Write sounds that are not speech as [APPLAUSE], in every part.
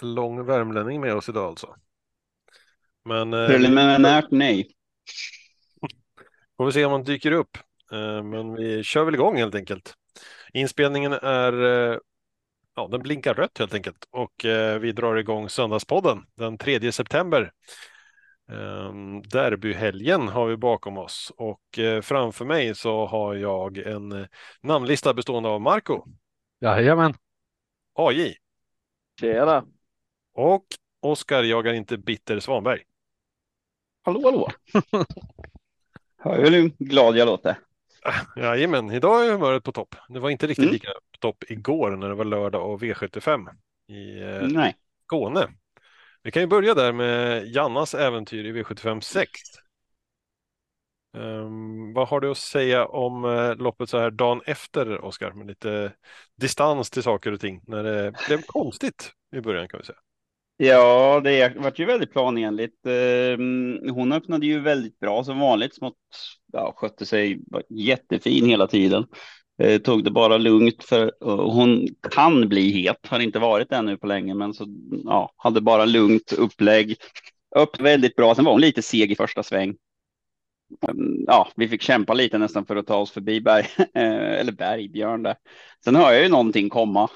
lång värmlänning med oss idag alltså. Men eh, Preliminärt nej. får vi se om han dyker upp. Eh, men vi kör väl igång helt enkelt. Inspelningen är, eh, ja den blinkar rött helt enkelt och eh, vi drar igång Söndagspodden den 3 september. Um, derbyhelgen har vi bakom oss och eh, framför mig så har jag en eh, namnlista bestående av Marco, Jajamän. AJ Tjena! Och Oskar jagar inte bitter Svanberg. Hallå, hallå. [LAUGHS] Hör du hur glad jag låter? Jajamän, idag är humöret på topp. Det var inte riktigt Mm. lika på topp igår när det var lördag och V75 i eh, Nej. Skåne. Vi kan ju börja där med Jannas äventyr i V75 6. Ehm, vad har du att säga om eh, loppet så här dagen efter, Oskar, med lite distans till saker och ting, när det blev konstigt i början kan vi säga. Ja, det vart ju väldigt planenligt. Ehm, hon öppnade ju väldigt bra som vanligt. Smått, ja, skötte sig jättefin hela tiden. Eh, tog det bara lugnt för hon kan bli het. Har inte varit det ännu på länge, men så ja, hade bara lugnt upplägg. Upp väldigt bra. Sen var hon lite seg i första sväng. Ehm, ja, vi fick kämpa lite nästan för att ta oss förbi Berg, [LAUGHS] eller Bergbjörn där. Sen hör jag ju någonting komma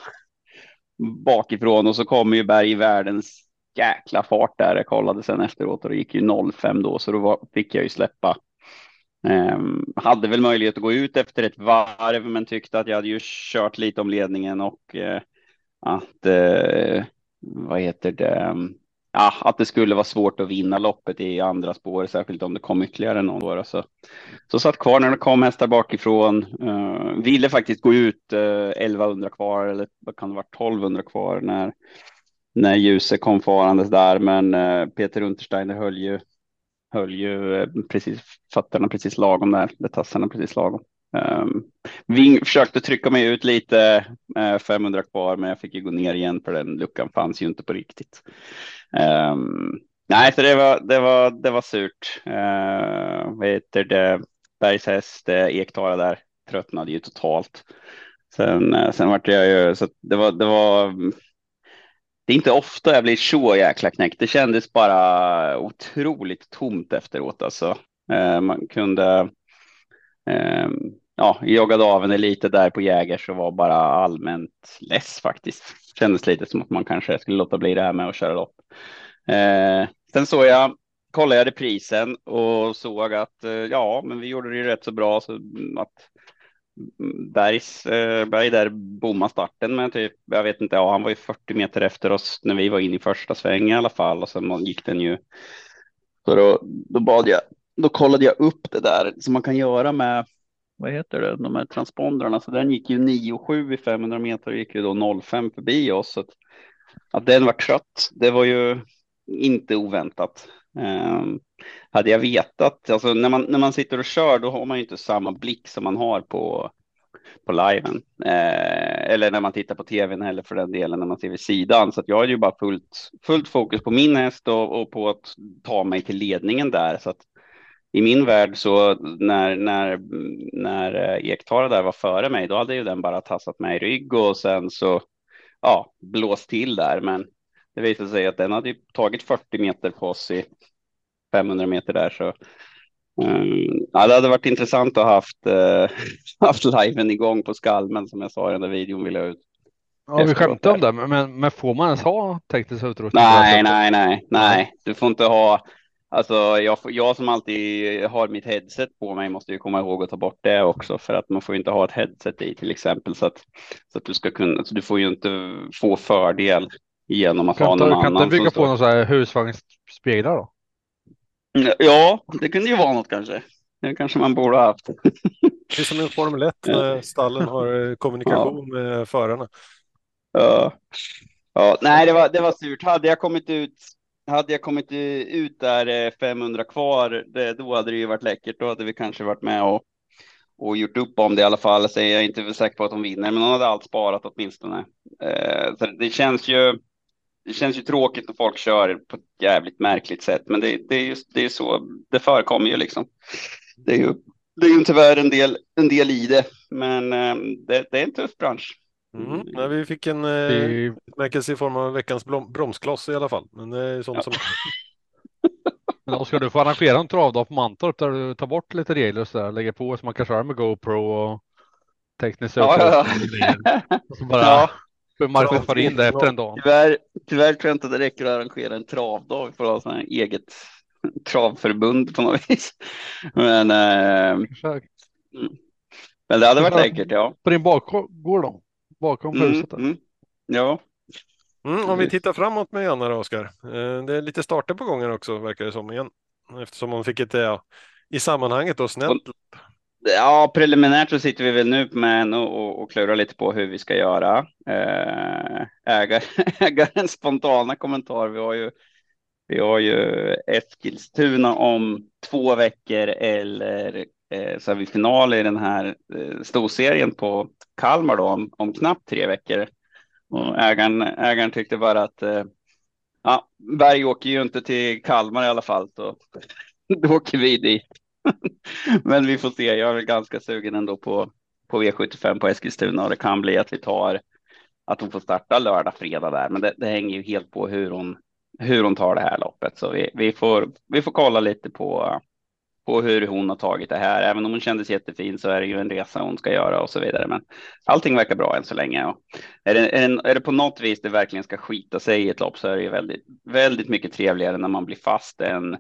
bakifrån och så kommer ju Berg i världens jäkla fart där. Jag kollade sen efteråt och det gick ju 05 då, så då var, fick jag ju släppa. Ehm, hade väl möjlighet att gå ut efter ett varv, men tyckte att jag hade ju kört lite om ledningen och eh, att eh, vad heter det? Ja, att det skulle vara svårt att vinna loppet i andra spår, särskilt om det kom ytterligare någon då. Så, så satt kvar när det kom hästar bakifrån. Uh, ville faktiskt gå ut eh, uh, 1100 kvar, eller vad kan det vara, 1200 kvar när, när ljuset kom farandes där. Men uh, Peter Untersteiner höll ju, höll ju precis fötterna precis lagom där, eller tassarna precis lagom. Um, vi försökte trycka mig ut lite, eh, uh, 500 kvar, men jag fick ju gå ner igen för den luckan fanns ju inte på riktigt. Um, nej, så det var, det var, det var surt. Uh, vad heter det? Bergshäst, Ektara där, tröttnade ju totalt. Sen, eh, sen vart jag ju, så det var, det var, det är inte ofta jag blir så jäkla knäckt. Det kändes bara otroligt tomt efteråt alltså. Man kunde, Ehm, ja, joggade av henne lite där på Jägers och var bara allmänt less faktiskt. Kändes lite som att man kanske skulle låta bli det här med att köra lopp. Eh, sen såg jag kollade jag reprisen och såg att eh, ja, men vi gjorde det ju rätt så bra så att Bergs, eh, Berg där bommade starten med typ, jag vet inte, ja, han var ju 40 meter efter oss när vi var inne i första sväng i alla fall och sen gick den ju. Så då, då bad jag, då kollade jag upp det där som man kan göra med, vad heter det, de här transpondrarna, så den gick ju 9,7 i 500 meter och gick ju då 0,5 förbi oss. Så att, att den var trött, det var ju inte oväntat. Um, hade jag vetat, alltså när man, när man sitter och kör, då har man ju inte samma blick som man har på, på liven. Uh, eller när man tittar på tvn heller för den delen, när man ser vid sidan. Så att jag är ju bara fullt, fullt fokus på min häst och, och på att ta mig till ledningen där. Så att i min värld så när, när, när Ektara där var före mig, då hade ju den bara tassat mig i rygg och sen så, ja, blåst till där. Men det visade sig att den hade tagit 40 meter på oss i 500 meter där så um, ja, det hade varit intressant att ha haft, uh, [LAUGHS] haft liven igång på skalmen som jag sa i den där videon vill jag ut. Ja, vi skämtade om det, men, men får man ens ha teknisk utrustning? Nej, nej, nej, nej, du får inte ha. Alltså, jag, jag som alltid har mitt headset på mig måste ju komma ihåg att ta bort det också för att man får ju inte ha ett headset i till exempel så att så att du ska kunna. Så du får ju inte få fördel genom att ha Kan någon inte, kan annan. inte bygga på någon så här husvagnsspeglar då? Ja, det kunde ju vara något kanske. Det kanske man borde ha haft. Det är som en Formel 1 när stallen har eh, kommunikation med förarna. Ja. Ja, nej, det var, det var surt. Hade jag kommit ut, hade jag kommit ut där eh, 500 kvar, det, då hade det ju varit läckert. Då hade vi kanske varit med och, och gjort upp om det i alla fall. Så jag är inte säker på att de vinner, men de hade allt sparat åtminstone. Eh, så det känns ju. Det känns ju tråkigt när folk kör på ett jävligt märkligt sätt, men det, det är ju det är så det förekommer ju liksom. Det är ju det är ju tyvärr en del, en del i det, men eh, det, det är en tuff bransch. Mm. Nej, vi fick en eh, Det, utmärkelse i form av veckans blom- bromskloss i alla fall. Men det är sånt Ja. som [LAUGHS] men Oskar, du får arrangera en travdag på Mantorp där du tar bort lite regler och så där, lägger på så man kan köra med GoPro och teknisk Ja, ja, och ja. Och så bara [LAUGHS] ja. marknadsföra in det efter en dag. Tyvärr, tyvärr tror jag inte det räcker att arrangera en travdag för att ha här eget travförbund på något vis. Men, eh, Exakt. men det hade varit läckert, ja. På din bakgård då? Bakom Mm, huset mm. Ja, Mm, om vi tittar framåt med Janne då, Oskar. Eh, Det är lite starter på gången också verkar det som igen. Eftersom hon fick ett, ja, i sammanhanget då snällt. Ja, preliminärt så sitter vi väl nu med en och, och, och klurar lite på hur vi ska göra. Eh, ägar, [LAUGHS] ägarens spontana kommentar. Vi har ju, vi har ju Eskilstuna om två veckor eller Eh, så är vi final i den här eh, storserien på Kalmar då om, om knappt tre veckor. Och ägaren, ägaren tyckte bara att eh, ja, Berg åker ju inte till Kalmar i alla fall, så [LAUGHS] då åker vi dit. [LAUGHS] Men vi får se. Jag är väl ganska sugen ändå på, på V75 på Eskilstuna och det kan bli att vi tar att hon får starta lördag, fredag där. Men det, det hänger ju helt på hur hon, hur hon tar det här loppet. Så vi, vi, får, vi får kolla lite på, på hur hon har tagit det här. Även om hon kändes jättefin så är det ju en resa hon ska göra och så vidare. Men allting verkar bra än så länge. Och är, det, är, det, är det på något vis det verkligen ska skita sig i ett lopp så är det ju väldigt, väldigt mycket trevligare när man blir fast än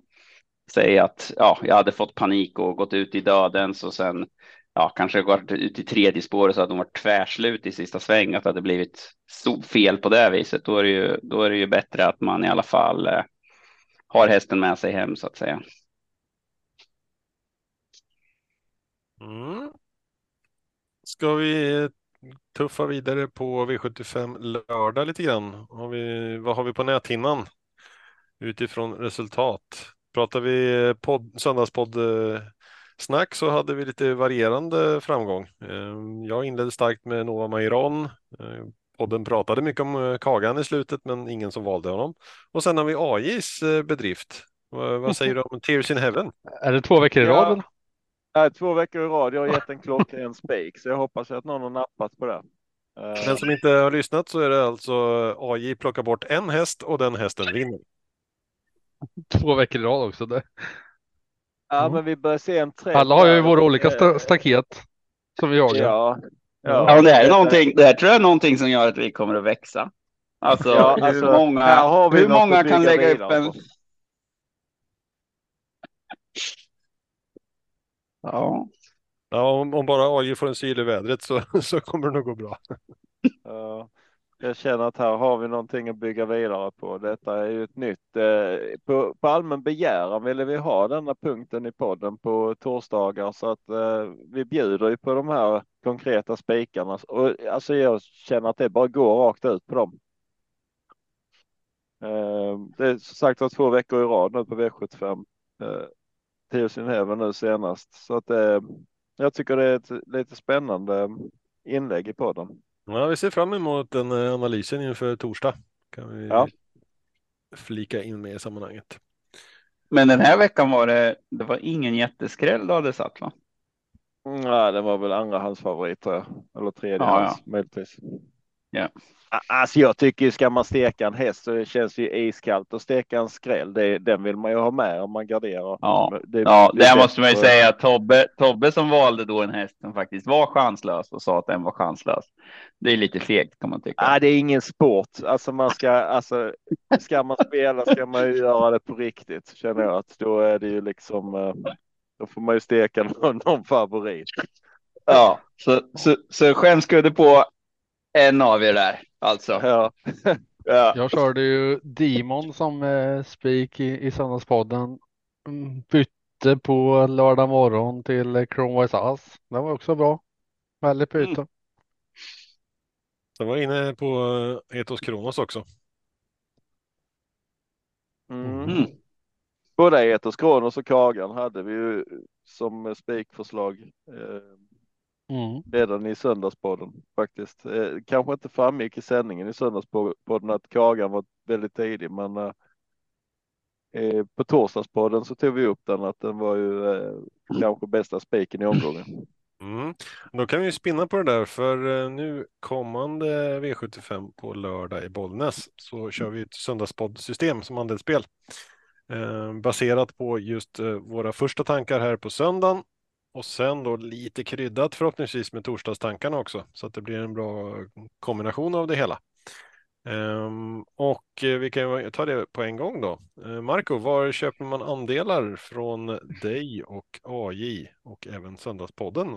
säg att ja, jag hade fått panik och gått ut i dödens och sen ja, kanske gått ut i tredje spåret så att de var tvärslut i sista sväng, att det hade blivit så fel på det viset. Då är det ju, då är det ju bättre att man i alla fall eh, har hästen med sig hem så att säga. Mm. Ska vi tuffa vidare på V75 lördag lite grann? Har vi, vad har vi på näthinnan utifrån resultat? Pratar vi podd, söndagspodd snack så hade vi lite varierande framgång. Eh, Jag inledde starkt med Nova Mairon. Eh, Podden pratade mycket om eh, Kagan i slutet, men ingen som valde honom. Och sen har vi AJs eh, bedrift. Vad, vad säger du om Tears in Heaven? Är det två veckor i Ja. rad? Nej, två veckor i rad. Jag har gett en klockren spik, så jag hoppas att någon har nappat på det. Eh, Den som inte har lyssnat så är det alltså AJ plockar bort en häst och den hästen vinner. Två veckor i rad också. Det. ja, men vi börjar se en trend. Alla har ju våra olika Eh, sta- staket som vi jagar. Ja. Ja, Ja, det här är någonting, det här tror jag är någonting som gör att vi kommer att växa. Alltså, Ja, hur alltså, många, här har vi hur många kan lägga upp en... Ja, Ja, om, om bara AJ får en syl i vädret så, [LAUGHS] så kommer det nog gå bra. Ja, jag känner att här har vi någonting att bygga vidare på. Detta är ju ett nytt. Eh, på, på allmän begäran ville vi ha denna punkten i podden på torsdagar så att eh, vi bjuder ju på de här konkreta spikarna och alltså jag känner att det bara går rakt ut på dem. Eh, det är som sagt var två veckor i rad nu på V75. Tears in Heaven nu senast så att eh, jag tycker det är ett lite spännande inlägg i podden. Ja, vi ser fram emot den eh, analysen inför torsdag. Kan vi Ja. flika in med i sammanhanget. men den här veckan var det, det var ingen jätteskräll du hade satt va? Nej, det var väl andra hans favorit tror jag. Eller tredje Ja, hans möjligtvis. Ja. Alltså jag tycker ska man steka en häst så det känns ju iskallt och steka en skräll. Det, den vill man ju ha med om man garderar. Ja. Det, Ja, det är där måste man ju säga att Tobbe, Tobbe som valde då en häst som faktiskt var chanslös och sa att den var chanslös. Det är lite fegt kan man tycka. Nej, det är ingen sport. Alltså man ska, alltså ska man spela ska man ju göra det på riktigt känner jag att då är det ju liksom. eh, Då får man ju steka någon, [LAUGHS] någon favorit. Ja, så, så, så skämskudde på en av er där alltså. Ja, [LAUGHS] Ja. Jag körde ju Demon som eh, spik i, i söndagspodden. Mm, Bytte på lördag morgon till eh, Chrome Wise Ass. Det var också bra. Väldigt byte. Sen var jag inne på eh, Etos Kronos också. mm. Mm. Både Etos Kronos och Kagan hade vi ju som spikförslag. Eh, Mm. redan i söndagspodden faktiskt. Eh, kanske inte framgick i sändningen i söndagspodden att Kagan var väldigt tidig, men eh, eh, på torsdagspodden så tog vi upp den att den var ju eh, kanske bästa spiken i omgången. Mm. Då kan vi spinna på det där för eh, nu kommande V75 på lördag i Bollnäs så kör vi ett söndagspoddsystem som andelsspel eh, baserat på just eh, våra första tankar här på söndagen och sen då lite kryddat förhoppningsvis med torsdagstankarna också så att det blir en bra kombination av det hela. Um, och vi kan ta det på en gång då. Uh, Marco, var köper man andelar från dig och AJ och även Söndagspodden?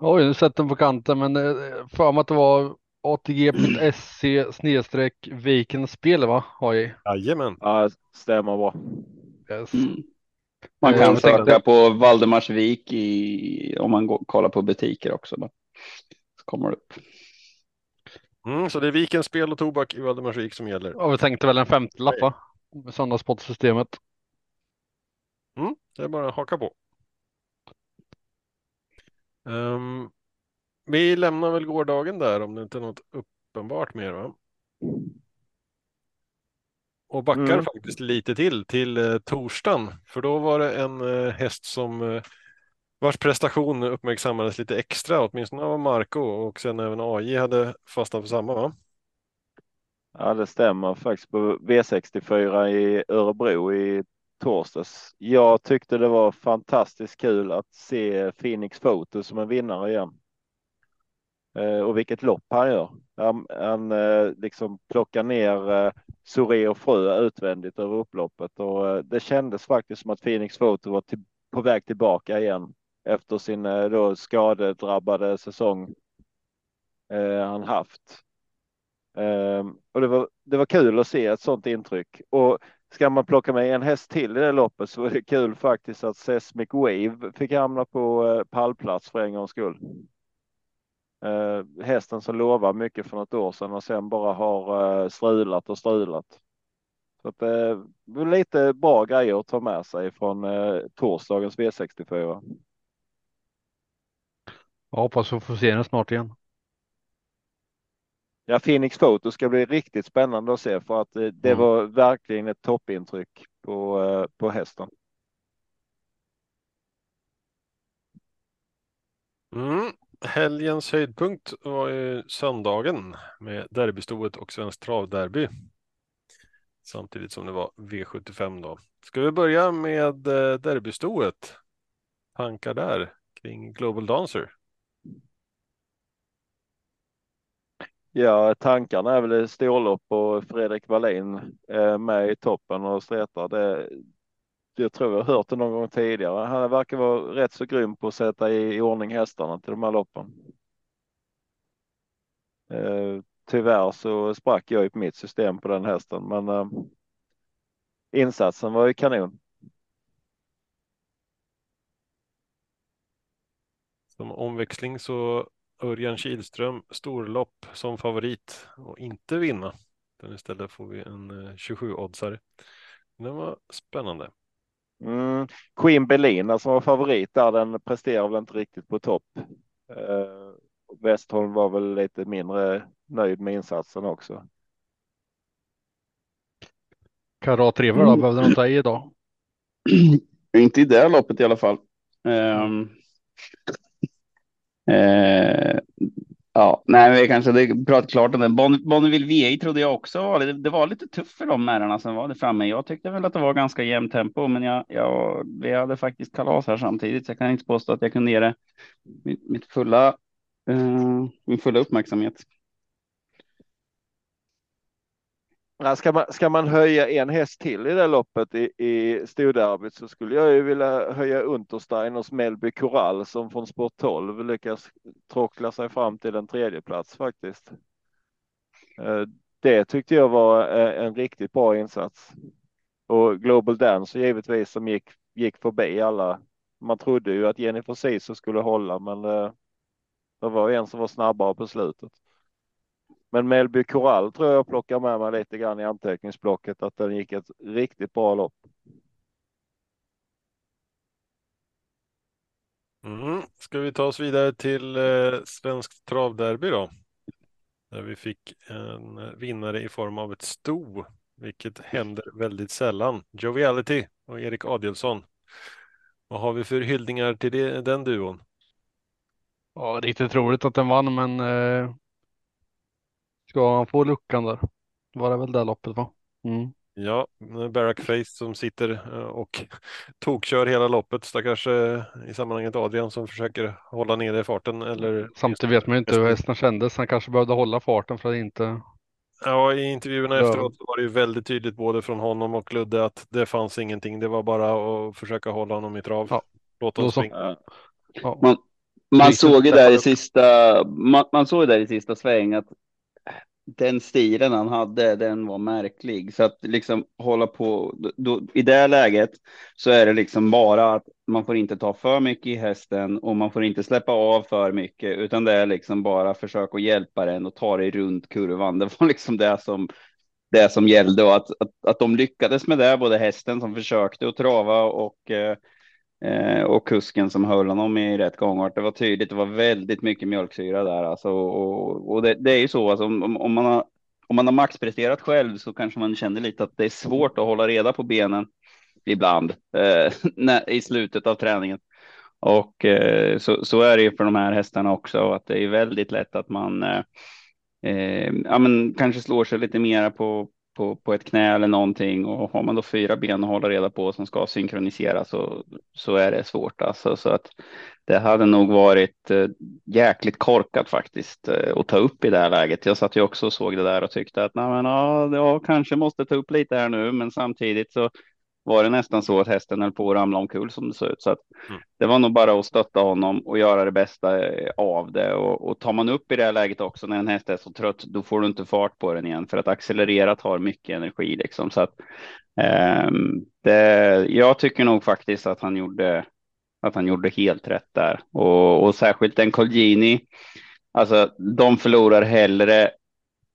Oj, nu sätter den på kanten, men eh, för mig att det var ATG.se snedstreck Vikens spel va? AJ? Jajamän. Ja, stämmer bra. Yes. Mm. Man Eh, kan söka tänkte- på Valdemarsvik i, om man går, kollar på butiker också. Då. Så kommer det upp. Mm, så det är Vikens spel och tobak i Valdemarsvik som gäller. Ja, vi tänkte väl en femtelapp va? Med Söndagspoddsystemet. Mm, det är bara att haka på. Ehm, vi lämnar väl gårdagen där om det inte är något uppenbart mer va? Och backar Mm. faktiskt lite till till eh, torsdagen. För då var det en eh, häst som eh, vars prestation uppmärksammades lite extra, åtminstone av Marco och sen även AJ hade fastnat för samma va? Ja, det stämmer faktiskt på V64 i Örebro i torsdags. Jag tyckte det var fantastiskt kul att se Phoenix Photo som en vinnare igen. Eh, och vilket lopp han gör. Han, han eh, liksom plockar ner eh, Soré och Frö utvändigt över upploppet och det kändes faktiskt som att Phoenix Photo var till, på väg tillbaka igen efter sin då skadedrabbade säsong eh, han haft. Eh, och det var, det var kul att se ett sådant intryck. Och ska man plocka med en häst till i det loppet så var det kul faktiskt att Sesmic Wave fick hamna på eh, pallplats för en gångs skull. Eh, hästen som lovar mycket för något år sedan och sen bara har eh, strulat och strulat. Så att, eh, det var lite bra grejer att ta med sig från eh, torsdagens V64. Jag hoppas vi får se den snart igen. Ja, Phoenix Photo ska bli riktigt spännande att se för att eh, det Mm. var verkligen ett toppintryck på, eh, på hästen. Mm. Helgens höjdpunkt var ju söndagen med derbystoet och Svenskt travderby. Samtidigt som det var V75 då. Ska vi börja med eh, derbystoet? Tankar där kring Global Dancer? Ja, tankarna är väl stålopp storlopp och Fredrik Wallin eh, med i toppen och stretar. Det, jag tror jag har hört det någon gång tidigare. Han verkar vara rätt så grym på att sätta i, i ordning hästarna till de här loppen. Eh, tyvärr så sprack jag i mitt system på den hästen, men eh, insatsen var ju kanon. Som omväxling så Örjan Kihlström storlopp som favorit och inte vinna. Utan istället får vi en eh, 27-oddsare. Den var spännande. Mm. Queen Belina som var favorit där, den presterar väl inte riktigt på topp. Eh, Westholm var väl lite mindre nöjd med insatsen också. Karat River då, behövde de ta i idag? [CLEARS THROAT] Inte i det loppet i alla fall. Eh, ja, nej, vi kanske det pratat klart om det. Bon- Bonneville VA trodde jag också var det, det var lite tufft för de herrarna som var där framme. Jag tyckte väl att det var ganska jämnt tempo, men jag, jag, vi hade faktiskt kalas här samtidigt, så jag kan inte påstå att jag kunde ge det mitt, mitt fulla, uh, min fulla uppmärksamhet. Ja, Ska man, ska man höja en häst till i det loppet i, i storderbyt så skulle jag ju vilja höja Untersteiners Melby Corall som från Sport 12 lyckas tråckla sig fram till en tredje plats faktiskt. Eh, det tyckte jag var eh, en riktigt bra insats. Och Global Dance givetvis som gick, gick förbi alla. Man trodde ju att Jennifer Ceesay skulle hålla men eh, det var en som var snabbare på slutet. Men Melby Corral tror jag plockar med mig lite grann i anteckningsblocket att den gick ett riktigt bra lopp. Mm. Ska vi ta oss vidare till eh, Svenskt travderby då? Där vi fick en vinnare i form av ett sto vilket händer väldigt sällan. Joviality och Erik Adielsson. Vad har vi för hyllningar till det, den duon? Ja, riktigt roligt att den vann, men eh, ska han få luckan där? Var det väl det loppet va? Mm. Ja, Barack Face som sitter eh, och [LAUGHS] tokkör hela loppet. Stackars eh, i sammanhanget Adrian som försöker hålla nere farten. Eller Samtidigt vet man ju inte hur hästen kändes. Han kanske behövde hålla farten för att inte. Ja, i intervjuerna Ja. efteråt så var det ju väldigt tydligt både från honom och Ludde att det fanns ingenting. Det var bara att försöka hålla honom i trav. Ja, Låt honom springa. Ja. Man, man såg ju där i sista, man, man såg där i sista sväng att den stilen han hade, den var märklig. Så att liksom hålla på, då, då, i det läget så är det liksom bara att man får inte ta för mycket i hästen och man får inte släppa av för mycket, utan det är liksom bara försök att hjälpa den och ta dig runt kurvan. Det var liksom det som det som gällde och att, att, att de lyckades med det, både hästen som försökte att trava och eh, Eh, Eh, och kusken som höll honom i rätt gångart. Det var tydligt, det var väldigt mycket mjölksyra där alltså. Och, och det, det är ju så, alltså, om, om, man har, om man har maxpresterat själv så kanske man känner lite att det är svårt att hålla reda på benen ibland eh, [LAUGHS] när, i slutet av träningen. Och eh, så, så är det ju för de här hästarna också, att det är väldigt lätt att man eh, eh, ja, men kanske slår sig lite mera på, på, på ett knä eller någonting och har man då fyra ben att hålla reda på som ska synkroniseras så, så är det svårt alltså. Så att det hade nog varit eh, jäkligt korkat faktiskt eh, att ta upp i det här läget. Jag satt ju också och såg det där och tyckte att nej, men, ja, jag kanske måste ta upp lite här nu, men samtidigt så var det nästan så att hästen höll på att ramla omkull som det såg ut. Så att Mm. det var nog bara att stötta honom och göra det bästa eh, av det. Och, och tar man upp i det här läget också när en häst är så trött, då får du inte fart på den igen för att accelerera tar mycket energi liksom. Så att ehm, det, jag tycker nog faktiskt att han gjorde att han gjorde helt rätt där och, och särskilt en Colgjini. Alltså, de förlorar hellre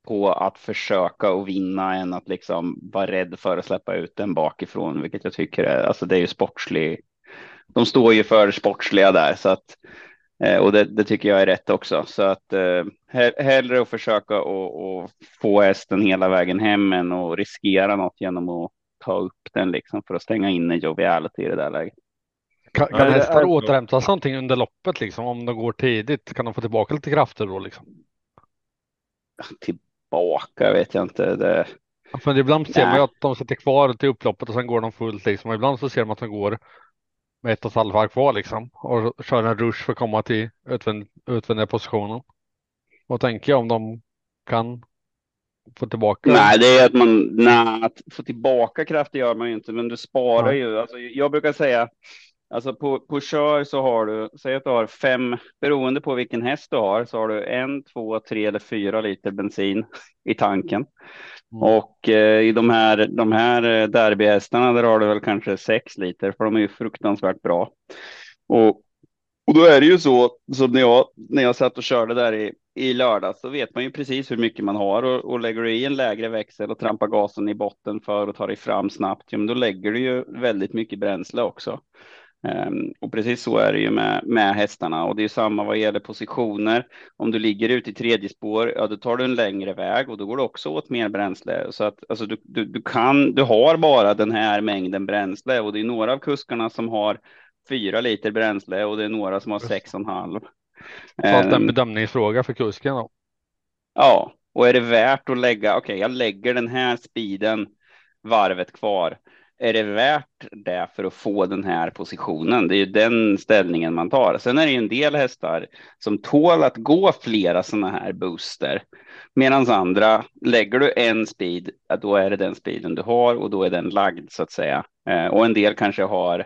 på att försöka och vinna än att liksom vara rädd för att släppa ut den bakifrån, vilket jag tycker är, alltså det är ju sportslig. De står ju för sportsliga där så att eh, och det, det tycker jag är rätt också så att eh, he- hellre att försöka och, och få hästen hela vägen hem än att riskera något genom att ta upp den liksom för att stänga in en joviality i det där läget. Kan, kan hästar återhämta sig någonting under loppet liksom? Om de går tidigt? Kan de få tillbaka lite krafter då liksom? Tillbaka vet jag inte. Det, Ja, För ibland ser man ju att de sitter kvar till upploppet och sen går de fullt liksom. Ibland så ser man att de går med ett och ett halvt varv kvar liksom. Och kör en rush för att komma till utvänd, utvändiga positionen. Vad tänker jag om de kan få tillbaka? Nej, det är att man, nej, att få tillbaka krafter gör man ju inte, men du sparar Nej. ju. Alltså, jag brukar säga, alltså på, på kör så har du, säg att du har fem, beroende på vilken häst du har, så har du en, två, tre eller fyra liter bensin i tanken. Mm. Och eh, i de här, de här eh, derbyhästarna, där har du väl kanske sex liter, för de är ju fruktansvärt bra. Och, och då är det ju så, som när jag, när jag satt och körde där i, i lördags, så vet man ju precis hur mycket man har och, och lägger du i en lägre växel och trampar gasen i botten för att ta dig fram snabbt, ja, men då lägger du ju väldigt mycket bränsle också. Ehm, och precis så är det ju med, med hästarna och det är samma vad gäller positioner. Om du ligger ute i tredje spår, ja då tar du en längre väg och då går det också åt mer bränsle. Så att alltså, du, du, du kan, du har bara den här mängden bränsle och det är några av kuskarna som har fyra liter bränsle och det är några som har sex och en halv. Allt en Ehm, bedömningsfråga för kusken då. Ja, och är det värt att lägga, okej, jag lägger den här speeden varvet kvar. Är det värt det för att få den här positionen? Det är ju den ställningen man tar. Sen är det ju en del hästar som tål att gå flera sådana här booster. Medan andra, lägger du en speed, då är det den speeden du har och då är den lagd så att säga. Eh, och en del kanske har,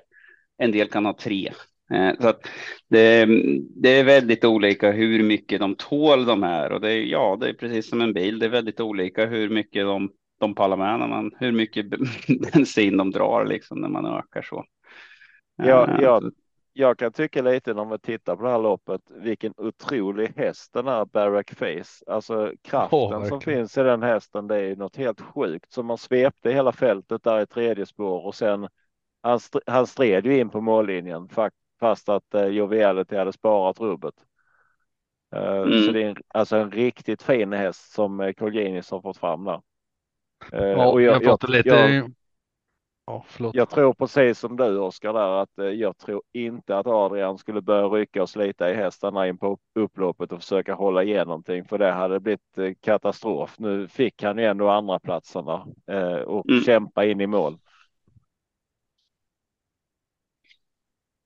en del kan ha tre. Eh, så att det, det är väldigt olika hur mycket de tål de här och det är, ja, det är precis som en bil. Det är väldigt olika hur mycket de, de pallar med när man, hur mycket [LAUGHS] bensin de drar liksom när man ökar så. Ja, Eh, ja. Jag kan tycka lite när man tittar på det här loppet, vilken otrolig häst den här Barack Face. Alltså kraften som verkligen. finns i den hästen, det är något helt sjukt. Så man svepte hela fältet där i tredje spår och sen han, str- han stred ju in på mållinjen fa- fast att eh, Joviality hade sparat rubbet. Eh, Mm. Så det är en, alltså en riktigt fin häst som eh, Colginis har fått fram där. Eh, Ja, och jag, jag, jag, lite. jag, Ja, jag tror precis som du Oskar där att eh, jag tror inte att Adrian skulle börja rycka och slita i hästarna in på upploppet och försöka hålla igen någonting för det hade blivit eh, katastrof. Nu fick han ju ändå andra platserna och Mm. kämpa in i mål.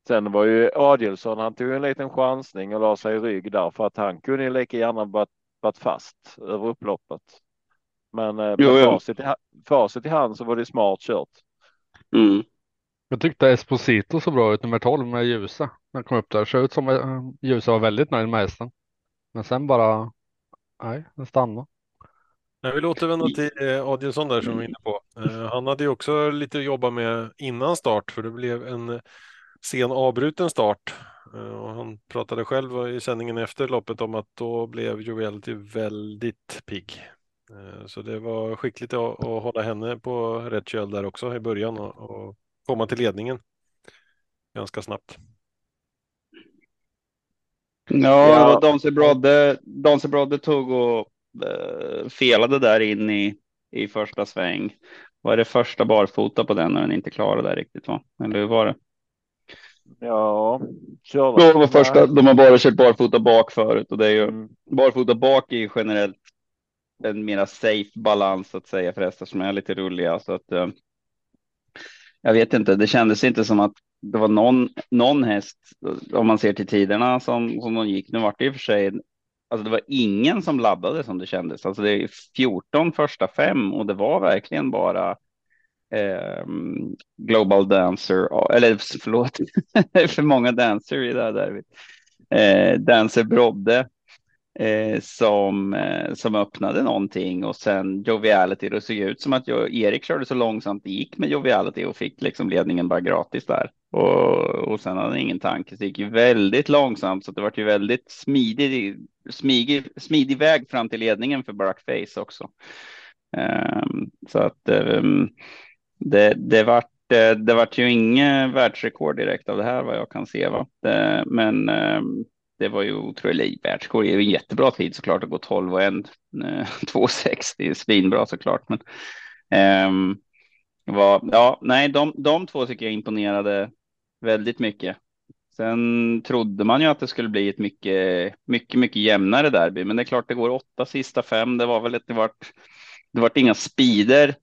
Sen var ju Adielsson, han tog en liten chansning och la sig i rygg där för att han kunde ju lika gärna varit, varit fast över upploppet. Men eh, Jo, med facit, i, ha- facit i hand så var det smart kört. Mm. Jag tyckte Esposito så bra ut, nummer 12 med Ljusa. När kom upp där. Såg ut som eh, Ljusa var väldigt nöjd med hästen. Men sen bara, nej, den stannade. Jag vill återvända till eh, Adielsson där som vi var inne på. Han hade ju också lite att jobba med innan start för det blev en sen avbruten start. Och han pratade själv i sändningen efter loppet om att då blev Joviality väldigt pigg. Eh, så det var skickligt att, att hålla henne på rätt köl där också i början och, och komma till ledningen ganska snabbt. Ja, Ja. Brodde, tog och eh, felade där in i, i första sväng. Var det första barfota på den när den inte klarade där riktigt va? Eller hur var det? Ja, körde. Det var första, de har bara kört barfota bak förut och det är ju Mm. barfota bak är ju generellt en mera safe balans så att säga för hästar som är lite rulliga så att eh, jag vet inte, det kändes inte som att det var någon, någon häst om man ser till tiderna som, som de gick. Nu vart det i och för sig, alltså det var ingen som laddade som det kändes. Alltså det är 14 första fem och det var verkligen bara eh, Global Dancer, eller förlåt, [LAUGHS] för många dancer i det här derbyt. Eh, Dancer Brodde eh, som, eh, som öppnade någonting och sen Joviality. Det såg ut som att jag, Erik körde så långsamt det gick med Joviality och fick liksom ledningen bara gratis där. Och, och sen hade han ingen tanke, så det gick ju väldigt långsamt så det var ju väldigt smidig, smidig, smidig väg fram till ledningen för Barackface också. Um, så att um, det, det vart det, det vart ju inget världsrekord direkt av det här vad jag kan se. Va? Det, men um, det var ju otroligt världsrekord. Det är ju en jättebra tid såklart att gå 12 och 1. 2,6 eh, [LAUGHS] det är svinbra såklart. Men ehm, um, var, ja, nej, de, de två tycker jag imponerade väldigt mycket. Sen trodde man ju att det skulle bli ett mycket, mycket, mycket jämnare derby, men det är klart det går åtta sista fem. Det var väl att det vart, det vart inga speeder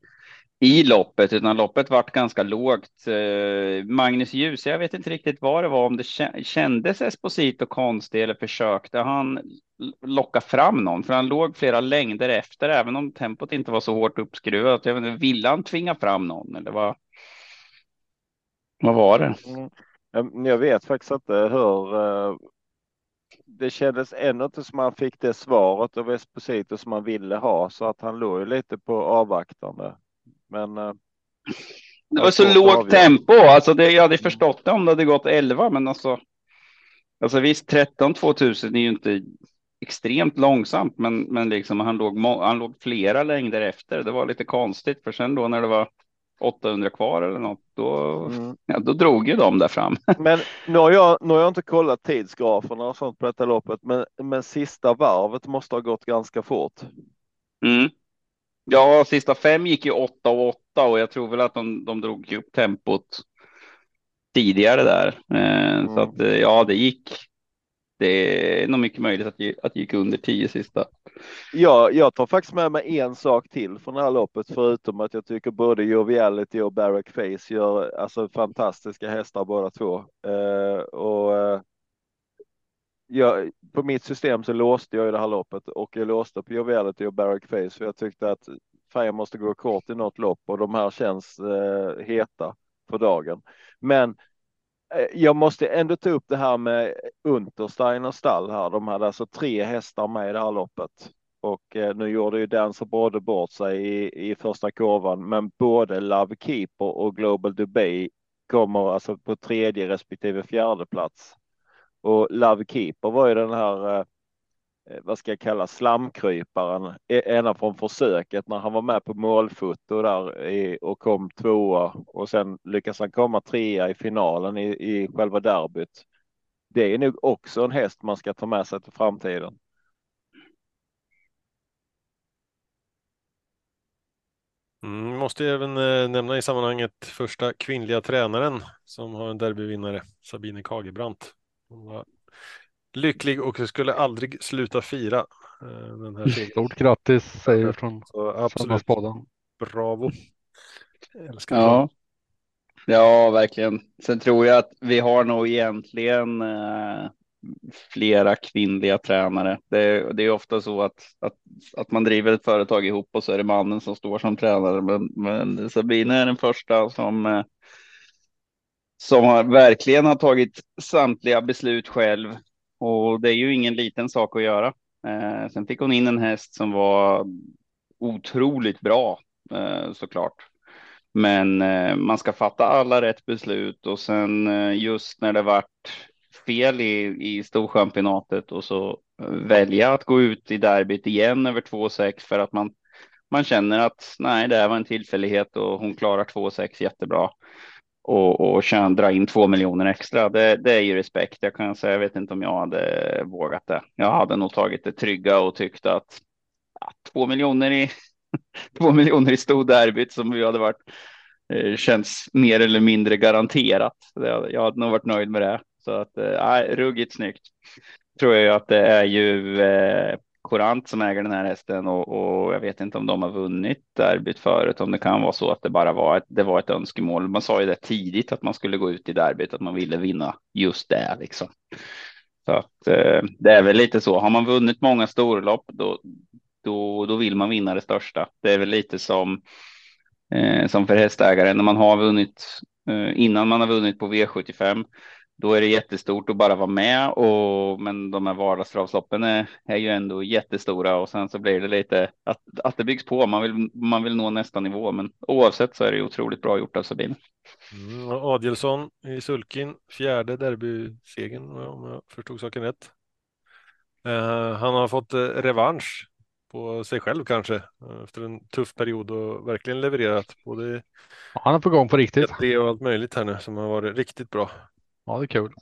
i loppet, utan loppet vart ganska lågt. Eh, Magnus Ljus, jag vet inte riktigt vad det var, om det kändes Esposito konstig eller försökte han locka fram någon, för han låg flera längder efter, även om tempot inte var så hårt uppskruvat. Jag vet inte, ville han tvinga fram någon eller vad? Vad var det? Mm. Jag vet faktiskt inte hur. Eh, det kändes ändå inte som han fick det svaret av Esposito som han ville ha, så att han låg ju lite på avvaktande. Men. eh, Det var så lågt tempo, alltså det, jag hade förstått det om det hade gått 11, men alltså. Alltså visst, 13 2000 är ju inte extremt långsamt, men, men liksom han låg, han låg flera längder efter. Det var lite konstigt, för sen då när det var 800 kvar eller något, då, mm. ja, då drog ju de där fram. [LAUGHS] Men nu har, jag, nu har jag inte kollat tidsgraferna och sånt på detta loppet, men, men sista varvet måste ha gått ganska fort. Mm. Ja, sista fem gick ju 8 och 8 och jag tror väl att de, de drog upp tempot tidigare där. Eh, mm. Så att ja, det gick. Det är nog mycket möjligt att, att det gick under 10 sista. Ja, jag tar faktiskt med mig en sak till från det här loppet, förutom att jag tycker både Joviality och Barrack Face gör alltså fantastiska hästar båda två. Eh, och eh, jag, på mitt system så låste jag i det här loppet och jag låste på Joviality och Barrack Face för jag tyckte att färgen måste gå kort i något lopp och de här känns eh, heta för dagen. Men eh, jag måste ändå ta upp det här med Untersteiner stall här. De hade alltså tre hästar med i det här loppet och eh, nu gjorde ju den så både bort sig i, i första kurvan, men både Love Keeper och Global Dubai kommer alltså på tredje respektive fjärde plats. Och Love Keeper var ju den här, eh, eh vad ska jag kalla slamkryparen, e, ena från försöket när han var med på målfoto där i, och kom tvåa och sen lyckas han komma trea i finalen i, i själva derbyt. Det är nog också en häst man ska ta med sig till framtiden. Mm, måste även eh, nämna i sammanhanget första kvinnliga tränaren som har en derbyvinnare, Sabine Kagebrant. Hon var lycklig och skulle aldrig sluta fira eh, den här segern. Stort grattis säger från Så absolut Söndagsbaden. bravo. Älskar Ja. Ja, verkligen. Sen tror jag att vi har nog egentligen eh, flera kvinnliga tränare. Det, är- det är ofta så att, att, att man driver ett företag ihop och så är det mannen som står som tränare. Men, men Sabine är den första som, eh, som har, verkligen har tagit samtliga beslut själv. Och det är ju ingen liten sak att göra. Eh, sen fick hon in en häst som var otroligt bra eh, såklart. Men eh, man ska fatta alla rätt beslut och sen eh, just när det vart fel i, i storchampionatet och så eh, välja att gå ut i derbyt igen över 2-6 för att man, man känner att nej, det här var en tillfällighet och hon klarar 2-6 jättebra. Och, och dra in två miljoner extra. Det, det är ju respekt. Jag kan säga, jag vet inte om jag hade vågat det. Jag hade nog tagit det trygga och tyckt att ja, två miljoner i [LAUGHS] två miljoner i storderbyt som vi hade varit eh, känns mer eller mindre garanterat. Jag hade nog varit nöjd med det. Så att, eh, ruggigt snyggt. Tror jag ju att det är ju eh, Courant som äger den här hästen och, och jag vet inte om de har vunnit derbyt förut, om det kan vara så att det bara var ett, det var ett önskemål. Man sa ju det tidigt att man skulle gå ut i derbyt, att man ville vinna just det liksom. Så att eh, det är väl lite så. Har man vunnit många storlopp, då, då, då vill man vinna det största. Det är väl lite som, eh, som för hästägare när man har vunnit eh, innan man har vunnit på V75. Då är det jättestort att bara vara med och men de här vardagstravsloppen är, är ju ändå jättestora och sen så blir det lite att, att det byggs på. Man vill, man vill nå nästa nivå, men oavsett så är det otroligt bra gjort av Sabine. Mm, Adielsson i sulkin, fjärde derbysegern om jag förstod saken rätt. Eh, han har fått eh, revansch på sig själv kanske eh, efter en tuff period och verkligen levererat både Han är på gång på riktigt. det och allt möjligt här nu som har varit riktigt bra. Ja, det är kul.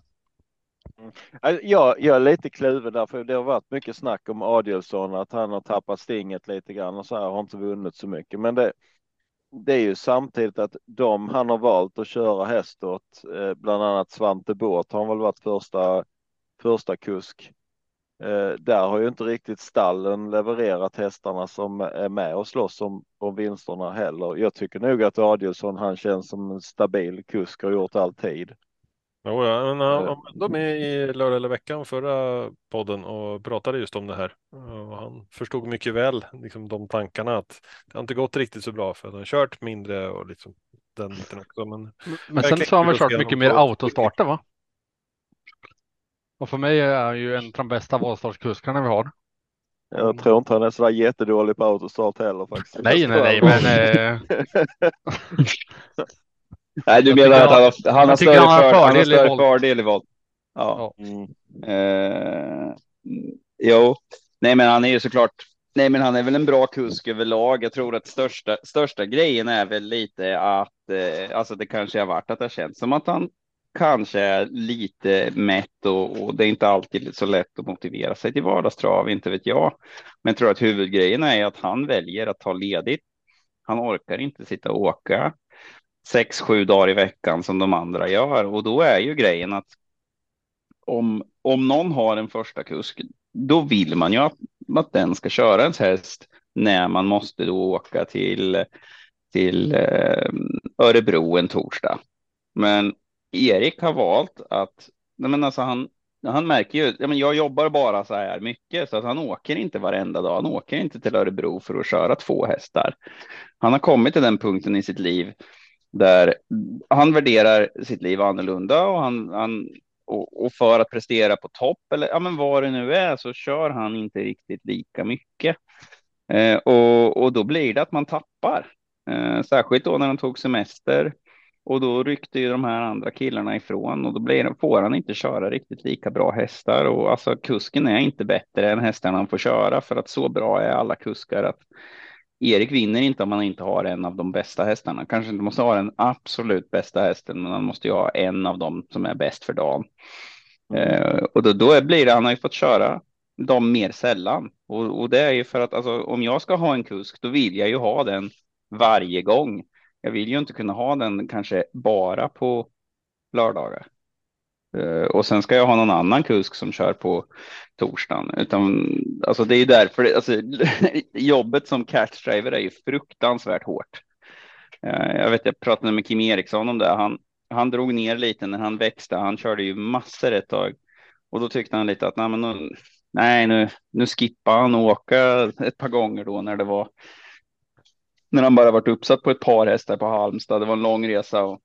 Alltså, Jag, jag är lite kluven där, för det har varit mycket snack om Adielsson, att han har tappat stinget lite grann och så här har inte vunnit så mycket. Men det, det är ju samtidigt att de han har valt att köra häst åt, eh, bland annat Svante Båth har han väl varit första, första kusk. Eh, där har ju inte riktigt stallen levererat hästarna som är med och slåss om, om vinsterna heller. Jag tycker nog att Adielsson, han känns som en stabil kusk, har gjort alltid. Jo, ja, men han Eh. ändå med i lördag eller veckan förra podden och pratade just om det här. Och han förstod mycket väl liksom, de tankarna att det har inte gått riktigt så bra för att han har kört mindre och liksom den biten också. Men Men sen så har han väl kört mycket mer autostarter va? Och för mig är han ju en av de bästa valstartskuskarna vi har. Jag tror inte han är sådär jättedålig på autostart heller faktiskt. Nej, nej, nej, men [LAUGHS] [LAUGHS] Nej, du menar att han har, han har större, han har för, han har fördel i större volt. fördel i volt. Ja. Mm. Eh, jo, nej, men han är ju såklart. Nej, men han är väl en bra kusk överlag. Jag tror att största största grejen är väl lite att eh, alltså det kanske har varit att det känns som att han kanske är lite mätt och, och det är inte alltid så lätt att motivera sig till vardagstrav, inte vet jag. Men jag tror att huvudgrejen är att han väljer att ta ledigt. Han orkar inte sitta och åka sex, sju dagar i veckan som de andra gör och då är ju grejen att om, om någon har en första kusk, då vill man ju att, att den ska köra ens häst när man måste då åka till, till eh, Örebro en torsdag. Men Erik har valt att, nej men alltså han, han märker ju, ja men jag jobbar bara så här mycket så att han åker inte varenda dag. Han åker inte till Örebro för att köra två hästar. Han har kommit till den punkten i sitt liv där han värderar sitt liv annorlunda och han, han och, och för att prestera på topp eller ja, men vad det nu är så kör han inte riktigt lika mycket. Eh, och, och då blir det att man tappar. Eh, särskilt då när han tog semester. Och då ryckte ju de här andra killarna ifrån och då blir, får han inte köra riktigt lika bra hästar. Och alltså kusken är inte bättre än hästarna han får köra för att så bra är alla kuskar att Erik vinner inte om han inte har en av de bästa hästarna. Kanske inte måste ha den absolut bästa hästen, men han måste ju ha en av dem som är bäst för dagen. Eh, och då, då blir det, han har ju fått köra dem mer sällan. Och, och det är ju för att alltså, om jag ska ha en kusk, då vill jag ju ha den varje gång. Jag vill ju inte kunna ha den kanske bara på lördagar. Eh, och sen ska jag ha någon annan kusk som kör på torsdagen. Utan, alltså det är därför det, alltså, [LAUGHS] jobbet som catchdriver är ju fruktansvärt hårt. Eh, jag vet, jag pratade med Kim Eriksson om det. Han, han drog ner lite när han växte. Han körde ju massor ett tag. Och då tyckte han lite att nej, men nu, nej, nu, nu skippar han åka ett par gånger då när det var. När han bara varit uppsatt på ett par hästar på Halmstad. Det var en lång resa och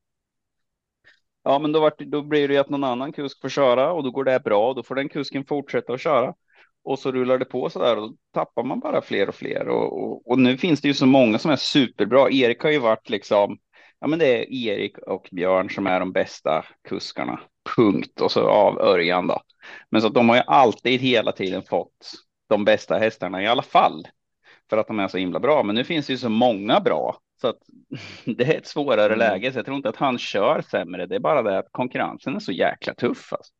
Ja, men då, vart, då blir det ju att någon annan kusk får köra och då går det bra och då får den kusken fortsätta att köra. Och så rullar det på så där och då tappar man bara fler och fler. Och, och, och, nu finns det ju så många som är superbra. Erik har ju varit liksom, ja men det är Erik och Björn som är de bästa kuskarna. Punkt. Och så av Örjan då. Men så att de har ju alltid hela tiden fått de bästa hästarna i alla fall. För att de är så himla bra. Men nu finns det ju så många bra så att [LAUGHS] det är ett svårare mm. läge. Så jag tror inte att han kör sämre. Det är bara det att konkurrensen är så jäkla tuff. Alltså.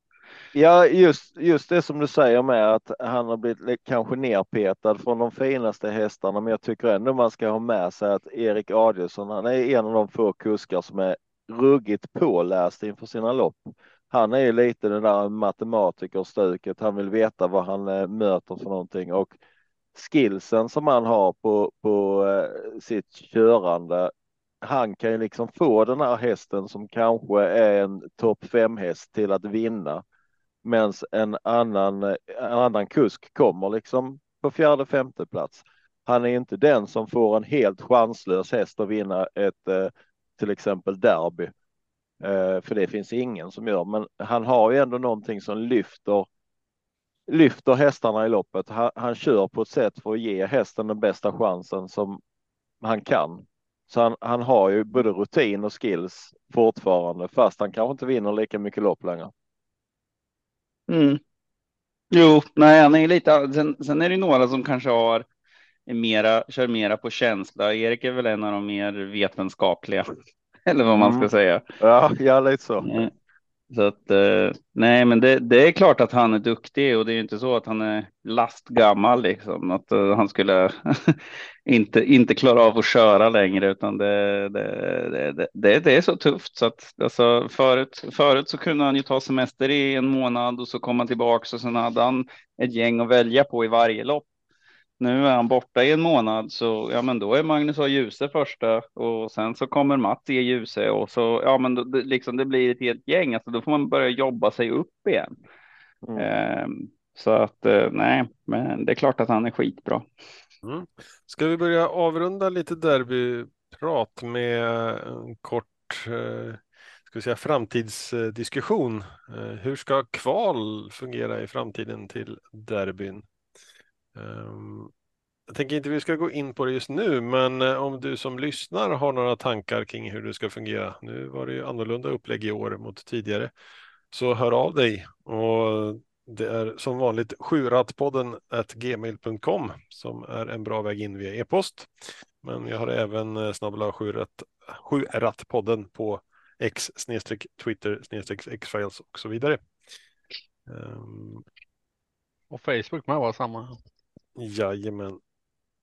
Ja, just, just det som du säger med att han har blivit kanske nerpetad från de finaste hästarna. Men jag tycker ändå man ska ha med sig att Erik Adielsson, han är en av de få kuskar som är ruggigt påläst inför sina lopp. Han är ju lite den där matematikerstuket. Han vill veta vad han eh, möter för någonting och skillsen som han har på, på eh, sitt körande. Han kan ju liksom få den här hästen som kanske är en topp fem häst till att vinna. Medan en annan, en annan kusk kommer liksom på fjärde, femte plats. Han är inte den som får en helt chanslös häst att vinna ett eh, till exempel derby. Eh, för det finns ingen som gör, men han har ju ändå någonting som lyfter lyfter hästarna i loppet. Han, han kör på ett sätt för att ge hästen den bästa chansen som han kan. Så han, han har ju både rutin och skills fortfarande, fast han kanske inte vinner lika mycket lopp längre. Mm. Jo, nej, han är lite. Sen, sen är det några som kanske har mera, kör mera på känsla. Erik är väl en av de mer vetenskapliga, [LAUGHS] eller vad man ska mm. säga. Ja, ja, lite så. Så att eh, nej, men det, det, är klart att han är duktig och det är inte så att han är lastgammal liksom. Att eh, han skulle [LAUGHS] inte, inte klara av att köra längre utan det, det, det, det, det är så tufft så att alltså, förut, förut så kunde han ju ta semester i en månad och så komma tillbaka och sen hade han ett gäng att välja på i varje lopp. Nu är han borta i en månad så ja, men då är Magnus A. Djuse första och sen så kommer Mats E. Djuse och så ja, men då, det, liksom det blir ett helt gäng. Alltså då får man börja jobba sig upp igen. Mm. Eh, så att eh, nej, men det är klart att han är skitbra. Mm. Ska vi börja avrunda lite derbyprat med en kort eh, ska vi säga, framtidsdiskussion. Eh, hur ska kval fungera i framtiden till derbyn? Ehm, jag tänker inte vi ska gå in på det just nu, men eh, om du som lyssnar har några tankar kring hur det ska fungera. Nu var det ju annorlunda upplägg i år mot tidigare, så hör av dig och det är som vanligt sjurattpodden gmail.com som är en bra väg in via e-post. Men jag har även eh, snabbla sjurattpodden på x Twitter x-files och så vidare. Ehm. Och Facebook med var samma. Jajamän.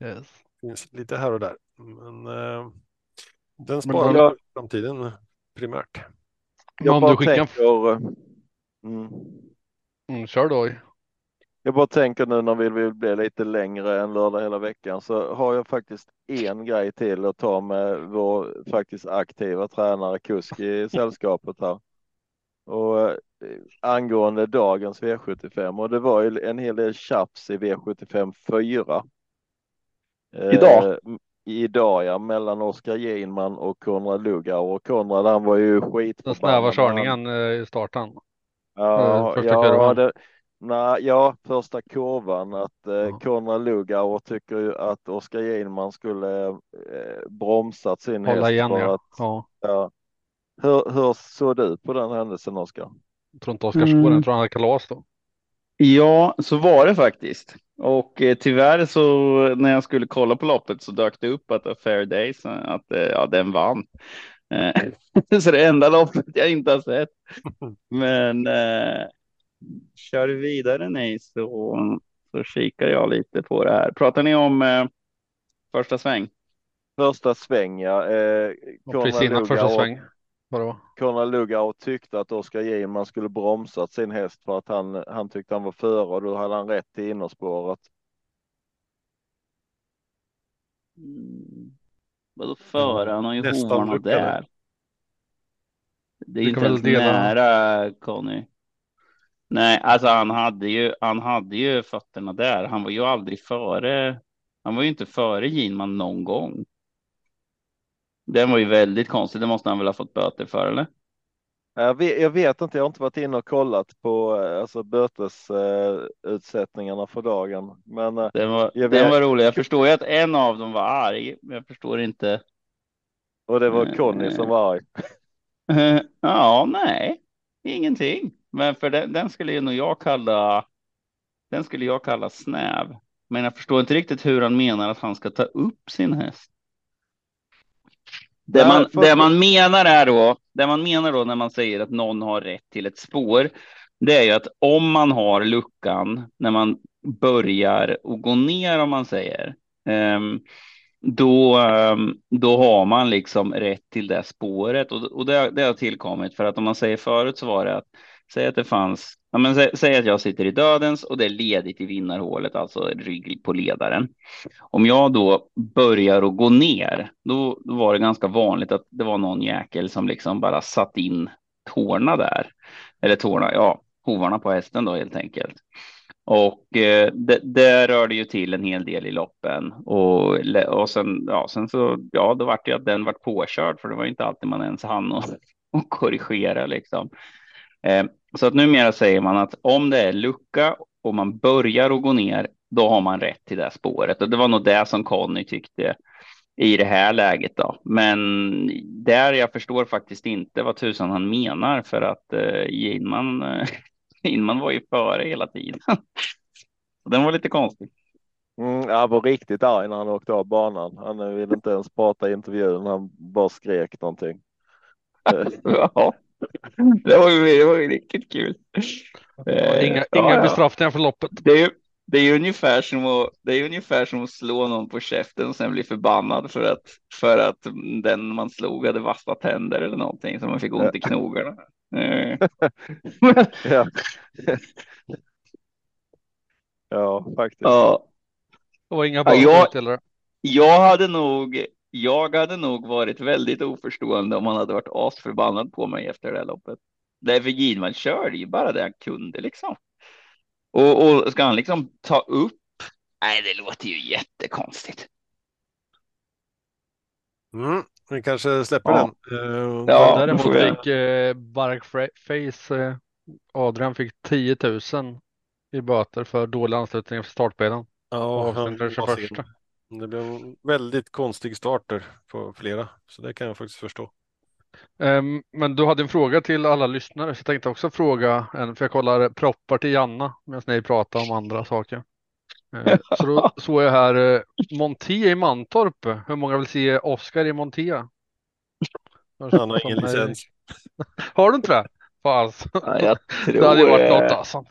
Yes. Finns lite här och där. Men eh, den sparar jag... framtiden primärt. Jag bara tänker... Mm. Mm, kör då. Jag bara tänker nu när vi vill bli lite längre än lördag hela veckan så har jag faktiskt en grej till att ta med vår faktiskt aktiva tränare Kusk i sällskapet här. Och eh, angående dagens V75 och det var ju en hel del tjafs i V75 4. Idag? Eh, idag ja, mellan Oskar Ginman och Konrad Lugauer. Och Konrad han var ju skit. Den snäva körningen eh, i starten. Ja, första ja, kurvan. Det, nej, ja, första kurvan att eh, ja. Konrad Lugauer tycker ju att Oskar Ginman skulle eh, bromsat sin Hålla häst igen, för ja. att ja. Hur, hur såg du på den händelsen Oskar? Jag tror inte Oskar såg den, jag tror han hade kalas då. Ja, så var det faktiskt. Och eh, tyvärr så när jag skulle kolla på loppet så dök det upp att A Fair Days, att eh, ja, den vann. Eh, [LAUGHS] så det enda loppet jag inte har sett. [LAUGHS] Men eh, kör vi vidare nej så, så kikar jag lite på det här. Pratar ni om eh, första sväng? Första sväng ja. Eh, Och precis innan första sväng. Vadå? Conrad Lugauer tyckte att Oskar Giman skulle bromsat sin häst för att han, han tyckte han var före och då hade han rätt till innerspåret. Mm. Vadå före? Han har ju hovarna där. Det är Du inte ens nära Conny. Nej, alltså han hade ju, han hade ju fötterna där. Han var ju aldrig före. Han var ju inte före Ginman någon gång. Den var ju väldigt konstig. Det måste han väl ha fått böter för eller? Jag vet, jag vet inte, jag har inte varit inne och kollat på eh, alltså, bötesutsättningarna eh, för dagen. Men eh, Den var, Jag den var rolig. Jag förstår ju att en av dem var arg, men jag förstår inte. och det var Eh, Conny som var arg. [LAUGHS] Ja, nej, ingenting. Men för den, den skulle ju nog jag kalla. Den skulle jag kalla snäv. Men jag förstår inte riktigt hur han menar att han ska ta upp sin häst. Det Nej, man, det man menar är då, det man menar då när man säger att någon har rätt till ett spår, det är ju att om man har luckan när man börjar och gå ner om man säger, ehm, då, ehm, då har man liksom rätt till det spåret. Och, och det, det har tillkommit för att om man säger förut så var det att säg att det fanns, ja, men säg, säg att jag sitter i dödens och det är ledigt i vinnarhålet, alltså rygg på ledaren. Om jag då börjar att gå ner, då, då var det ganska vanligt att det var någon jäkel som liksom bara satt in tårna där. Eller tårna, ja, hovarna på hästen då helt enkelt. Och eh, det, det rörde ju till en hel del i loppen och, och sen, ja, sen så, ja, då vart det ju att den vart påkörd för det var ju inte alltid man ens hann och, [LAUGHS] och korrigera liksom. Eh, så att numera säger man att om det är lucka och man börjar att gå ner, då har man rätt till det spåret och det var nog det som Conny tyckte i det här läget då. Men där jag förstår faktiskt inte vad tusan han menar för att eh, Ginman, eh, [LAUGHS] var ju före hela tiden. [LAUGHS] Den var lite konstig. Mm, han var riktigt arg när han åkte av banan. Han ville inte ens prata i intervjun. Han bara skrek någonting. [LAUGHS] Ja, [LAUGHS] det var ju, det var ju riktigt kul. Eh, Inga, ja, inga ja. bestraffningar för loppet. Det är ju, det är ungefär som att, det är ungefär som att slå någon på käften och sen bli förbannad för att, för att den man slog hade vassa tänder eller någonting så man fick ont i knogarna. Eh, [LAUGHS] ja. ja, faktiskt. ja, Det var inga Ja, böter jag- jag hade nog, jag hade nog varit väldigt oförstående om han hade varit asförbannad på mig efter det här loppet. Därför Gidman körde ju bara det han kunde liksom. Och, och ska han liksom ta upp? Nej, det låter ju jättekonstigt. Mm, vi kanske släpper Ja. den. Eh, Ja, Däremot får vi fick eh, Bark Face, eh, Adrian fick 10 000 i böter för dålig anslutning för startbilen. ja, för han sen. 21. Det blev en väldigt konstig starter på flera, så det kan jag faktiskt förstå. Ehm, men du hade en fråga till alla lyssnare så jag tänkte också fråga en, för jag kollar proppar till Janna medan ni pratar om andra saker. Eh, [LAUGHS] så då såg jag här eh, Monté i Mantorp. Hur många vill se Oscar i Monté? Han har ingen licens. [LAUGHS] Har du inte det? Fas. Ja, jag [LAUGHS] Det hade ju varit tror, något eh, alltså.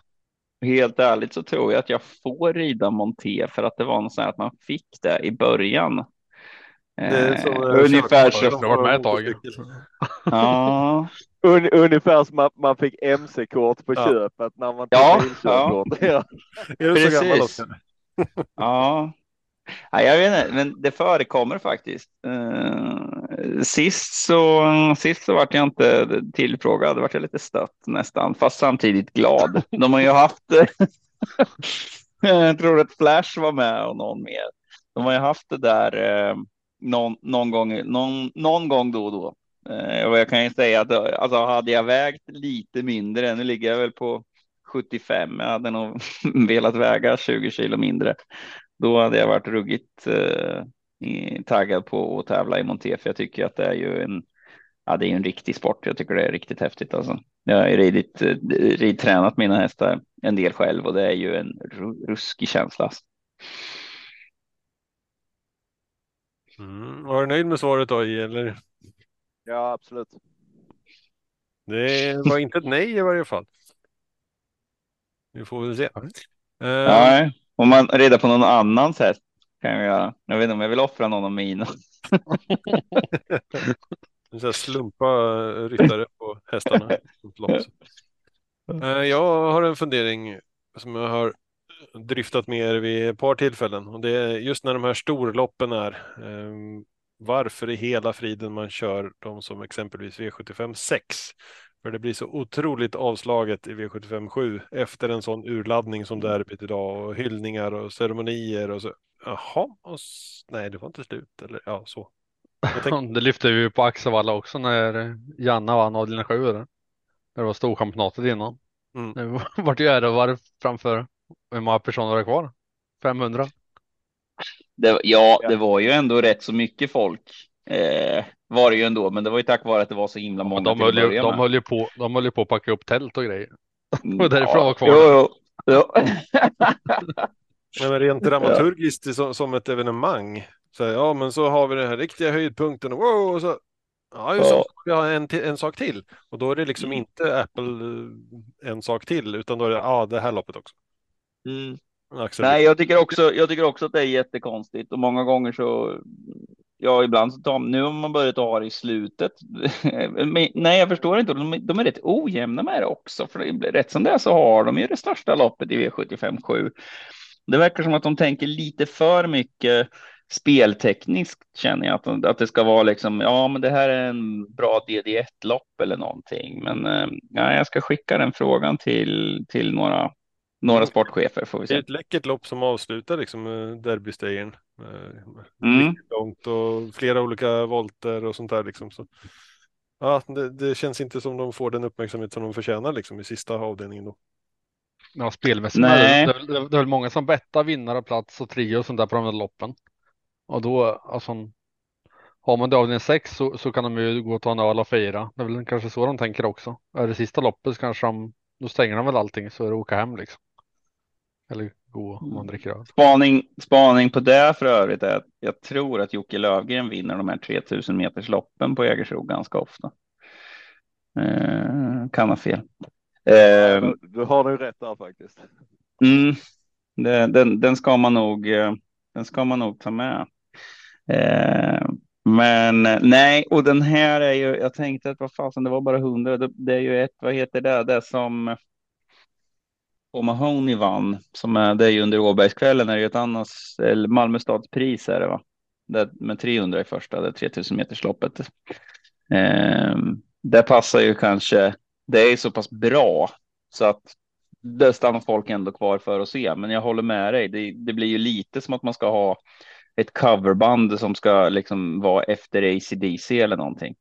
Helt ärligt så tror jag att jag får rida monté för att det var något så här att man fick det i början. Som, Eh, ungefär så. Jag har varit med ett tag. Ja, [LAUGHS] Un, ungefär som att man fick MC-kort på Ja. köpet när man tog Ja, bilkörkort. [LAUGHS] Ja. Är du så gammal. Oskar? ja ja, jag vet inte, men det förekommer faktiskt. Eh, sist så, sist så vart jag inte tillfrågad, vart jag lite stött nästan, fast samtidigt glad. De har ju haft, [LAUGHS] jag tror att Flash var med och någon mer. De har ju haft det där eh, någon, någon, gång, någon, någon gång då och då. Eh, och jag kan ju säga att alltså, hade jag vägt lite mindre, nu ligger jag väl på 75, jag hade nog [LAUGHS] velat väga 20 kilo mindre. Då hade jag varit ruggigt eh, taggad på att tävla i monté, för jag tycker att det är ju en, ja, det är en riktig sport. Jag tycker det är riktigt häftigt alltså. Jag har ridit, eh, ridtränat mina hästar en del själv och det är ju en ru- ruskig känsla. Mm. Var du nöjd med svaret då, I, eller? ja, absolut. Det var inte ett nej i varje fall. Vi får väl se. Eh, Nej, om man rider på någon annans häst kan jag göra. Jag vet inte om jag vill offra någon av mina. [LAUGHS] Så slumpa ryttare på hästarna. Eh, jag har en fundering som jag har dryftat med er vid ett par tillfällen och det är just när de här storloppen är. Ehm, varför i hela friden man kör de som exempelvis V75 6? För det blir så otroligt avslaget i V75 7 efter en sån urladdning som derbyt idag och hyllningar och ceremonier och så. Jaha, och nej det var inte slut eller ja så. Jag tänk- [LAUGHS] Det lyfte vi ju på Axevalla också när Janna vann avdelning 7. där. När det var storchampionatet innan. Mm. [LAUGHS] Det var- vart ju ärevarv framför. Hur många personer var det kvar? 500? Det, ja, det var ju ändå rätt så mycket folk. Eh, var det ju ändå, men det var ju tack vare att det var så himla många Men de, höll ju, de, höll ju på, de höll ju på att packa upp tält och grejer. Mm, och därifrån var kvar. Jo, jo, men rent dramaturgiskt som, som ett evenemang. Så ja, men så har vi den här riktiga höjdpunkten och wow, och så. Ja, just Ja. vi har en, en sak till och då är det liksom Mm. inte Apple eh, en sak till utan då är det ja, det här loppet också. Axel, Nej, jag tycker också. Jag tycker också att det är jättekonstigt och många gånger så. Ja, ibland så tar nu har man börjat ha det i slutet. [LAUGHS] Men, nej, jag förstår inte. De, de är rätt ojämna med det också, för det rätt som det är så har de ju det största loppet i V75 7. Det verkar som att de tänker lite för mycket speltekniskt känner jag att, att det ska vara liksom. Ja, men det här är en bra DD1 lopp eller någonting. Men eh, ja, jag ska skicka den frågan till till några några sportchefer får vi det är se. ett läckert lopp som avslutar liksom eh, derbystegen. Mm. riktigt Långt och flera olika volter och sånt där liksom. Så. Ja, det, det känns inte som de får den uppmärksamhet som de förtjänar liksom i sista avdelningen då. Ja, spelmässigt. Nej. Det, är väl- det, det är väl många som bettar vinnare, plats och trio och sånt där på de där loppen. Och då, alltså. Har man det avdelning 6 så, så kan de ju gå och ta en öl och fira. Det är väl kanske så de tänker också. Är det sista loppet så kanske de, då stänger de väl allting så är det åka hem liksom. Eller gå om man dricker öl. Spaning, spaning på det för övrigt är att jag tror att Jocke Lövgren vinner de här 3000 meters loppen på Jägersro ganska ofta. Eh, kan ha fel. Eh, Du, du har nog rätt där faktiskt. mm, det, den, den ska man nog. eh, Den ska man nog ta med. Eh, men nej, och den här är ju. Jag tänkte att vad fasen, det var bara 100. Det, det är ju ett. Vad heter det? Det som. O'Mahony vann, som är, det är ju under Åbergskvällen, är det ett annat, eller Malmö stads pris är det va? Det, med 300 i första, det är 3000 metersloppet. Eh, det passar ju kanske, det är så pass bra så att det stannar folk ändå kvar för att se. Men jag håller med dig, det, det blir ju lite som att man ska ha ett coverband som ska liksom vara efter ACDC eller någonting.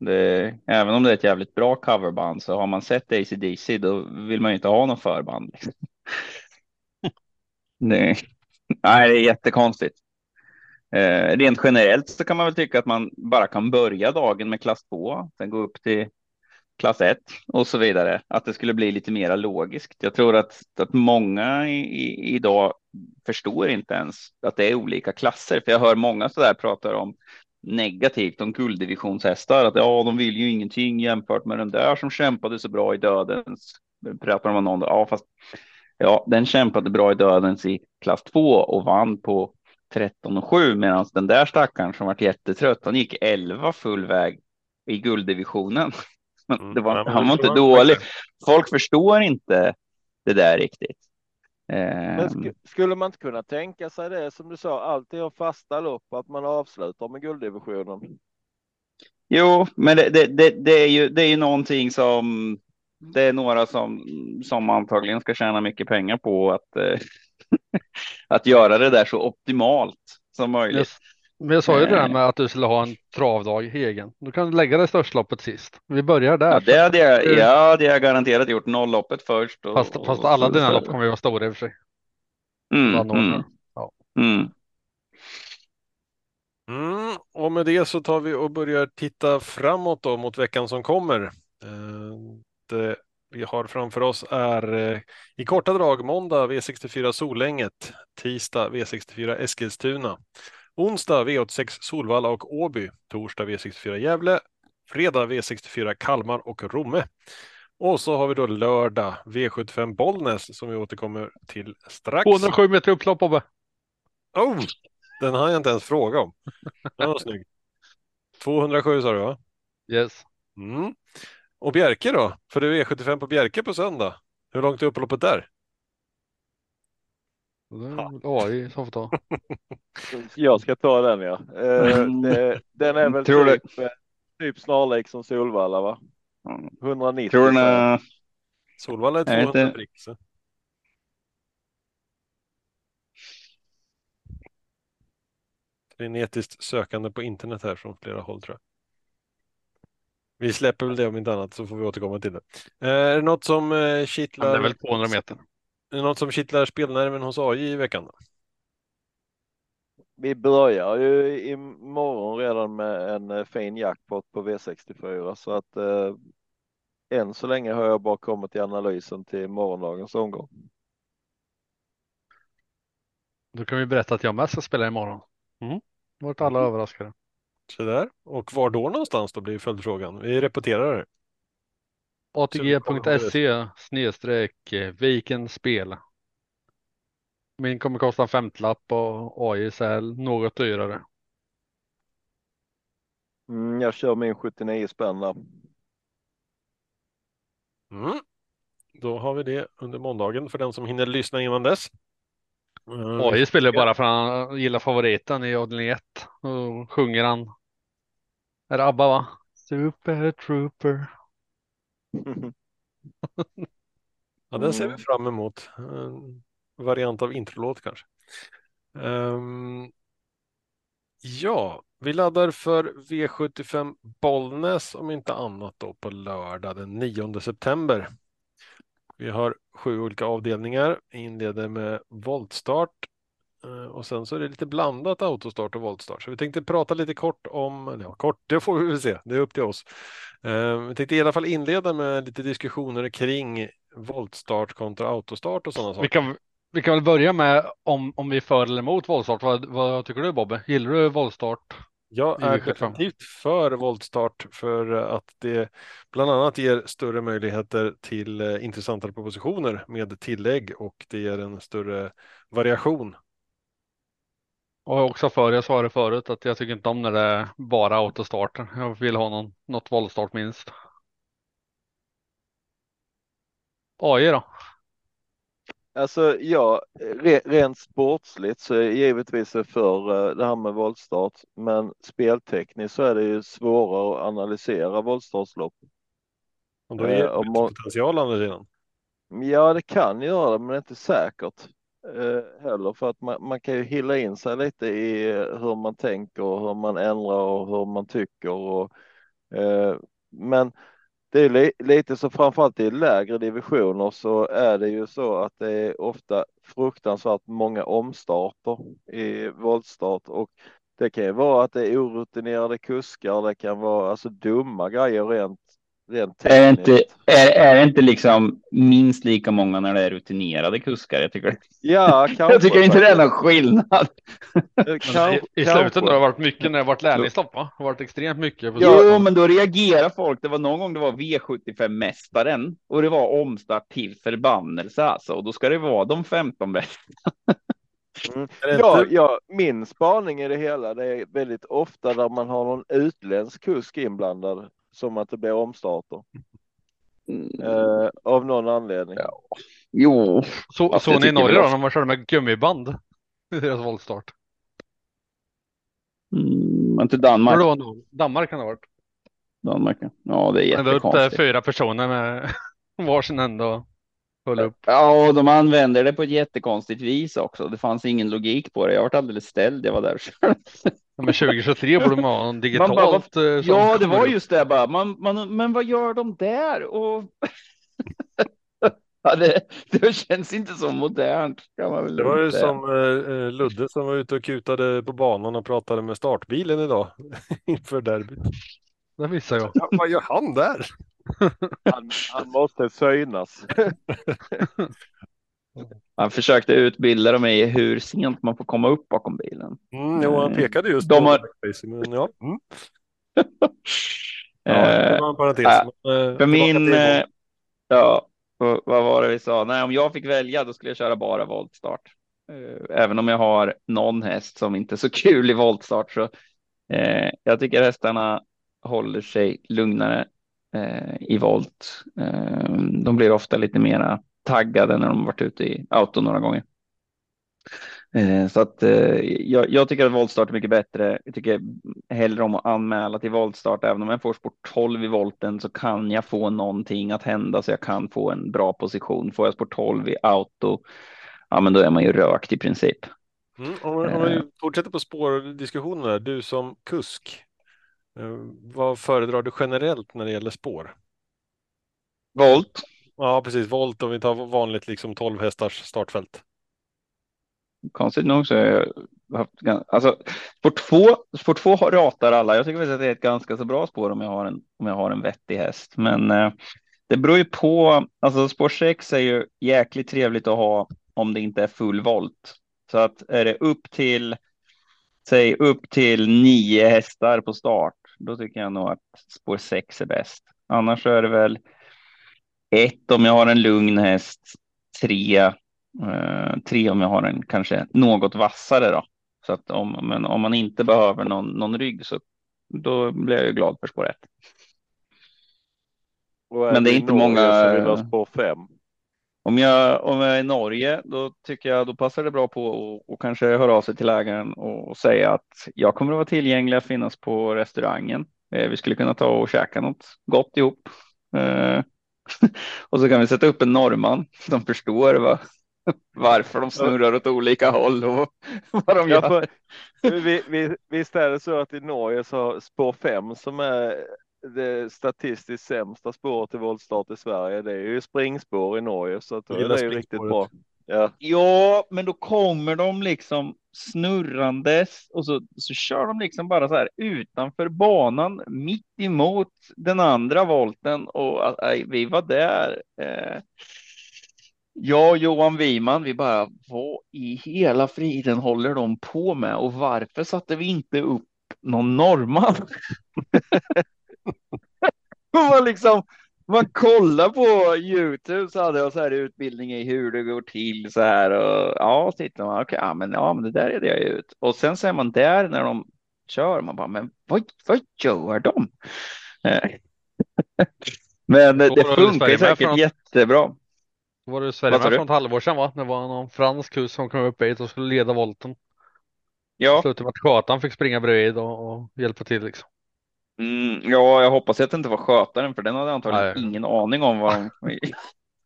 Det, även om det är ett jävligt bra coverband så har man sett ACDC då vill man ju inte ha någon förband. Liksom. [LAUGHS] det, nej, det är jättekonstigt. Eh, rent generellt så kan man väl tycka att man bara kan börja dagen med klass 2, sen gå upp till klass 1 och så vidare. Att det skulle bli lite mera logiskt. Jag tror att, att många i, i, idag förstår inte ens att det är olika klasser. För jag hör många så där pratar om negativt om gulddivisionshästar. Att ja, de vill ju ingenting jämfört med den där som kämpade så bra i dödens. Pratar om någon, ja fast ja, den kämpade bra i dödens i klass 2 och vann på 13 och 7 medan den där stackaren som vart jättetrött, han gick 11 full väg i gulddivisionen. [LAUGHS] Mm. Det var, men han var inte dålig. Folk förstår inte det där riktigt. Men Eh, sk- skulle man inte kunna tänka sig det som du sa, alltid ha fasta lopp, att man avslutar med gulddivisionen? Jo, men det, det, det, det, är ju, det är ju någonting som det är några som, som antagligen ska tjäna mycket pengar på att, eh, [LAUGHS] att göra det där så optimalt som möjligt. Just, men jag sa ju det där Eh. med att du skulle ha en travdag egen. Du kan lägga det största loppet sist. Vi börjar där. Ja, det hade jag, ja, det har jag garanterat gjort. Nollloppet först. Och, Fast, och, fast alla så- dina så- lopp kommer ju vara stora i och för sig. Mm, mm, Ja. mm. Mm, och med det så tar vi och börjar titta framåt då mot veckan som kommer. Eh, Det vi har framför oss är eh, i korta drag måndag V64 Solänget, tisdag V64 Eskilstuna, onsdag V86 Solvalla och Åby, torsdag V64 Gävle, fredag V64 Kalmar och Romme. Och så har vi då lördag V75 Bollnäs som vi återkommer till strax. 207 meter upplopp Bobbe. Oh! Den har jag inte ens fråga om. Den var snygg. 207 sa du va? Yes. Mm. Och Bjerke då? För det är V75 på Bjerke på söndag. Hur långt är upploppet där? Det är AI som får ta. Jag ska ta den ja. Eh, Mm. det, den är väl Tror du- typ, eh, typ snarlik som Solvalla va? 190. Tror du är... Solvalla är Jag vet 200 inte. prick. så. Frenetiskt sökande på internet här från flera håll tror jag. Vi släpper väl det om inte annat så får vi återkomma till det. Eh, Är det något som eh, Men det kittlar, är väl 200 meter. Är det något som kittlar spelnerven hos AI i veckan? Vi börjar ju imorgon redan med en eh, fin jackpot på V64 så att eh, än så länge har jag bara kommit till analysen till morgondagens omgång. Då kan vi berätta att jag med ska spela imorgon. Mm. Vart alla överraskade. Så där. Och var då någonstans då blir följdfrågan. Vi repeterar det. ATG.se snedstreck eh, Viken spel. Min kommer kosta en femtlapp och AI är något dyrare. Mm, jag kör min 79 spänn där. Mm. Då har vi det under måndagen för den som hinner lyssna innan dess. Mm. AI spelar bara för att han gillar favoriten i avdelning 1. Och sjunger han. Är det ABBA va? Super Trooper. Ja, den ser vi Mm. fram emot. En variant av introlåt kanske. Ehm, ja, vi laddar för V75 Bollnäs om inte annat då på lördag den 9 september. Vi har sju olika avdelningar, inleder med voltstart och sen så är det lite blandat autostart och voltstart. Så vi tänkte prata lite kort om, ja, kort, det får vi väl se, det är upp till oss. Eh, Vi tänkte i alla fall inleda med lite diskussioner kring voltstart kontra autostart och sådana Vi saker. kan, vi kan väl börja med om, om vi är för eller emot våldstart. Vad, vad tycker du Bobbe? Gillar du våldstart? Jag är V75. definitivt för voltstart för att det bland annat ger större möjligheter till eh, intressantare propositioner med tillägg och det ger en större variation. Och jag är också för, jag sa det förut, att jag tycker inte om när det är bara autostarter. Jag vill ha någon, något våldstart minst. AI då? Alltså ja, re, rent sportsligt så är jag givetvis för eh, det här med voltstart, men speltekniskt så är det ju svårare att analysera voltstartslopp. Och då Eh, ger det man- potential å andra sidan. Ja, det kan göra det, men det är inte säkert eh, heller för att man, man kan ju hilla in sig lite i eh, hur man tänker och hur man ändrar och hur man tycker. Och, eh, men det är li, lite så framförallt i lägre divisioner så är det ju så att det är ofta fruktansvärt många omstarter i voltstart och det kan ju vara att det är orutinerade kuskar, det kan vara alltså dumma grejer rent, rent Är det, inte, är, är det inte liksom minst lika många när det är rutinerade kuskar? Jag tycker, Ja, [LAUGHS] kanske. jag tycker inte det är någon skillnad. [LAUGHS] Kan- I, I slutet har det varit mycket när det varit lärlingsstopp va? Det har varit extremt mycket. på Jo, slutet. men då reagerar folk. Det var någon gång det var V75-mästaren och det var omstart till förbannelse alltså. Och då ska det vara de 15 bästa. [LAUGHS] Mm. Är det Ja, ja, min spaning i det hela, det är väldigt ofta där man har någon utländsk kusk inblandad som att det blir omstarter Mm. eh, av någon anledning. Ja. Jo, Så, Fast såg ni i Norge då när man körde med gummiband? I deras voltstart. mm, inte Danmark. det var någon. Danmark kan det ha varit. Danmark. ja. Ja, det är Men det var upp jättekonstigt. fyra personer med [LAUGHS] varsin ände och höll upp. Ja, och de använder det på ett jättekonstigt vis också. Det fanns ingen logik på det. Jag varit alldeles ställd. Jag var där själv. Men 2023 borde man ha någon digitalt. bara, eh, som Ja, det var just det bara. Man, man, men vad gör de där? Och... [LAUGHS] ja, det, det känns inte så modernt. Kan man väl Det var ju som eh, eh, Ludde som var ute och kutade på banan och pratade med startbilen idag [LAUGHS] inför derbyt. Det missar jag. Ja, vad gör han där? Han, han måste synas. [LAUGHS] Han försökte utbilda dem i hur sent man får komma upp bakom bilen. Mm, jo, han pekade just De på har- men ja. Mm. [LAUGHS] Eh, ja, en parentes. äh, men, eh, För min, till eh, ja, vad vad var det vi sa? Nej, om jag fick välja då skulle jag köra bara voltstart. även om jag har någon häst som inte är så [LAUGHS] kul i voltstart så eh, jag tycker hästarna håller sig lugnare eh, i volt. Eh, de blir ofta lite mera taggade när de varit ute i auto några gånger. Eh, så att eh, jag, jag, tycker att voltstart är mycket bättre. Jag tycker hellre om att anmäla till voltstart. Även om jag får sport 12 i volten så kan jag få någonting att hända så jag kan få en bra position. Får jag sport 12 i auto, ja, men då är man ju rökt i princip. Mm, om, om vi fortsätter på spårdiskussionerna, du som kusk, vad föredrar du generellt när det gäller spår? Volt. Ja, precis. Volt om vi tar vanligt liksom 12 hästars startfält. Konstigt nog så har jag haft, alltså spår två, spår två ratar alla. Jag tycker att det är ett ganska så bra spår om jag har en, om jag har en vettig häst, men eh, det beror ju på. Alltså spår sex är ju jäkligt trevligt att ha om det inte är full volt. Så att är det upp till, säg upp till nio hästar på start, då tycker jag nog att spår sex är bäst. Annars är det väl ett om jag har en lugn häst, tre, eh, tre om jag har en kanske något vassare då. Så att om, men om man inte behöver någon, någon rygg så då blir jag ju glad för spår ett. Men det är inte många. Spår fem. Om jag, om jag är i Norge, då tycker jag då passar det bra på och, kanske höra av sig till ägaren och, och, säga att jag kommer att vara tillgänglig att finnas på restaurangen. Eh, vi skulle kunna ta och käka något gott ihop. Eh, [LAUGHS] och så kan vi sätta upp en norrman som förstår va, [LAUGHS] varför de snurrar åt olika håll och [LAUGHS] vad de gör. Ja, vi, vi, visst är det så att i Norge så spår 5 som är det statistiskt sämsta spåret i voltstart i Sverige. Det är ju springspår i Norge så att det är ju riktigt bra. Ja. ja, men då kommer de liksom snurrandes och så, så kör de liksom bara så här utanför banan mitt emot den andra volten och äh, vi var där. Eh, jag och Johan Wiman, vi bara vad i hela friden håller de på med och varför satte vi inte upp någon norrman? [LAUGHS] liksom man kollar på Youtube så hade jag så här utbildning i hur det går till så här och ja, tittar man. Okej, okay, ja, men ja, men det där är det jag ut och sen ser man där när de kör. Man bara, men vad, vad gör de? Eh, [LAUGHS] men det, det funkar säkert från... jättebra. Var det i Sverige med för ett halvår sedan va? Det var någon fransk hus som kom upp hit och skulle leda volten. Ja. Slutade med att skötaren fick springa bredvid och, och hjälpa till liksom. Mm, ja, jag hoppas att det inte var skötaren för den hade antagligen Nej. ingen aning om vad de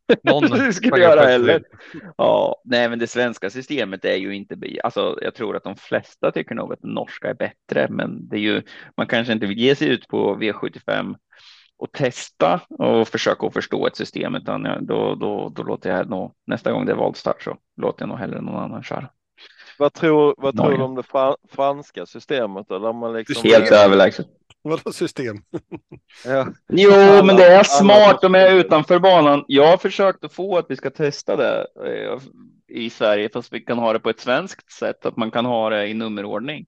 [LAUGHS] Någon skulle göra heller. Ja, nej, men det svenska systemet är ju inte. Alltså, jag tror att de flesta tycker nog att det norska är bättre, men det är ju. Man kanske inte vill ge sig ut på V75 och testa och försöka att förstå ett system, utan då, då, då låter jag nog nästa gång det är valstart så låter jag nog hellre någon annan köra. Vad tror, vad tror du om det franska systemet? Eller man liksom... Helt överlägset. Vadå system? [LAUGHS] ja. Jo, men det är smart. De är utanför banan. Jag har försökt att få att vi ska testa det eh, i Sverige, fast vi kan ha det på ett svenskt sätt, att man kan ha det i nummerordning.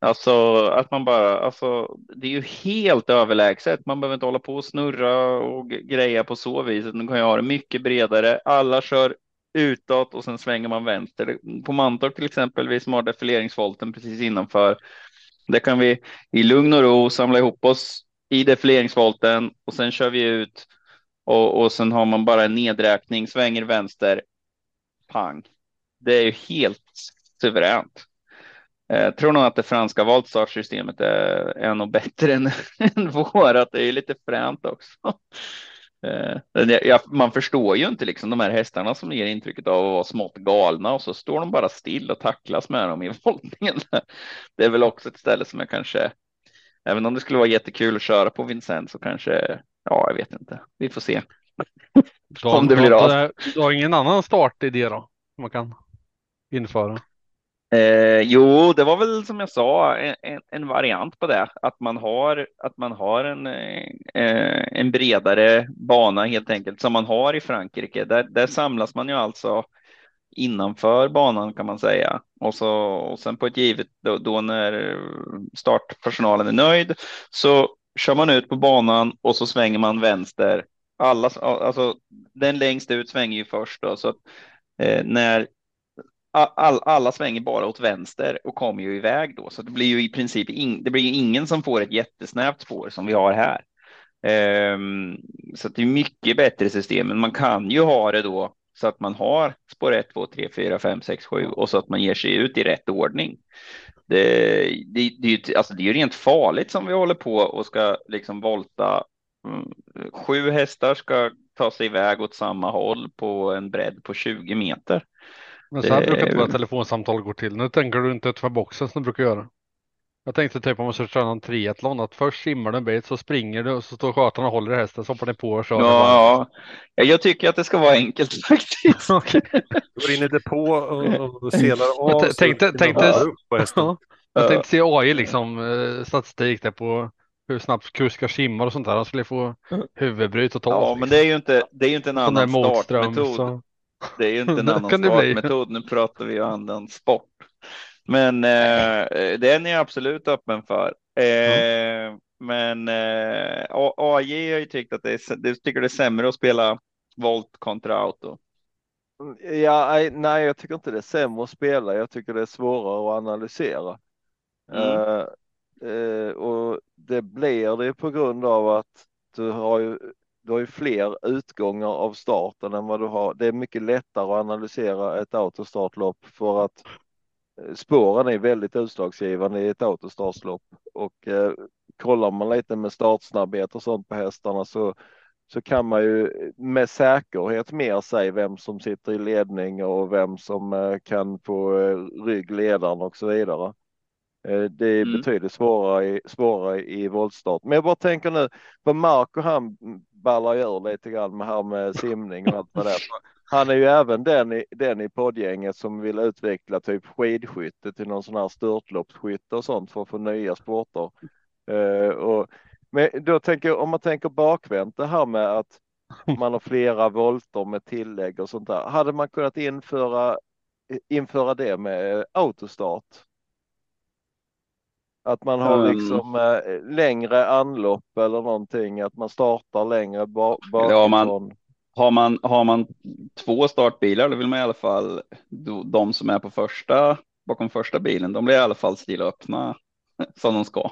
Alltså att man bara, alltså det är ju helt överlägset. Man behöver inte hålla på och snurra och greja på så vis. Nu kan jag ha det mycket bredare. Alla kör utåt och sen svänger man vänster. På Mantorp till exempel, vi som har defileringsvolten precis innanför. Där kan vi i lugn och ro samla ihop oss i defileringsvolten och sen kör vi ut och, och sen har man bara en nedräkning, svänger vänster, pang. Det är ju helt suveränt. Jag tror nog att det franska voltstartsystemet är, är nog bättre än, [LAUGHS] än vårat. Det är lite fränt också. Eh, man förstår ju inte liksom de här hästarna som ger intrycket av att vara smått galna och så står de bara still och tacklas med dem i [LAUGHS] voltningen. Det är väl också ett ställe som jag kanske, även om det skulle vara jättekul att köra på Vincent så kanske, ja, jag vet inte. Vi får se. om det blir av. Du har ingen annan startidé då? Man kan införa? Eh, jo, det var väl som jag sa en, en, variant på det, att man har att man har en, eh, eh, en bredare bana helt enkelt som man har i Frankrike. Där, där samlas man ju alltså innanför banan kan man säga och så och sen på ett givet då, då när startpersonalen är nöjd så kör man ut på banan och så svänger man vänster. Alla, alltså den längst ut svänger ju först då så att eh, när all, alla svänger bara åt vänster och kommer ju iväg då, så det blir ju i princip in, det blir ju ingen som får ett jättesnävt spår som vi har här. Um, så det är mycket bättre system, men man kan ju ha det då så att man har spår 1, 2, 3, 4, 5, 6, 7 och så att man ger sig ut i rätt ordning. Det, det, det, är, ju, alltså det är ju rent farligt som vi håller på och ska liksom volta. Mm, sju hästar ska ta sig iväg åt samma håll på en bredd på 20 meter. Men så här brukar inte våra telefonsamtal gå till. Nu tänker du inte utanför boxen som du brukar göra. Jag tänkte typ om man ska köra en triathlon att först simmar du en bit så springer du och så står skötaren och håller i hästen så hoppar ni på och kör. Ja, ja, jag tycker att det ska vara enkelt [LAUGHS] faktiskt. [LAUGHS] okay. Du går in i depå och, och selar av. Jag tänkte, tänkte, jag tänkte se AI liksom eh, statistik där på hur snabbt kuskar simmar och sånt där. Han skulle få huvudbry totalt. Ja, men det är ju inte, det är ju inte en annan startmetod. Så. Det är ju inte en [LAUGHS] annan startmetod. Nu pratar vi ju annan sport. Men eh, den är jag absolut öppen för. Eh, mm. Men eh, AJ har ju tyckt att det är, du tycker det är sämre att spela volt kontra auto. Ja, nej, jag tycker inte det är sämre att spela. Jag tycker det är svårare att analysera. Mm. Uh, uh, och det blir det på grund av att du har ju, du har ju fler utgångar av starten än vad du har. Det är mycket lättare att analysera ett autostartlopp för att eh, spåren är väldigt utslagsgivande i ett autostartslopp och eh, kollar man lite med startsnabbhet och sånt på hästarna så så kan man ju med säkerhet mer säga vem som sitter i ledning och vem som eh, kan få eh, ryggledaren och så vidare. Eh, det är mm. betydligt svårare i, svårare i voltstart. Men jag bara tänker nu på Marco han ballar ur lite grann med här med simning och allt vad det är. [LAUGHS] Han är ju även den i, den i poddgänget som vill utveckla typ skidskytte till någon sån här störtloppsskytte och sånt för att få nya sporter. Uh, och, men då tänker om man tänker bakvänt det här med att man har flera volter med tillägg och sånt där. Hade man kunnat införa, införa det med autostart? Att man har mm. liksom eh, längre anlopp eller någonting, att man startar längre bakifrån. Ja, man, har man, har man två startbilar, då vill man i alla fall, de som är på första, bakom första bilen, de blir i alla fall stilöppna [LAUGHS] som de ska.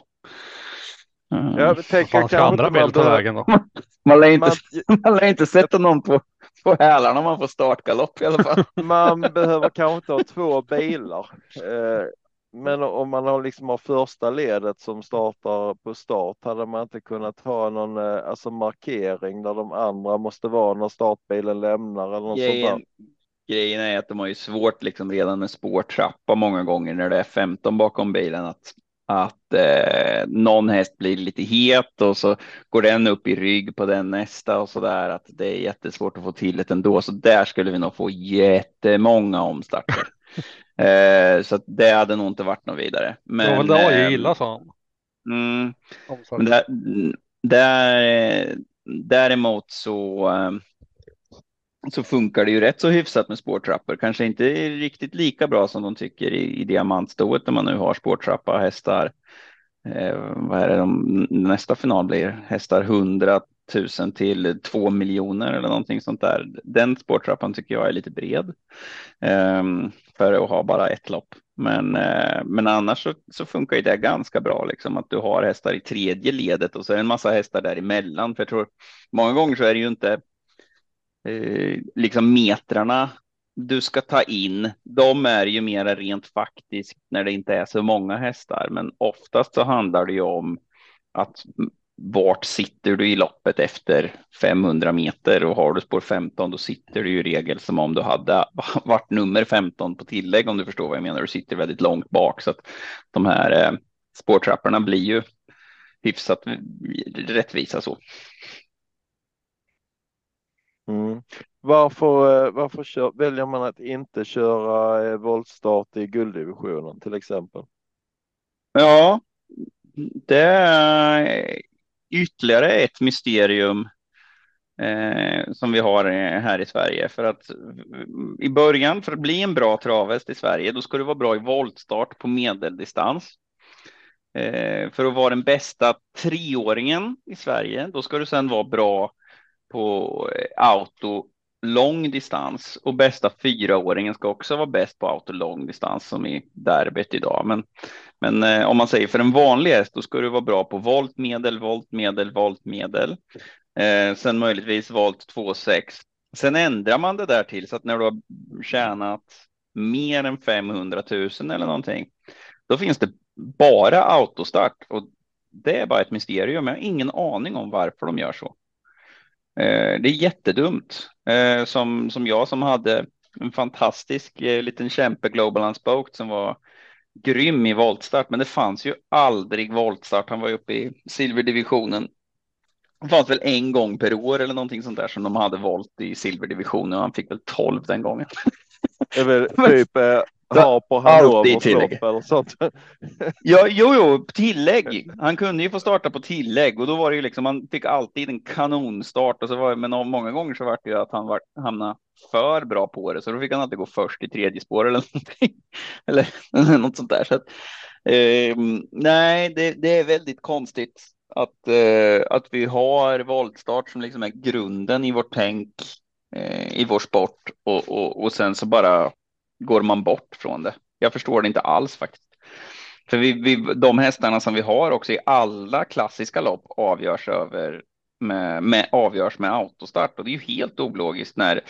Mm. Jag tänker kanske andra bilar ta vägen då? [LAUGHS] Man lär inte, man, [LAUGHS] man lär inte sätta någon på, på hälarna om man får startgalopp i alla fall. Man behöver kanske inte ha två bilar. Eh, men om man har liksom har första ledet som startar på start hade man inte kunnat ha någon eh, alltså markering där de andra måste vara när startbilen lämnar eller något grejen, sånt där. Grejen är att de har ju svårt liksom redan med spårtrappa många gånger när det är 15 bakom bilen att att eh, någon häst blir lite het och så går den upp i rygg på den nästa och så där att det är jättesvårt att få till det ändå. Så där skulle vi nog få jättemånga omstarter. [LAUGHS] Eh, så det hade nog inte varit något vidare. Men, ja, det har ju gillat sa han. Mm, men där, där, däremot så, eh, så funkar det ju rätt så hyfsat med spårtrappor. Kanske inte riktigt lika bra som de tycker i, i diamantstoet när man nu har spårtrappa hästar. Eh, vad är det de, nästa final blir? Hästar 100 000 till 2 miljoner eller någonting sånt där. Den spårtrappan tycker jag är lite bred eh, för att ha bara ett lopp. Men, eh, men annars så, så, funkar ju det ganska bra, liksom att du har hästar i tredje ledet och så är det en massa hästar däremellan. För jag tror många gånger så är det ju inte eh, liksom metrarna du ska ta in. De är ju mera rent faktiskt när det inte är så många hästar, men oftast så handlar det ju om att vart sitter du i loppet efter 500 meter och har du spår 15 då sitter du i regel som om du hade [LAUGHS] varit nummer 15 på tillägg om du förstår vad jag menar. Du sitter väldigt långt bak så att de här eh, spårtrapporna blir ju hyfsat rättvisa så. Mm. Varför, eh, varför kör, väljer man att inte köra eh, voltstart i gulddivisionen till exempel? Ja, det ytterligare ett mysterium eh, som vi har eh, här i Sverige. För att eh, i början, för att bli en bra travhäst i Sverige, då ska du vara bra i voltstart på medeldistans. Eh, för att vara den bästa treåringen i Sverige, då ska du sedan vara bra på eh, auto lång distans och bästa fyraåringen ska också vara bäst på auto lång distans som i derbyt idag. Men, men eh, om man säger för en vanlig häst, då ska du vara bra på volt medel, volt medel, volt medel. Eh, sen möjligtvis volt 2,6. Sen ändrar man det där till så att när du har tjänat mer än 500 000 eller någonting, då finns det bara autostart och det är bara ett mysterium. Jag har ingen aning om varför de gör så. Eh, det är jättedumt. Eh, som, som jag som hade en fantastisk eh, liten kämpe Global Unspoked som var grym i voltstart, men det fanns ju aldrig voltstart. Han var uppe i silverdivisionen. Det fanns väl en gång per år eller någonting sånt där som de hade volt i silverdivisionen och han fick väl 12 den gången. Väl [LAUGHS] typ ha på Hannover eller sånt. [LAUGHS] ja, jo, jo, tillägg. Han kunde ju få starta på tillägg och då var det ju liksom, han fick alltid en kanonstart och så var det, men många gånger så var det ju att han var, hamnade för bra på det, så då fick han alltid gå först i tredje spår eller [LAUGHS] någonting. eller, eller [LAUGHS] något sånt där. Så att, eh, nej, det, det, är väldigt konstigt att, eh, att vi har voltstart som liksom är grunden i vårt tänk eh, i vår sport och, och, och sen så bara går man bort från det. Jag förstår det inte alls faktiskt. För vi, vi, de hästarna som vi har också i alla klassiska lopp avgörs över med, med, avgörs med autostart och det är ju helt ologiskt när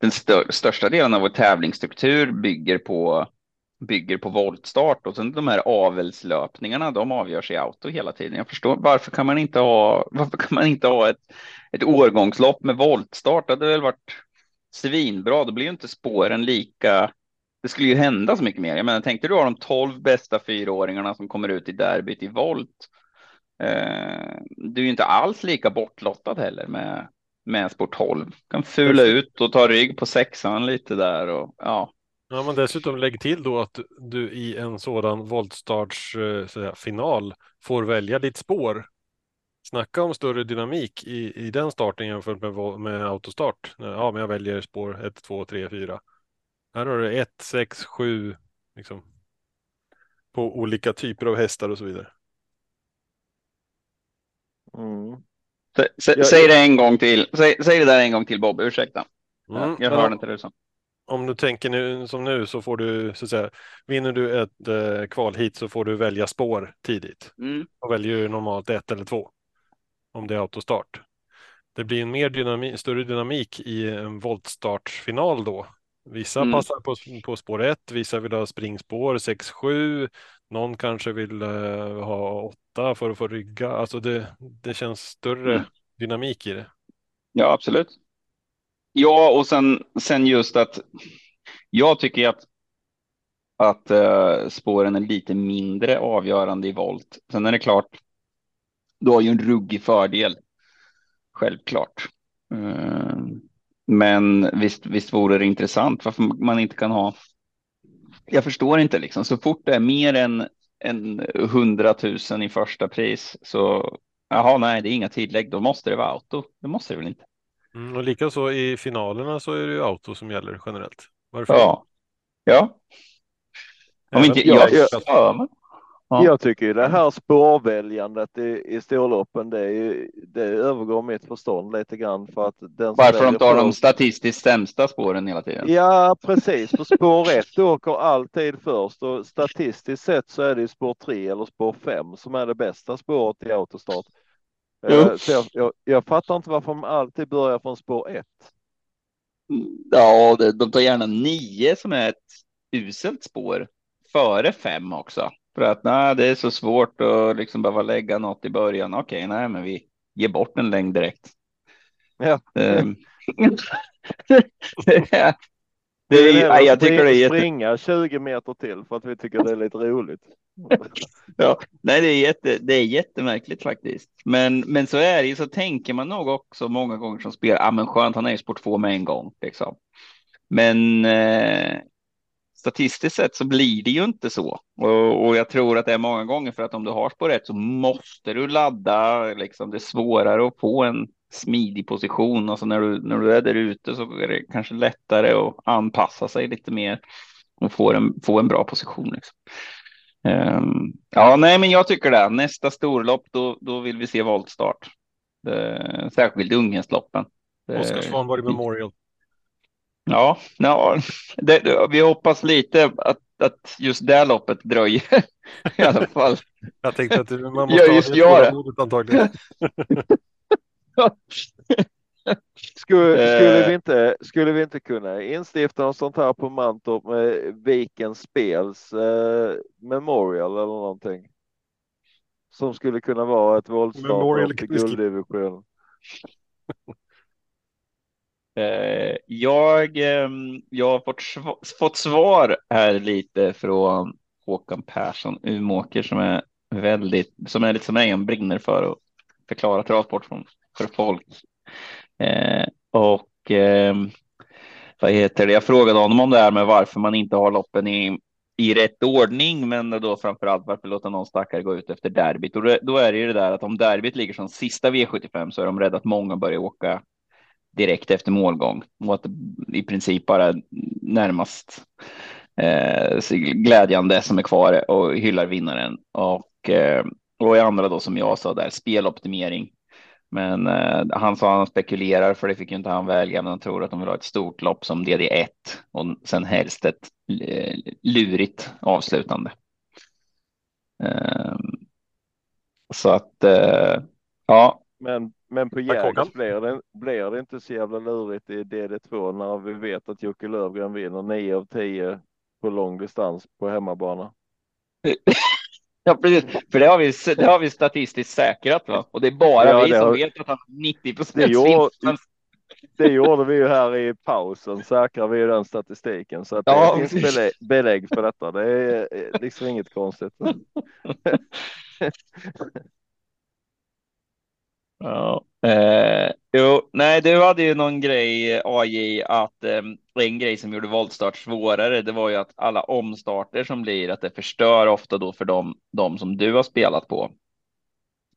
den stör, största delen av vår tävlingsstruktur bygger på bygger på voltstart och sen de här avelslöpningarna, de avgörs i auto hela tiden. Jag förstår varför kan man inte ha, [LAUGHS] varför kan man inte ha ett, ett årgångslopp med voltstart? Det hade väl varit svinbra. Då blir ju inte spåren lika det skulle ju hända så mycket mer. Jag menar, tänkte du ha de tolv bästa fyraåringarna som kommer ut i derbyt i volt. Eh, du är ju inte alls lika bortlottad heller med, med sport 12. Kan fula ut och ta rygg på sexan lite där och ja. Ja, men dessutom lägg till då att du i en sådan voltstarts eh, final får välja ditt spår. Snacka om större dynamik i, i den starten jämfört med, med autostart. Ja, men jag väljer spår 1, 2, 3, 4. Här har du 1, 6, 7 liksom. På olika typer av hästar och så vidare. Mm. Sä, sä, säg det en gång till. Säg, säg, det där en gång till Bob, ursäkta. Mm. Jag hörde inte det du sa. Om du tänker nu som nu så får du så att säga vinner du ett eh, kval hit så får du välja spår tidigt. Mm. Och väljer normalt ett eller två. Om det är autostart. Det blir en mer dynamik, större dynamik i en voltstartsfinal då Vissa mm. passar på, på spår 1, vissa vill ha springspår 6-7, någon kanske vill uh, ha 8 för att få rygga. Alltså det, det känns större mm. dynamik i det. Ja, absolut. Ja, och sen, sen just att jag tycker att att uh, spåren är lite mindre avgörande i volt. Sen är det klart, du har ju en ruggig fördel. Självklart. Uh, men visst, visst vore det intressant varför man inte kan ha. Jag förstår inte liksom så fort det är mer än en hundratusen i första pris så jaha, nej, det är inga tillägg. Då måste det vara auto. Det måste det väl inte. Mm, och likaså i finalerna så är det ju auto som gäller generellt. Varför? Ja, ja. Om inte jag, jag, jag, Ja. Jag tycker ju det här spårväljandet i, i storloppen, det, är, det övergår mitt förstånd lite grann för att den Varför de inte har de statistiskt sämsta spåren hela tiden? Ja, precis. För spår 1 åker alltid först och statistiskt sett så är det spår 3 eller spår 5 som är det bästa spåret i autostart. Uh, så jag, jag, jag, fattar inte varför de alltid börjar från spår 1. Ja, de tar gärna 9 som är ett uselt spår före 5 också. För att nej, det är så svårt att liksom behöva lägga något i början. Okej, nej, men vi ger bort en längd direkt. Ja. Um, [LAUGHS] det är, nej, jag tycker det är jätte... springa 20 meter till för att vi tycker det är lite roligt. [LAUGHS] ja, nej, det är, jätte, det är jättemärkligt faktiskt. Men, men så är det ju, så tänker man nog också många gånger som spelar, ja men skönt, han är ju sport 2 med en gång liksom. Men eh, statistiskt sett så blir det ju inte så. Och, och, jag tror att det är många gånger för att om du har spår rätt så måste du ladda. Liksom, det är svårare att få en smidig position. Alltså när du, när du är där ute så är det kanske lättare att anpassa sig lite mer och få en, få en bra position. Liksom. Um, ja, nej, men jag tycker det. Nästa storlopp, då, då vill vi se voltstart. Det, särskilt unghästloppen. Oskar Svanborg Memorial. Ja, ja det, vi hoppas lite att, att just det loppet dröjer [LAUGHS] i alla fall. Jag tänkte att man måste Ja, ha just jag det. tålamodet antagligen. [LAUGHS] Skulle, skulle, Eh. vi inte, skulle vi inte kunna instifta något sånt här på Mantorp med Vikens Spels eh, Memorial eller någonting? Som skulle kunna vara ett våldstart i kan vi skippa. gulddivisionen. Eh, Eh, jag, ehm, jag har fått, fått svar här lite från Håkan Persson Umåker som är väldigt, som är lite som en brinner för att förklara travsport för, folk. Eh, och ehm, vad heter det? Jag frågade honom om det här med varför man inte har loppen i, i rätt ordning, men då framför allt varför låta någon stackare gå ut efter derbyt. Och då, då är det ju det där att om derbyt ligger som sista V75 så är de rädda att många börjar åka direkt efter målgång och att det i princip bara närmast eh, glädjande som är kvar och hyllar vinnaren. Och, eh, och i andra då som jag sa där, speloptimering. Men eh, han sa han spekulerar för det fick ju inte han välja, men han tror att de vill ha ett stort lopp som DD1 och sen helst ett eh, lurigt avslutande. Eh, så att eh, ja, Men, men på Jägers blir det, blir det inte så jävla lurigt i DD2 när vi vet att Jocke Löfgren vinner 9 av 10 på lång distans på hemmabana. [LAUGHS] Ja, precis. För det har vi, det har vi statistiskt säkrat, va? Och det är bara Ja, vi som har- vet att han har 90 Det procent vinst. Det gjorde vi ju här i pausen, säkrar vi ju den statistiken. Så att det Ja, finns precis. belägg, belägg för detta. Det är eh, liksom inget konstigt. [LAUGHS] [LAUGHS] Ja. Eh, jo, nej, du hade ju någon grej, AJ, att eh, en grej som gjorde voltstart svårare, det var ju att alla omstarter som blir, att det förstör ofta då för dem, de som du har spelat på.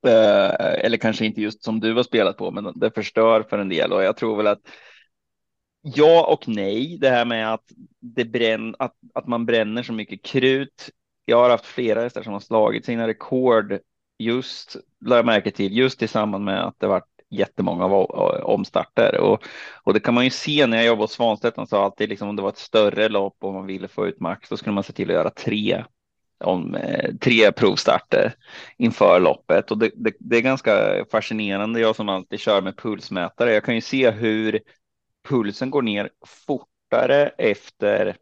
Eh, eller kanske inte just som du har spelat på, men det förstör för en del och jag tror väl att ja och nej, det här med att, det bränn, att, att man bränner så mycket krut. Jag har haft flera hästar som har slagit sina rekord just, lade jag märke till, just i samband med att det varit jättemånga eh, omstarter. Och, och det kan man ju se när jag jobbade hos Svanstedt, han sa alltid liksom om det var ett större lopp och man ville få ut max, då skulle man se till att göra tre om eh, tre provstarter inför loppet och det, det, det är ganska fascinerande. Jag som alltid kör med pulsmätare. Jag kan ju se hur pulsen går ner fortare efter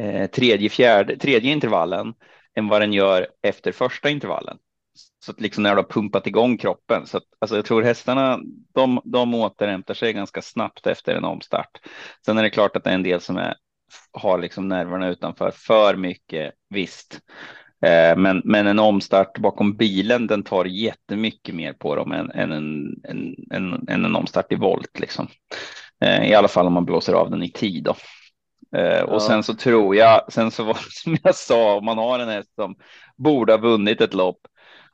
eh, tredje, fjärde, tredje intervallen än vad den gör efter första intervallen. Så att liksom när du har pumpat igång kroppen. Så att, alltså jag tror hästarna, de, de återhämtar sig ganska snabbt efter en omstart. Sen är det klart att det är en del som är, har liksom nerverna utanför för mycket, visst. Eh, Men, men en omstart bakom bilen, den tar jättemycket mer på dem än, än, en, en, en, än en omstart i volt. Liksom. Eh, I alla fall om man blåser av den i tid. Då. Eh, Och Ja. sen så tror jag, sen så var det som jag sa, om man har en häst som borde ha vunnit ett lopp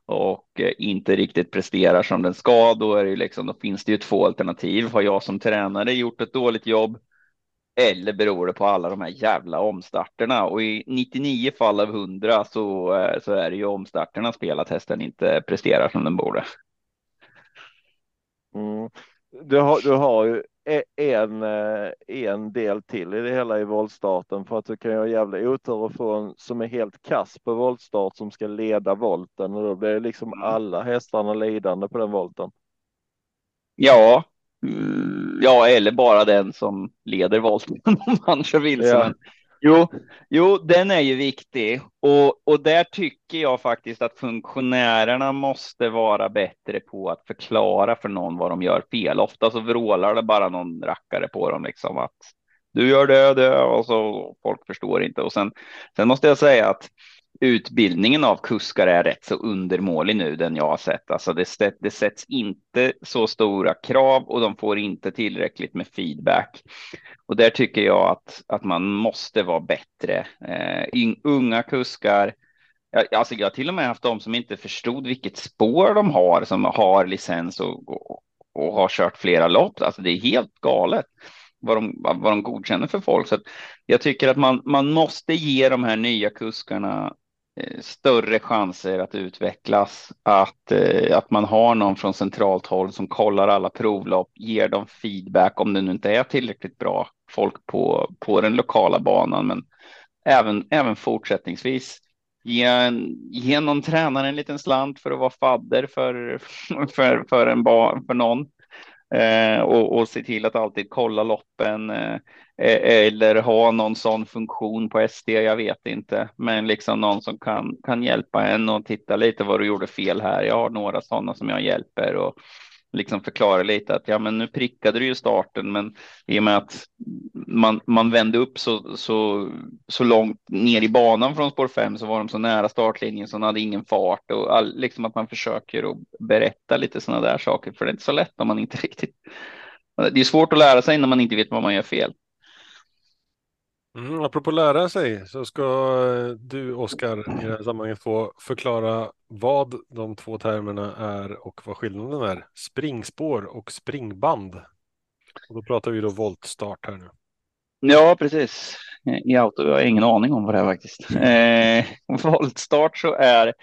och eh, inte riktigt presterar som den ska, då, är det ju liksom, då finns det ju två alternativ. Har jag som tränare gjort ett dåligt jobb? Eller beror det på alla de här jävla omstarterna? Och i 99 fall av 100 så, eh, så är det ju omstarterna fel att hästen inte presterar som den borde. Mm. Du, har, du har ju e- en, eh, en del till i det hela i voltstarten för att du kan ju ha jävla otur och få en som är helt kass på voltstart som ska leda volten och då blir liksom Mm. alla hästarna lidande på den volten. Ja, mm, ja, eller bara den som leder volten [LAUGHS] om man kör vilse. Ja. Jo, jo, den är ju viktig och, och där tycker jag faktiskt att funktionärerna måste vara bättre på att förklara för någon vad de gör fel. Ofta så vrålar det bara någon rackare på dem liksom att du gör det, det och så folk förstår inte. Och sen, sen måste jag säga att utbildningen av kuskar är rätt så undermålig nu, den jag har sett. Alltså det, det sätts inte så stora krav och de får inte tillräckligt med feedback. Och där tycker jag att, att man måste vara bättre. Eh, in, unga kuskar, jag, alltså jag har till och med haft de som inte förstod vilket spår de har, som har licens och, och, och har kört flera lopp. Alltså det är helt galet vad de, vad de godkänner för folk. Så att jag tycker att man, man måste ge de här nya kuskarna Eh, större chanser att utvecklas. Att, eh, att man har någon från centralt håll som kollar alla provlopp, ger dem feedback om det nu inte är tillräckligt bra folk på, på den lokala banan, men även, även fortsättningsvis. Ge, ge någon tränare en liten slant för att vara fadder för, [LAUGHS] för, för, en ba, för någon. Eh, och, och se till att alltid kolla loppen eh E-, eller ha någon sån funktion på SD. Jag vet inte, men liksom någon som kan kan hjälpa en och titta lite vad du gjorde fel här. Jag har några sådana som jag hjälper och liksom förklara lite att ja, men nu prickade du ju starten, men i och med att man, man vände upp så, så, så långt ner i banan från spår 5 så var de så nära startlinjen så de hade ingen fart och all, liksom att man försöker att berätta lite sådana där saker, för det är inte så lätt om man inte [LAUGHS] riktigt. Det är svårt att lära sig när man inte vet vad man gör fel. Mm, apropå lära sig så ska eh, du, Oskar, i det här sammanhanget få förklara vad de två termerna är och vad skillnaden är. Springspår och springband. Och då pratar vi då voltstart här nu. Ja, precis. I auto jag har ingen aning om vad det är faktiskt. Eh, [LAUGHS] voltstart så är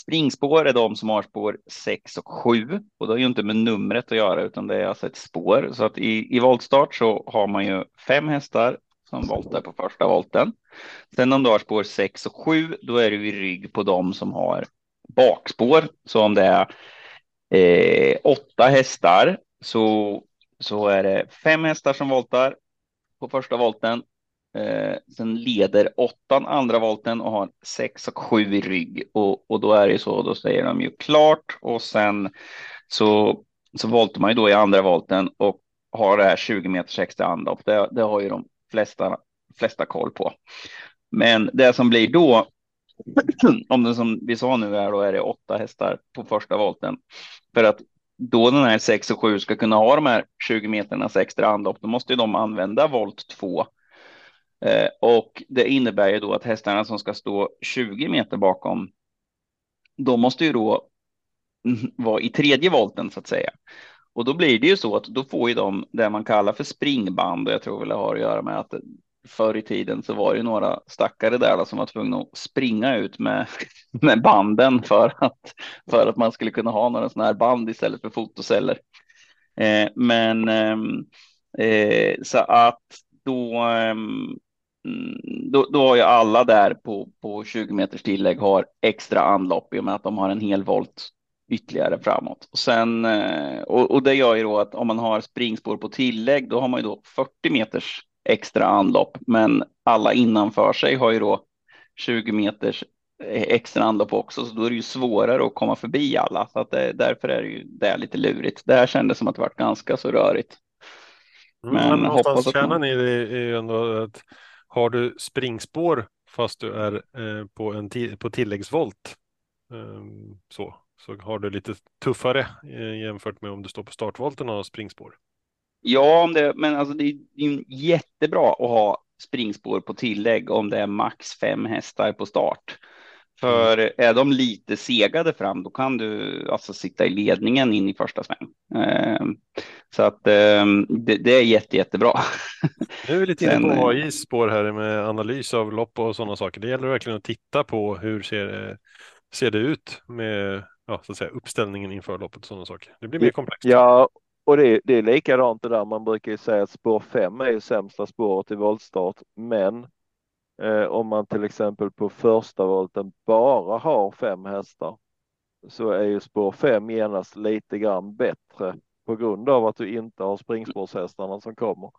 springspår är de som har spår 6 och 7 och det har ju inte med numret att göra utan det är alltså ett spår. Så att i, i voltstart så har man ju fem hästar som voltar på första volten. Sen om du har spår 6 och 7, då är du i rygg på dem som har bakspår. Så om det är eh, åtta hästar så, så är det fem hästar som voltar på första volten. Eh, sen leder åttan andra volten och har sex och sju i rygg. Och, och då är det så, då säger de ju klart och sen så, så voltar man ju då i andra volten och har det här 20 meters extra anlopp. Det, det har ju de flesta, flesta koll på. Men det som blir då, [CLEARS THROAT] om det som vi sa nu är då är det åtta hästar på första volten. För att då den här 6 och 7 ska kunna ha de här 20 meternas extra anlopp, då måste de använda volt 2. Eh, och det innebär ju då att hästarna som ska stå 20 meter bakom, de måste ju då mm, vara i tredje volten så att säga. Och då blir det ju så att då får ju de det man kallar för springband och jag tror väl det har att göra med att förr i tiden så var det några stackare där då, som var tvungna att springa ut med, [LAUGHS] med banden för att, för att man skulle kunna ha några sådana här band istället för fotoceller. Eh, men ehm, eh, så att då, ehm, mm, då, då har ju alla där på, på 20 meters tillägg har extra anlopp i och med att de har en hel volt ytterligare framåt. Och, sen, eh, och, och det gör ju då att om man har springspår på tillägg, då har man ju då 40 meters extra anlopp, men alla innanför sig har ju då 20 meters extra anlopp också, så då är det ju svårare att komma förbi alla. Så att det, därför är det ju det är lite lurigt. Det här kändes som att det var ganska så rörigt. Men, men någonstans kärnan i det är ju ändå att har du springspår fast du är eh, på en på tilläggsvolt eh, så så har du lite tuffare eh, jämfört med om du står på startvolten och har springspår. Ja, det, men alltså det är jättebra att ha springspår på tillägg om det är max fem hästar på start. För mm. är de lite segade fram, då kan du alltså sitta i ledningen in i första sväng. Eh, så att eh, det, det, är jätte, jättebra. [LAUGHS] Nu är vi lite inne på AIs spår här med analys av lopp och sådana saker. Det gäller verkligen att titta på hur ser, ser det ut med ja, så att säga, uppställningen inför loppet och sådana saker. Det blir mer komplext. Ja, och det, det är likadant det där. Man brukar ju säga att spår 5 är ju sämsta spåret i voltstart, men eh, om man till exempel på första volten bara har fem hästar så är ju spår 5 genast lite grann bättre på grund av att du inte har springspårshästarna som kommer.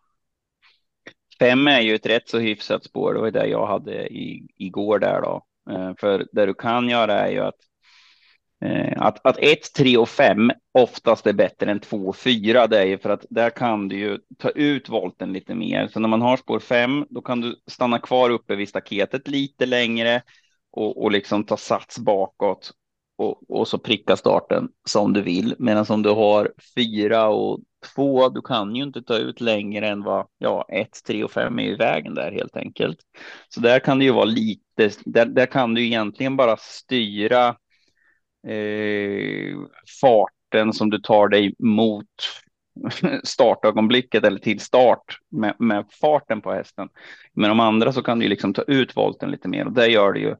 Fem är ju ett rätt så hyfsat spår. Det var det jag hade i, igår där då. Eh, för det du kan göra är ju att Eh, att, att 1, 3 och 5 oftast är bättre än 2 och 4, det är ju för att där kan du ju ta ut volten lite mer. Så när man har spår 5, då kan du stanna kvar uppe vid staketet lite längre och, och liksom ta sats bakåt och, och så pricka starten som du vill. Medan om du har 4 och 2, du kan ju inte ta ut längre än vad ja, 1, 3 och 5 är i vägen där helt enkelt. Så där kan det ju vara lite, där, där kan du egentligen bara styra eh, farten som du tar dig mot [LAUGHS] startögonblicket eller till start med, med, farten på hästen. Men de andra så kan du liksom ta ut volten lite mer och det gör det ju.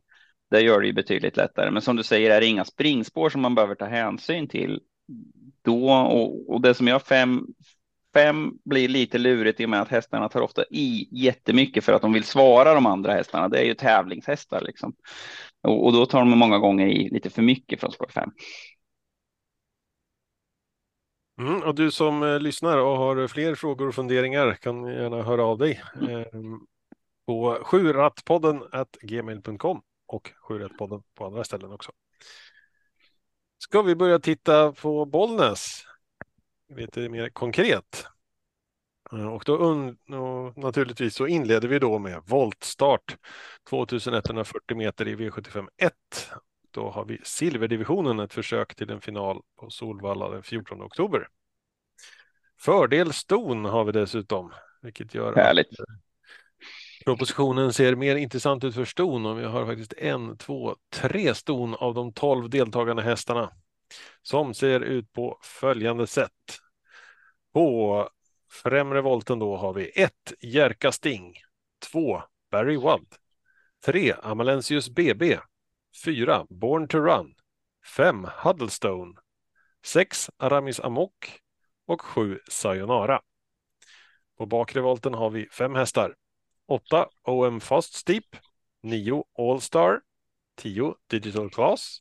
Det gör det ju betydligt lättare. Men som du säger är det inga springspår som man behöver ta hänsyn till. Då och, och det som jag fem, fem blir lite lurigt i och med att hästarna tar ofta i jättemycket för att de vill svara de andra hästarna. Det är ju tävlingshästar liksom. Och, och då tar de många gånger i lite för mycket från spår fem. Mm, och du som eh, lyssnar och har fler frågor och funderingar kan gärna höra av dig eh, på sjurattpodden gmail.com och sjurattpodden på andra ställen också. Ska vi börja titta på Bollnäs lite mer konkret? Eh, och då och naturligtvis så inleder vi då med voltstart 2140 meter i V75 1. Då har vi silverdivisionen ett försök till en final på Solvalla den 14 oktober. Fördel ston har vi dessutom, vilket gör Härligt. att propositionen ser mer intressant ut för ston och vi har faktiskt en, två, tre ston av de tolv deltagande hästarna som ser ut på följande sätt. På främre volten då har vi 1. Jerka Sting, 2. Barry Wald, 3. Amalensius BB, 4. Born to Run, 5. Huddlestone, 6. Aramis Amok och 7. Sayonara. På bakre volten har vi fem hästar. 8. OM Fast Steep, 9. Allstar, 10. Digital Class,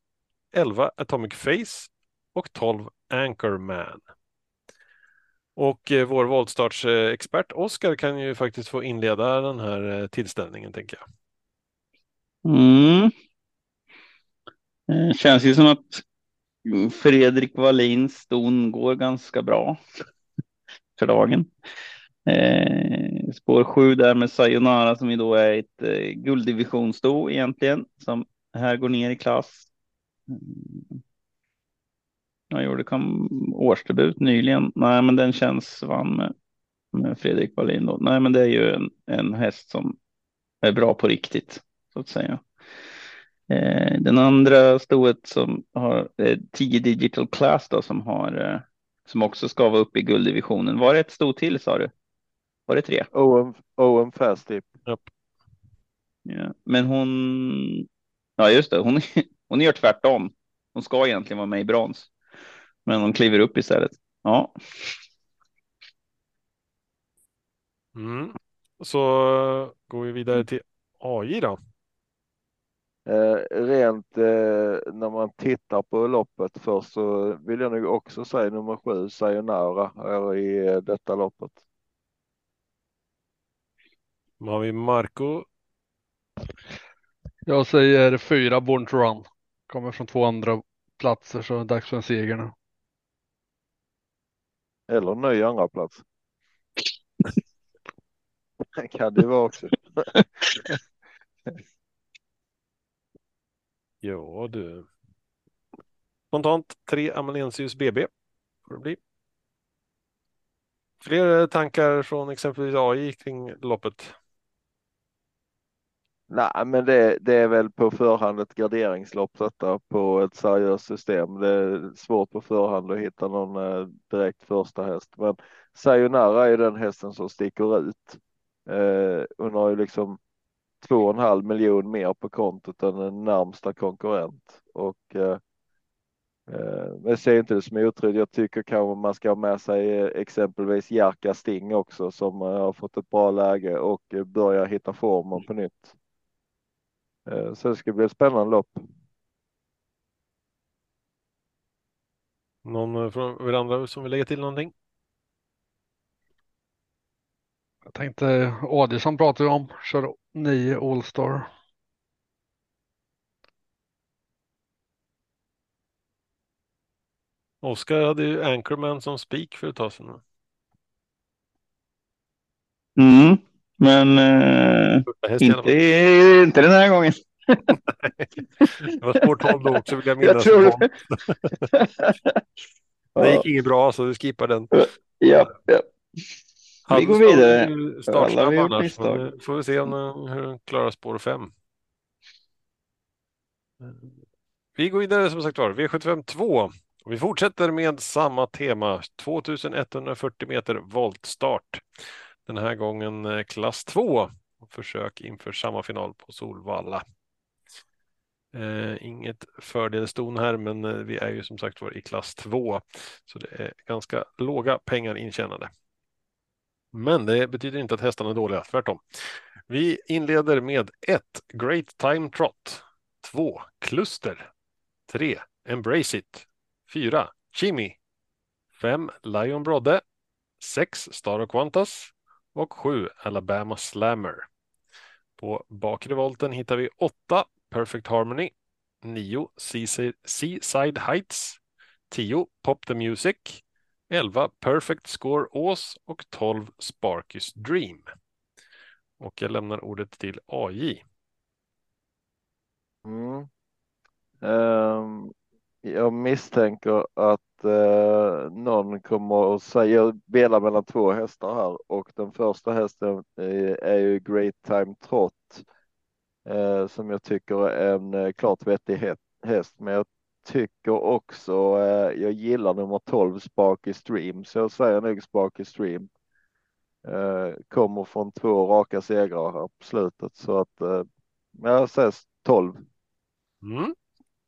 11. Atomic Face och 12. Anchorman. Och eh, vår voltstartsexpert eh, Oskar kan ju faktiskt få inleda den här eh, tillställningen tänker jag. Mm. Det känns ju som att Fredrik Wallins ston går ganska bra [LAUGHS] för dagen. Eh, spår 7 där med Sayonara som ju då är ett eh, gulddivisionssto egentligen som här går ner i klass. Mm. Jag gjorde kom årsdebut nyligen. Nej, men den känns vann med, med Fredrik Wallin då. Nej, men det är ju en, en häst som är bra på riktigt så att säga. Eh, den andra stoet som har eh, 10 digital class då som har eh, som också ska vara uppe i gulddivisionen. Var det ett sto till sa du? Var det tre? OM, OM Fast Tip. Yep. Ja, men hon. Ja, just det. Hon, hon gör tvärtom. Hon ska egentligen vara med i brons, men hon kliver upp istället. Ja. Mm. Så går vi vidare till AI då. Eh, rent eh, när man tittar på loppet först så vill jag nog också säga nummer sju, Sayonara, är i eh, detta loppet. Då har vi Marco. Jag säger fyra Born to Run. Kommer från två andra platser så är det dags för en seger nu. Eller ny andra plats. [LAUGHS] kan det vara också. [LAUGHS] Ja du. Spontant tre Amalensius BB. Får det bli. Fler tankar från exempelvis AI kring loppet? Nej, men det, det är väl på förhand ett garderingslopp detta på ett seriöst system. Det är svårt på förhand att hitta någon eh, direkt första häst, men Sayonara är den hästen som sticker ut. Eh, hon har ju liksom två och en halv miljon mer på kontot än den närmsta konkurrent och eh, eh, jag ser inte det som otroligt. Jag tycker kanske man ska ha med sig eh, exempelvis Jerka Sting också som eh, har fått ett bra läge och börjar hitta formen på nytt. Så det ska bli ett spännande lopp. Någon från er andra som vill lägga till någonting? Jag tänkte Adielsson pratar vi om, kör nio Allstar. Oskar hade ju Anchorman som spik för ett tag sedan. Mm, men eh, inte, inte den här gången. [LAUGHS] det var spår 12 då också vill jag minnas. Jag tror det. [LAUGHS] det gick inget bra så du skippar den. Ja, ja. Vi går vidare. Startsnabb annars. Får vi se om den, hur den klarar spår 5. Vi går vidare som sagt var. V75 2. Vi fortsätter med samma tema. 2140 meter voltstart. Den här gången eh, klass 2. Försök inför samma final på Solvalla. Eh, inget fördelston här, men eh, vi är ju som sagt var i klass 2. Så det är ganska låga pengar intjänade. Men det betyder inte att hästarna är dåliga, tvärtom. Vi inleder med 1. Great Time Trot. 2. Kluster. 3. Embrace It. 4. Chimmy. 5. Lion Brodde. 6. Star och Qantas. Och 7. Alabama Slammer. På bakre volten hittar vi 8. Perfect Harmony. 9. Seaside Heights. 10. Pop the Music. 11 Perfect Score Ås och 12 Sparkys Dream. Och jag lämnar ordet till AJ. Mm. Um, jag misstänker att eh, någon kommer att säga spela mellan två hästar här och den första hästen är, är ju Great Time Trot eh, som jag tycker är en eh, klart vettig häst. Men jag tycker också, eh, jag gillar nummer 12 Sparky Stream, så jag säger nog Sparky Stream. Eh, kommer från två raka segrar här på slutet så att eh, jag säger 12. Mm.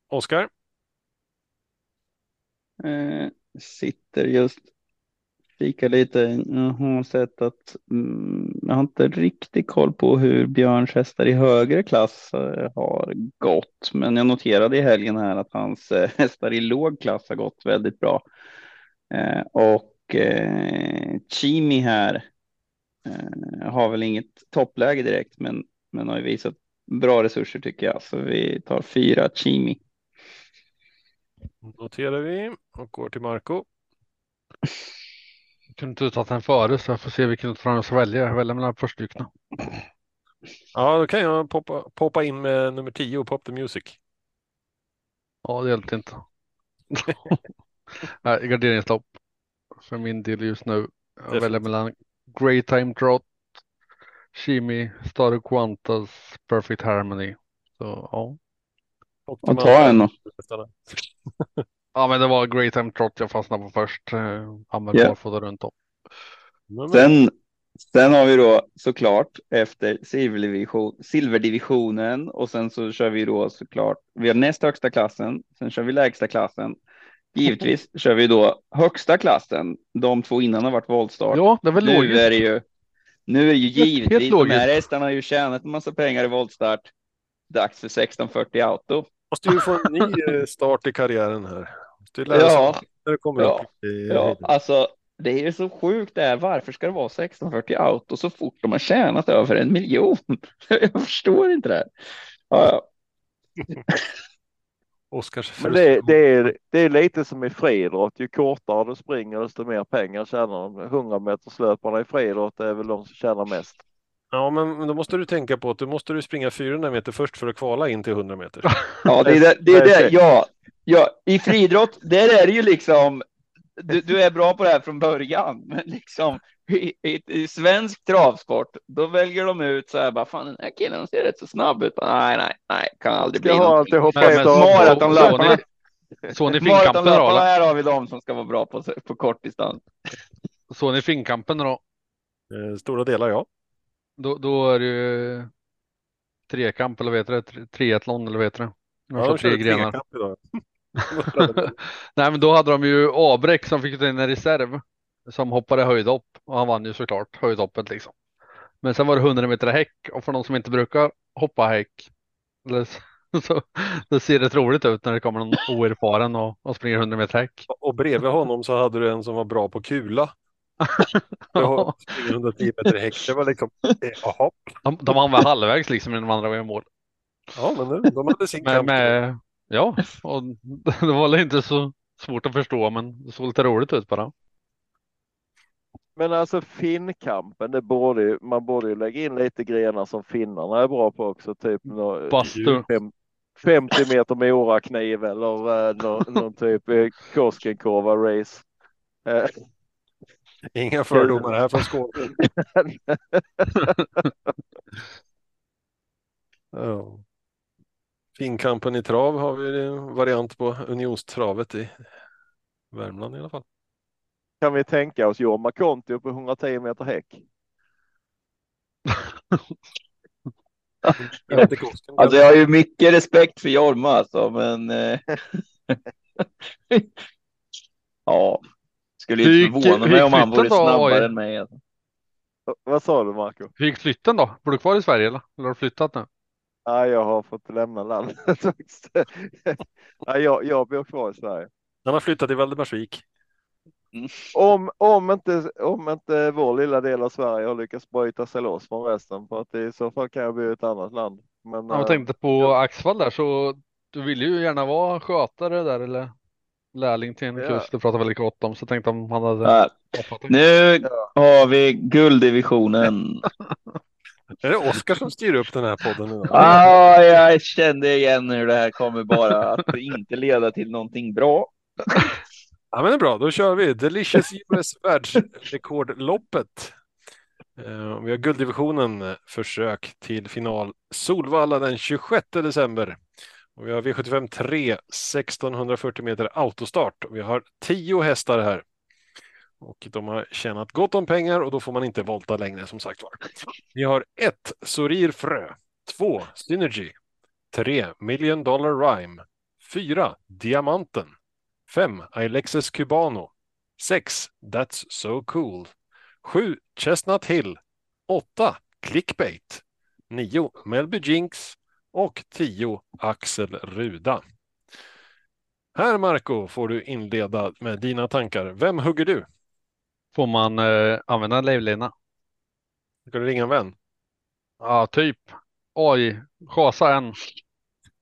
Oskar? Eh, sitter just Fika lite. Eh, jag har sett att mm, jag har inte riktigt koll på hur Björns hästar i högre klass eh, har gått. Men jag noterade i helgen här att hans eh, hästar i låg klass har gått väldigt bra. Eh, och eh, Chimi här eh, har väl inget toppläge direkt, men, men har ju visat bra resurser tycker jag. Så vi tar fyra Chimi. Noterar vi och går till Marco kunde inte tagit den före så jag får se vilken utav jag ska välja. Jag väljer mellan förststyckna. Ja, då kan jag poppa, poppa in med nummer 10 Pop the Music. Ja, det hjälpte inte. [LAUGHS] Nej, garderingslopp för min del just nu. Jag väljer mellan Great Time Trot, Shimi, Star Quantas, Perfect Harmony. Så ja. Och ta en då. [LAUGHS] Ja, men det var Great Time Trot jag fastnade på först. Använd yeah. barfota runt om. Sen, sen har vi då såklart efter silverdivision, silverdivisionen och sen så kör vi då såklart. Vi har näst högsta klassen. Sen kör vi lägsta klassen. Givetvis [LAUGHS] kör vi då högsta klassen. De två innan har varit voltstart. Ja, det är väl nu logiskt. Är det ju, nu är ju givetvis de här hästarna har ju tjänat en massa pengar i voltstart. Dags för 1640 auto. Måste ju få en ny [LAUGHS] eh, start i karriären här. Måste lära ja, när det kommer ja, upp i, ja, alltså det är ju så sjukt det är. Varför ska det vara 1640 auto så fort de har tjänat över en miljon? [LAUGHS] Jag förstår inte det. Ja, [LAUGHS] Oscars Men det, det, är, det är lite som i friidrott. Ju kortare du springer desto mer pengar tjänar de. 100 meters löparna i friidrott är väl de som tjänar mest. Ja, men då måste du tänka på att du måste du springa 400 meter först för att kvala in till 100 meter. [LAUGHS] Ja, det är det. det, är det. Ja, ja, i friidrott, där är det ju liksom. Du, du är bra på det här från början, [LAUGHS] men liksom i, i, i svensk travsport, då väljer de ut så här, bara fan den här killen ser rätt så snabb ut. Nej, nej, nej, kan aldrig bli någonting. Maratonlöparna. Såg ni finkampen då? Här har vi de som ska vara bra på, på kort distans. Såg ni finkampen då? Eh, stora delar, ja. Då, då är det ju trekamp eller vet du triathlon eller vet du Ja, de tre grenar. [LAUGHS] Nej, men då hade de ju Abräck som fick in en reserv som hoppade höjdhopp och han vann ju såklart höjdhoppet liksom. Men sen var det 100 meter häck och för de som inte brukar hoppa häck så, [LAUGHS] så ser det roligt ut när det kommer någon oerfaren och, och springer 100 meter häck. Och bredvid honom så hade du en som var bra på kula. Jag springer 110 meter häck. Det var liksom, jaha. De, de var väl halvvägs liksom innan de andra var i mål. Ja, men de hade sin med, med, Ja, och [LAUGHS] det var väl inte så svårt att förstå, men det såg lite roligt ut bara. Men alltså finnkampen, det borde ju, man borde ju lägga in lite grenar som finnarna är bra på också, typ Bastu. 50 meter morakniv eller uh, någon, någon typ Koskenkorva race. Uh, Inga fördomar här från Skåne. [LAUGHS] ja. Finkampen i trav har vi en variant på Unionstravet i Värmland i alla fall. Kan vi tänka oss Jorma Kontio på 110 meter häck? [LAUGHS] alltså jag har ju mycket respekt för Jorma alltså, men eh, [LAUGHS] ja, skulle inte förvåna mig om han vore snabbare än mig. Alltså. Vad sa du Marco? Hur gick flytten då? Bor du kvar i Sverige eller? Eller har du flyttat nu? Nej, jag har fått lämna landet. faktiskt. [LAUGHS] Nej, jag, jag bor kvar i Sverige. Han har flyttat till Valdemarsvik. Om, om, inte, om inte vår lilla del av Sverige har lyckats bryta sig loss från resten, för att i så fall kan jag bo i ett annat land. Men Ja, Jag eh, tänkte på Axvall där så du ville ju gärna vara skötare där eller lärling till en Ja. kurs du pratar väldigt gott om så tänkte om han hade Ja, det. nu Ja. har vi gulddivisionen. Är det Oskar som styr upp den här podden idag? Ah, jag kände igen hur det här kommer bara att inte leda till någonting bra. Ja, men det är bra. Då kör vi. Delicious US världsrekordloppet. Eh, Vi har gulddivisionen eh, försök till final Solvalla den 26 december. Och vi har V75 3 1640 meter autostart. Och vi har 10 hästar här. Och de har tjänat gott om pengar och då får man inte volta längre som sagt var. Vi har 1 Sorir Frö, 2 Synergy, 3 Million Dollar Rhyme, 4 Diamanten, 5 Alexis Cubano, 6 That's So Cool, 7 Chestnut Hill, 8 Clickbait, 9 Melby Jinx och 10 Axel Ruda. Här Marco får du inleda med dina tankar. Vem hugger du? Får man eh, använda en livlina? Ska du ringa en vän? Ja, typ. Oj, chasa en.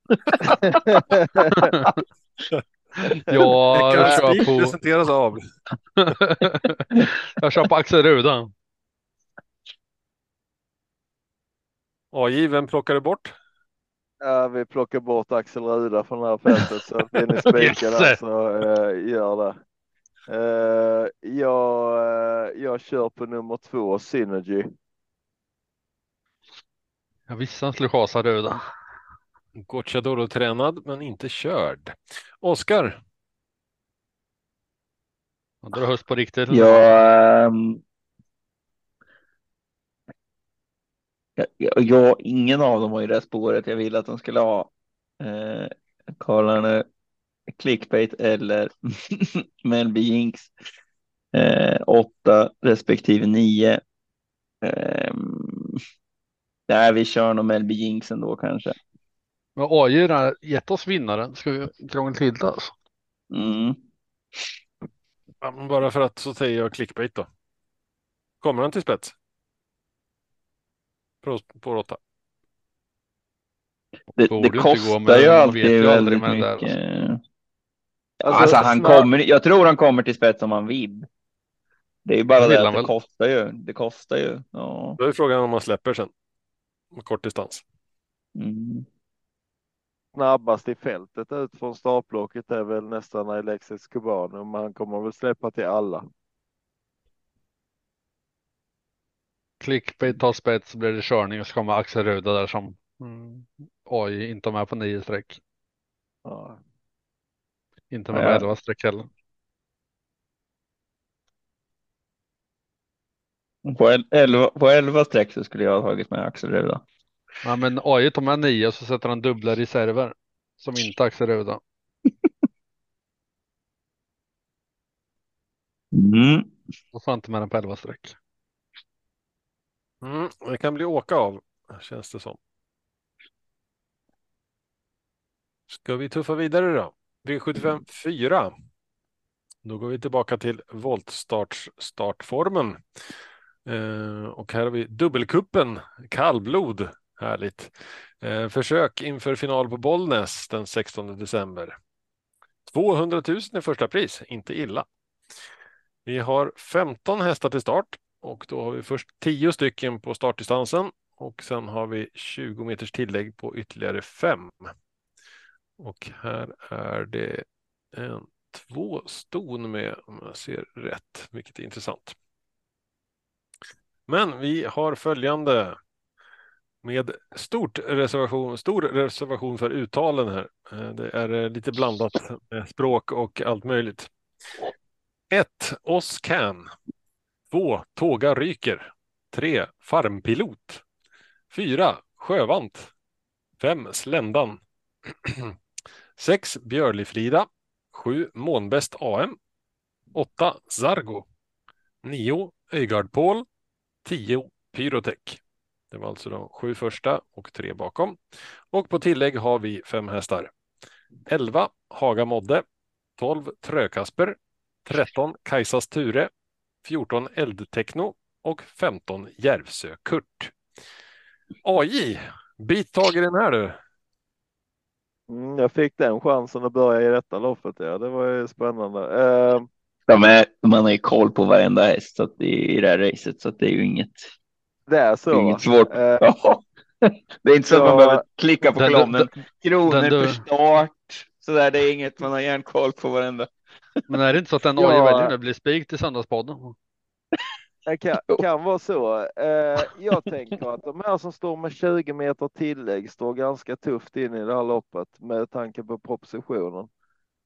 [LAUGHS] Jag Veckans kör på, presenteras av [LAUGHS] jag kör på Axel Ruda. AJ. Vem plockar du bort? Ja, vi plockar bort Axel Ruda från det här fältet så att ni spika där [LAUGHS] Yes. så eh, gör det. Eh, jag, eh, jag kör på nummer två, Synergy. Jag visste han skulle chasa Ruda. Gocciadoro tränad men inte körd. Oskar. Han drar höst på riktigt. Jag, ehm, jag, jag, ingen av dem var i det spåret jag ville att de skulle ha. Eh, Karlarna Clickbait eller [LAUGHS] Melby Jinx. Eh, åtta respektive nio. Eh, nej, vi kör nog Melby Jinx ändå kanske. Men AJ har gett oss vinnaren. Ska vi krångla till det alltså? Mm. Ja, men bara för att så säger jag clickbait då. Kommer han till spets? På, råtta. Det, det gå, kostar ju alltid väldigt med det där, mycket. Alltså, Alltså, han kommer, jag tror han kommer till spets om han vill. Det är ju bara Det att det kostar ju. Det kostar ju. Ja. Då är frågan om man släpper sen. Kort distans. Mm. Snabbast i fältet ut från startblocket är väl nästan Alexis Cubano, men han kommer väl släppa till alla. Clickbait tar spets så blir det körning och så kommer Axel Ruda där som mm, AJ inte med på nio streck. Ja. Inte med Ja. på elva streck heller. På, el- elva, på elva streck så skulle jag ha tagit med Axel Ruda. Ja, men AJ tar med nio och så sätter han dubbla reserver som inte Axel Ruda. Mm. Då får han inte med den på elva streck. Mm, det kan bli åka av, känns det som. Ska vi tuffa vidare då? V75 4. Då går vi tillbaka till voltstarts startformen. Eh, och här har vi dubbelkuppen, kallblod, härligt. Eh, försök inför final på Bollnäs den 16 december. 200 000 i första pris, inte illa. Vi har 15 hästar till start och då har vi först 10 stycken på startdistansen och sen har vi 20 meters tillägg på ytterligare 5. Och här är det en, två ston med om jag ser rätt, vilket är intressant. Men vi har följande med stort reservation, stor reservation för uttalen här. Eh, det är eh, lite blandat med språk och allt möjligt. 1. Oscan. 2. Tåga ryker. 3. Farmpilot. 4. Sjövant. 5. Sländan. [CLEARS THROAT] 6. Björlifrida. 7. Månbäst AM. 8. Zargo. 9. Öjgard Paul. 10 Pyrotech. Det var alltså de sju första och tre bakom. Och på tillägg har vi fem hästar. 11 Haga Modde, 12 Trökasper, 13 Kajsas Ture, 14 Eldtekno och 15 Järvsö Kurt. AJ, bit tag i den här du. Mm, jag fick den chansen att börja i detta loppet. Ja, det var ju spännande. Uh, de är, man har ju koll på varenda häst så att det är, i det här racet så att det är ju inget. Det är så. Inget svårt. Uh, ja. [LAUGHS] Det är inte så att man behöver klicka på klommen. Kronor per start. Så där, det är inget man har järnkoll på varenda. Men är det inte så att den ja. väljer nu blir spik till söndagspodden? Det kan, kan vara så. Eh, jag tänker att de här som står med 20 meter tillägg står ganska tufft in i det här loppet med tanke på propositionen.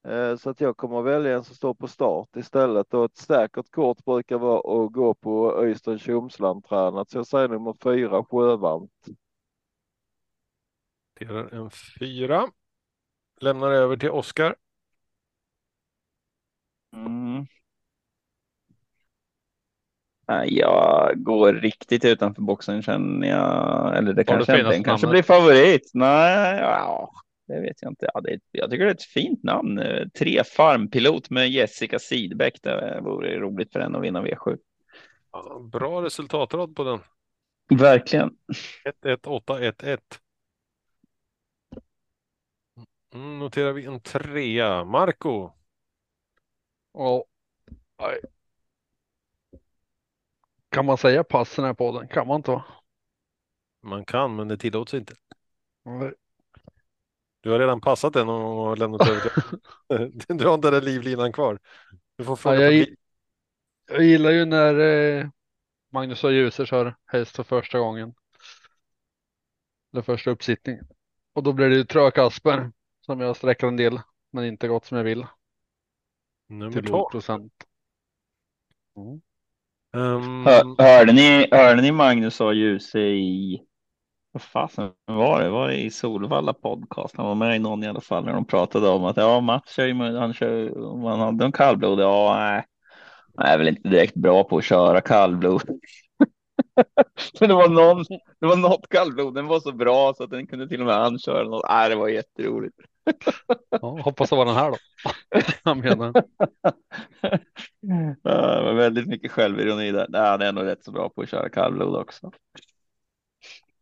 Eh, så att jag kommer att välja en som står på start istället och ett säkert kort brukar vara att gå på Öystein Tjomsland tränat. Så jag säger nummer fyra Sjövant. Det är en fyra. Lämnar över till Oskar. Mm. Jag går riktigt utanför boxen känner jag. Eller det kanske inte. Den kanske blir favorit. Nej, ja, det vet jag inte. Ja, det, jag tycker det är ett fint namn. Tre farmpilot med Jessica Sidbeck. Det vore roligt för henne att vinna V7. Ja, bra resultatrad på den. Verkligen. 1-1-8-1-1. Mm, noterar vi en trea. Marco. Ja. Kan man säga här på den? Kan man inte va? Man kan, men det tillåts inte. Nej. Du har redan passat den och lämnat över. [LAUGHS] [LAUGHS] Du har inte den livlinan kvar. Du får fråga ja, jag, jag gillar ju när eh, Magnus och Ljuser kör häst för första gången. Den första uppsittningen. Och då blir det ju Trökasper som jag sträcker en del, men inte gått som jag vill. Nummer två. procent. Mm. Um... Hör, hörde, ni, hörde ni Magnus och Ljuse i vad fasen var det? Var det i Solvalla podcast? Han var med i någon i alla fall när de pratade om att ja, Mats kör ju, han kör, man hade en kallblod. Ja, nej, han är väl inte direkt bra på att köra kallblod. [LAUGHS] Men det var någon, det var något kallblod. Den var så bra så att den kunde till och med han köra något. Nej, det var jätteroligt. [LAUGHS] Ja, hoppas det var den här då. [LAUGHS] Han menar. Ja, det var väldigt mycket självironi där. Nej, han är nog rätt så bra på att köra kallblod också.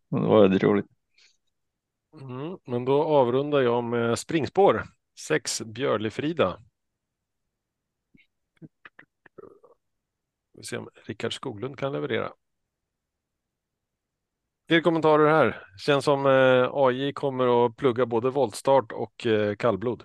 Det var väldigt roligt. Mm, men då avrundar jag med springspår. Sex Björlifrida. Vi ser om Rickard Skoglund kan leverera. Fler kommentarer här. Känns som eh, AI kommer att plugga både voltstart och eh, kallblod.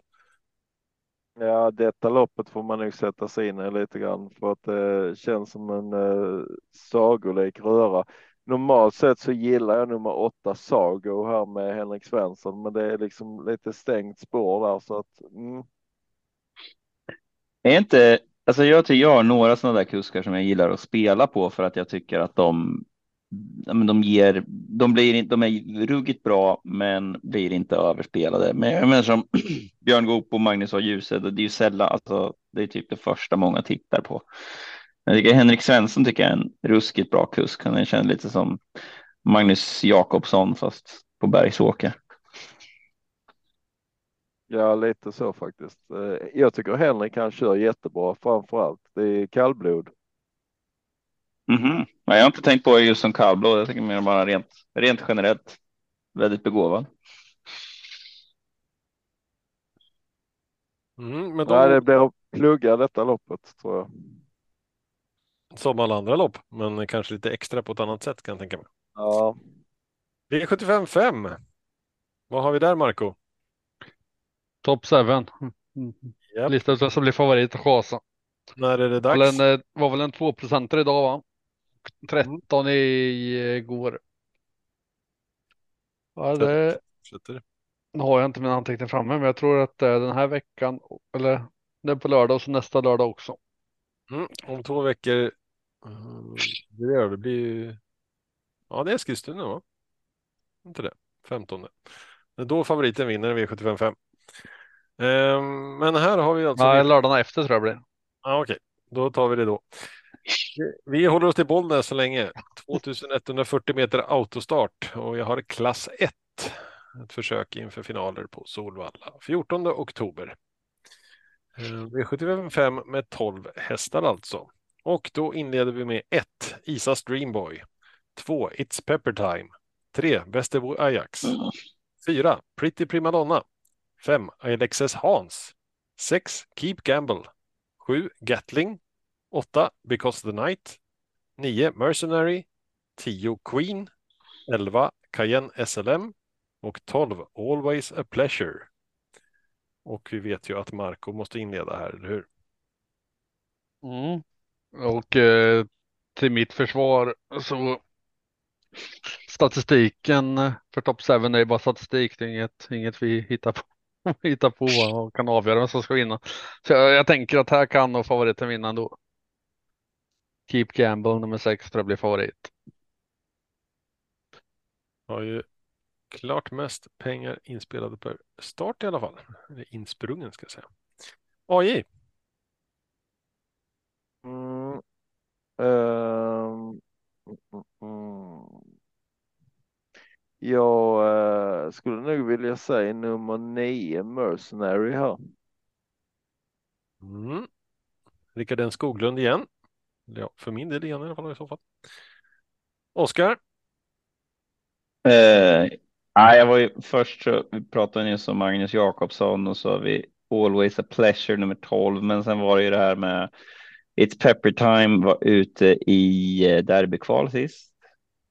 Ja, detta loppet får man nog sätta sig in i lite grann för att det känns som en eh, sagolik röra. Normalt sett så gillar jag nummer åtta Sago här med Henrik Svensson, men det är liksom lite stängt spår där så att. Mm. Är inte, alltså jag tycker jag har några sådana där kuskar som jag gillar att spela på för att jag tycker att de men de ger, de blir de är ruggigt bra, men blir inte överspelade. Men jag menar som [CLEARS THROAT] Björn Goop och Magnus och Ljuse, det är ju sällan, alltså det är typ det första många tittar på. Jag tycker Henrik Svensson tycker jag är en ruskigt bra kusk. Han känner lite som Magnus Jakobsson fast på Bergsåker. Ja, lite så faktiskt. Eh, jag tycker Henrik kan köra jättebra framför allt. Det är kallblod. Mm -hmm. Jag har inte tänkt på just som kallblod. Jag tycker mer bara rent, rent generellt väldigt begåvad. Mm, men då... Nej, det blir att plugga detta loppet tror jag. Som alla andra lopp, men kanske lite extra på ett annat sätt kan jag tänka mig. Ja. V75 5. Vad har vi där Marco? Top 7. Yep. Listan som blir favorit att chasa. När är det dags? Var, en, eh, var väl en 2% idag va? 13 mm. igår. Ja, det Nu har jag inte min anteckning framme, men jag tror att det är den här veckan eller det är på lördag och så nästa lördag också. Mm, om två veckor. Det, det blir ju. Ja, det är Eskilstuna va? Inte det? 15. Det är då favoriten vinner V755. Ehm, men här har vi alltså. Nej, lördagen efter tror jag blir. Ja, okej, okay. då tar vi det då. Vi håller oss till Bollnäs så länge. 2140 meter autostart och jag har klass 1. Ett försök inför finaler på Solvalla 14 oktober. Eh, V75 med 12 hästar alltså. Och då inleder vi med 1. Isas Dreamboy. 2. It's Pepper Time. 3. Västerbo Ajax. 4. Pretty Primadonna. 5. Alexis Hans. 6. Keep Gamble. 7. Gatling. 8. Because the Night. 9. Mercenary. 10. Queen. 11. Cayenne SLM. Och 12. Always a Pleasure. Och vi vet ju att Marco måste inleda här, eller hur? Mm. Och eh, till mitt försvar så statistiken för Top 7 är bara statistik. Det är inget, inget vi hittar på, [LAUGHS] hittar på och kan avgöra vem som ska vinna. Så jag, jag tänker att här kan nog favoriten vinna ändå. Keep Gamble nummer 6 tror jag blir favorit. Har ju klart mest pengar inspelade per start i alla fall. Eller insprungen ska jag säga. AJ. Mm. Um, mm. Jag uh, skulle nog vilja säga nummer nio, Mercenary här. Mm. Rickard N Skoglund igen. Ja, för min del igen i alla fall i så fall. Oskar. Eh, jag var ju först så vi pratade nyss om Magnus Jakobsson och så har vi Always a pleasure nummer 12, men sen var det ju det här med It's Pepper Time var ute i eh, derbykval sist.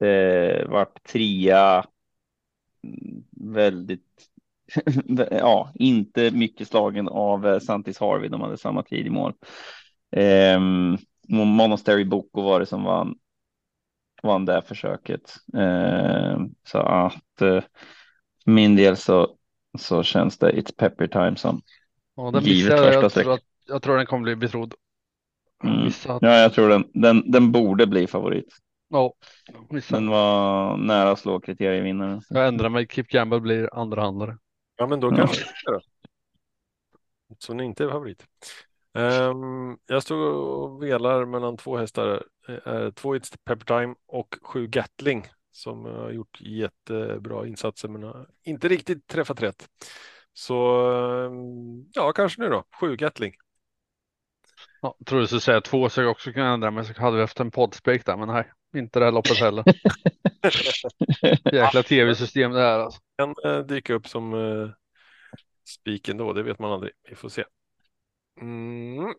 Eh, vart trea. Mm, väldigt, [LAUGHS] ja, inte mycket slagen av eh, Santis Harvey. De hade samma tid i mål. Um, Monastery Boko var det som vann. Vann det försöket. Ehm, så att eh, för min del så så känns det It's Pepper Time som Ja, den Givet jag. första Jag streck. tror, att, jag tror den kommer bli betrodd. Mm. Ja, jag tror den, den, den borde bli favorit. Ja, missat. Den var nära att slå kriterievinnaren. Jag ändrar mig. Keep Gamble blir andrahandare. Ja, men då Ja. kanske då. Så ni inte är favorit. Ehm, jag står och velar mellan två hästar. Uh, två It's Pepper Time och sju Gatling som har gjort jättebra insatser men inte riktigt träffat rätt. Så ehm, ja, kanske nu då. Sju Gatling. Ja, jag tror du skulle säga två så jag också kan ändra mig så hade vi haft en poddspek där men nej, inte det här loppet heller. [LAUGHS] Jäkla tv-system det här alltså. Kan eh, dyka upp som uh, spiken då, det vet man aldrig. Vi får se. Mm.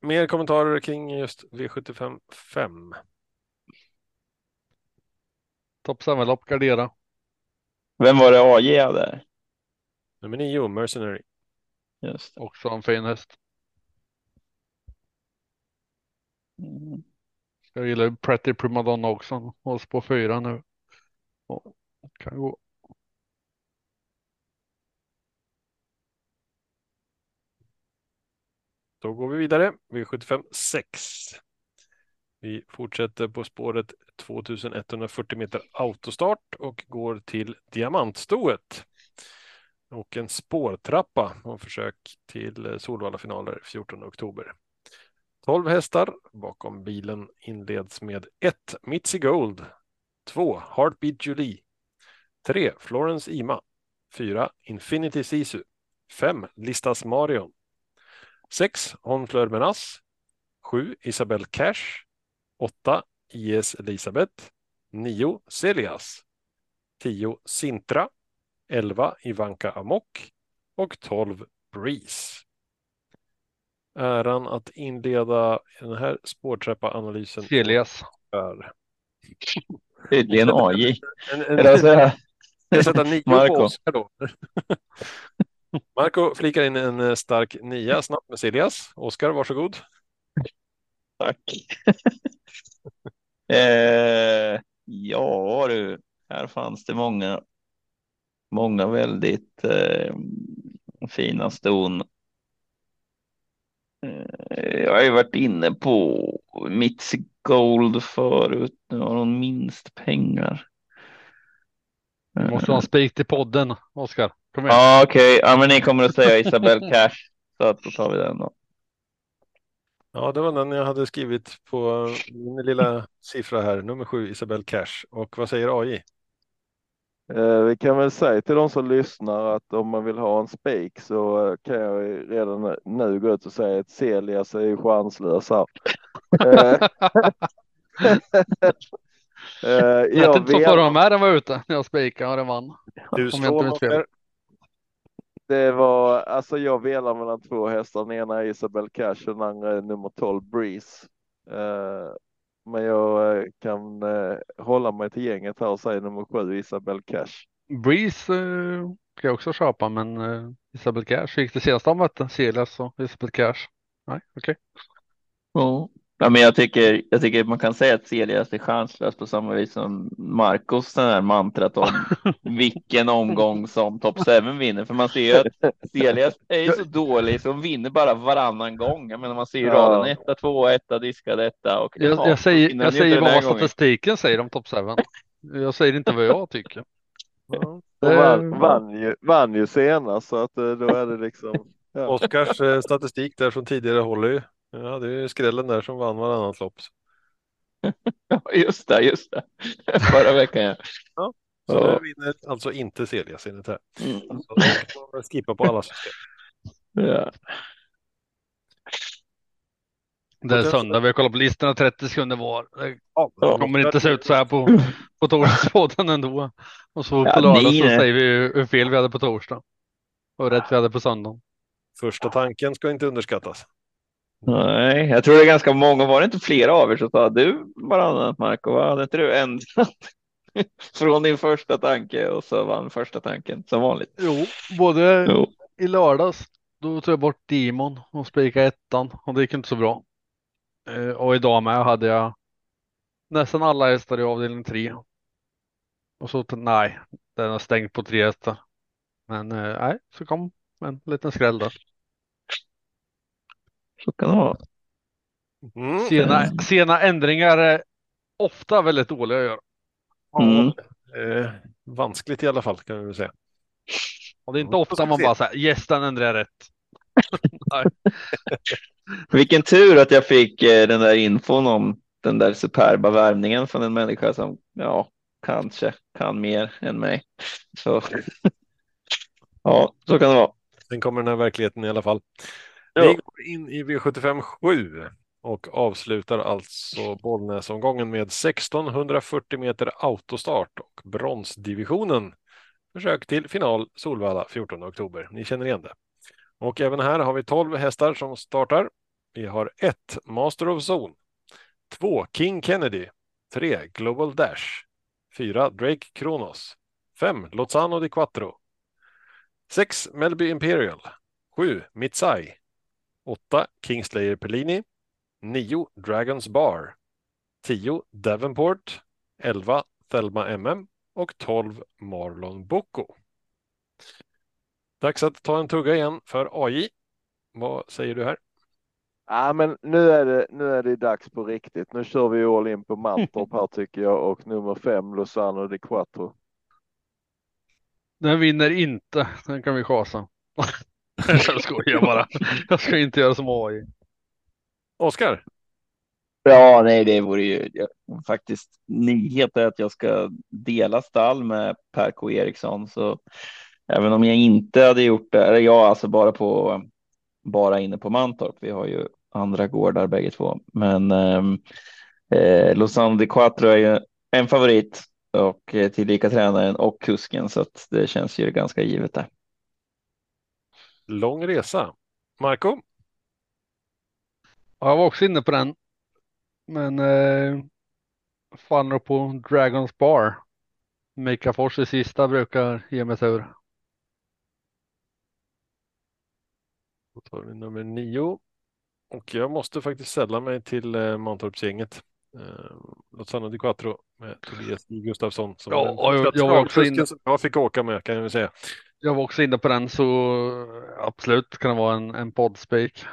Mer kommentarer kring just V75 5. Topp 7-lopp, gardera. Vem var det AJ hade? Nummer 9, Mercenary. Just det. Också en fin häst. Mm. Jag gillar Pretty Primadonna också. Hålls på fyra nu. Kan gå. Då går vi vidare. V75 6. Vi fortsätter på spåret 2140 meter autostart och går till diamantstoet. Och en spårtrappa och försök till Solvalla-finaler 14 oktober. 12 hästar bakom bilen inleds med 1. Mitzi Gold. 2. Heartbeat Julie. 3. Florence Ima. 4. Infinity Sisu. 5. Listas Marion. 6. Honfleur Menas. 7. Isabel Cash. 8. IS Elisabeth. 9. Celias. 10. Sintra. 11. Ivanka Amok. Och 12. Breeze. Äran att inleda den här spårtrappa-analysen. Celias. är- Tydligen AJ. [LAUGHS] En, en, Eller så här, jag sätter nio Marco. på Oskar då. [LAUGHS] Marco flikar in en eh, stark nia snabbt med Celias. Oskar, varsågod. Tack. [LAUGHS] eh, ja du, här fanns det många, många väldigt eh, fina ston. Eh, jag har ju varit inne på Mitzi Gold förut. Nu har hon minst pengar. Måste ha en spik till podden, Oskar. Kom igen. Ja, okej. Ja, men ni kommer att säga Isabel [LAUGHS] Cash. Så att då tar vi den då. Ja, det var den jag hade skrivit på min lilla siffra här, nummer sju, Isabel Cash. Och vad säger AI? Eh, vi kan väl säga till de som lyssnar att om man vill ha en spik så kan jag ju redan nu gå ut och säga att Celias är ju chanslös här. [LAUGHS] Eh, [LAUGHS] eh, jag inte så vet- förra med den var ute när jag spikade och den vann. Du slår inte. Oskar. Det var, alltså jag velar mellan två hästar. Den ena är Isabel Cash och den andra är nummer 12 Breeze. Eh, men jag eh, kan eh, hålla mig till gänget här och säga nummer sju Isabel Cash. Breeze eh, kan jag också köpa men eh, Isabel Cash gick det senaste de mötte. Celias och Isabel Cash. Nej, okej. Ja. Ja, men jag tycker, jag tycker man kan säga att Celias är chanslös på samma vis som Marcos den här mantrat om [LAUGHS] vilken omgång som Top 7 vinner. För man ser ju att Celias är ju så dålig så hon vinner bara varannan gång. Jag menar man ser ju Ja. raden etta, tvåa, etta, diskad etta och Jag, ja, jag säger, jag säger vad gången. statistiken säger om Top 7. Jag säger inte vad jag tycker. Ja. Och Eh, vann, vann, ju, vann ju senast så att eh, då är det liksom. Ja. Oskars eh, statistik där från tidigare håller ju. Ja, det är ju skrällen där som vann varannat lopp. [LAUGHS] Ja, just det, just det. [LAUGHS] Förra veckan ja. Så Ja. nu vinner alltså inte Celias enligt det här. Mm. Så man skippa på alla system. Ja. Det är söndag, vi har kollat på listorna 30 sekunder var. Det kommer inte se ut så här på, [LAUGHS] på torsdagspodden ändå. Och så på Ja, lördag så säger vi hur fel vi hade på torsdag. Och rätt vi hade på söndag. Första tanken ska inte underskattas. Nej, jag tror det är ganska många. Var det inte flera av er som sa du varannat Marco? Hade inte du ändrat [LAUGHS] från din första tanke och så vann första tanken som vanligt? Jo, både Jo. i lördags då tog jag bort Demon och spikade ettan och det gick inte så bra. Eh, Och idag med hade jag nästan alla hästar i avdelning 3. Och så nej, den har stängt på tre hästar. Men eh, nej, så kom en liten skräll där. Så kan det vara. Mm. Sena, sena ändringar är ofta väldigt dåliga att göra. Mm. Eh, vanskligt i alla fall kan vi väl säga. Och det är inte ofta man se. bara säger yes, den ändrar jag rätt. [LAUGHS] [LAUGHS] Vilken tur att jag fick eh, den där infon om den där superba värmningen från en människa som ja, kanske kan mer än mig. Så [LAUGHS] ja, så kan det vara. Sen kommer den här verkligheten i alla fall. Vi går in i V75 7 och avslutar alltså Bollnäsomgången med 1640 meter autostart och bronsdivisionen. Försök till final Solvalla 14 oktober. Ni känner igen det. Och även här har vi 12 hästar som startar. Vi har 1 Master of Zone, 2 King Kennedy, 3 Global Dash, 4 Drake Kronos, 5 Lozano di Quattro, 6 Melby Imperial, 7 Mitsai, 8 Kingslayer Pellini, 9 Dragons Bar, 10 Davenport, 11 Thelma MM och 12 Marlon Bocco. Dags att ta en tugga igen för AI. Vad säger du här? Ja, men nu är det. Nu är det dags på riktigt. Nu kör vi all in på Mantorp här [LAUGHS] tycker jag och nummer fem Lozano di Quattro. Den vinner inte, den kan vi chasa. [LAUGHS] jag skojar bara. Jag ska inte göra som AI. Oskar? Ja, nej, det vore ju jag, faktiskt nyhet är att jag ska dela stall med Per K Eriksson, så även om jag inte hade gjort det, eller jag alltså bara på bara inne på Mantorp. Vi har ju andra gårdar bägge två, men ehm, eh, Lausanne de Quattro är ju en favorit och eh, tillika tränaren och kusken, så att det känns ju ganska givet där. Lång resa. Marco? Ja, jag var också inne på den. Men eh, faller på Dragons Bar. Mika Fors i sista brukar ge mig tur. Då tar vi nummer nio. Och jag måste faktiskt sälla mig till eh, Mantorpsgänget. Eh, Lozano di Quattro med Tobias. Gustafsson. Som Ja, jag- jag var också som jag fick åka med kan jag väl säga. Jag var också inne på den så absolut kan det vara en, en poddspik.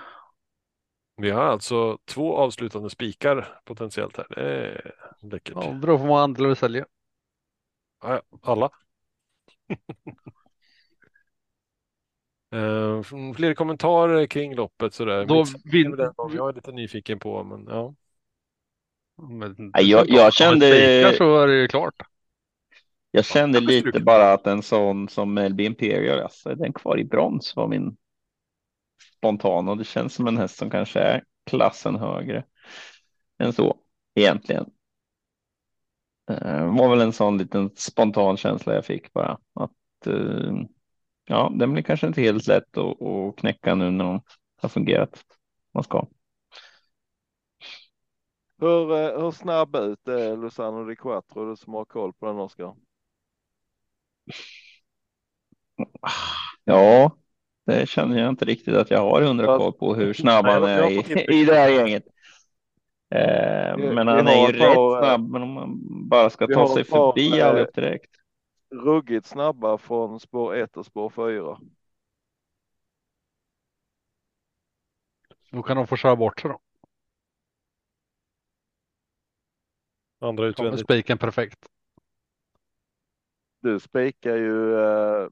Vi har alltså två avslutande spikar potentiellt här. Det är läckert. Ja, beror på hur många andelar vi säljer. Ja, Alla. [LAUGHS] Eh, fler kommentarer kring loppet sådär. Då vin- jag är lite nyfiken på, men ja. Men Nej, jag- jag kände- spikar så är det ju klart. Jag kände Ja, det lite bara att en sån som Melby Imperial, alltså, är den kvar i brons var min spontan och det känns som en häst som kanske är klassen högre än så egentligen. Eh, var väl en sån liten spontan känsla jag fick bara att eh, ja, den blir kanske inte helt lätt att, att knäcka nu när de har fungerat. Man ska. Hur, eh, hur snabb ut är Luzano Di Quattro, du som har koll på den Oskar? Ja, det känner jag inte riktigt att jag har hundra koll på hur snabb han är i, intryck. [LAUGHS] i det här gänget. Eh, men han är ju par, rätt eh, snabb, men om man bara ska ta sig par, förbi eh, allihop direkt. Ruggigt snabba från spår 1 och spår 4. Då kan de få köra bort sig då. Andra Kommer utvändigt. spiken perfekt. Du spikar ju eh,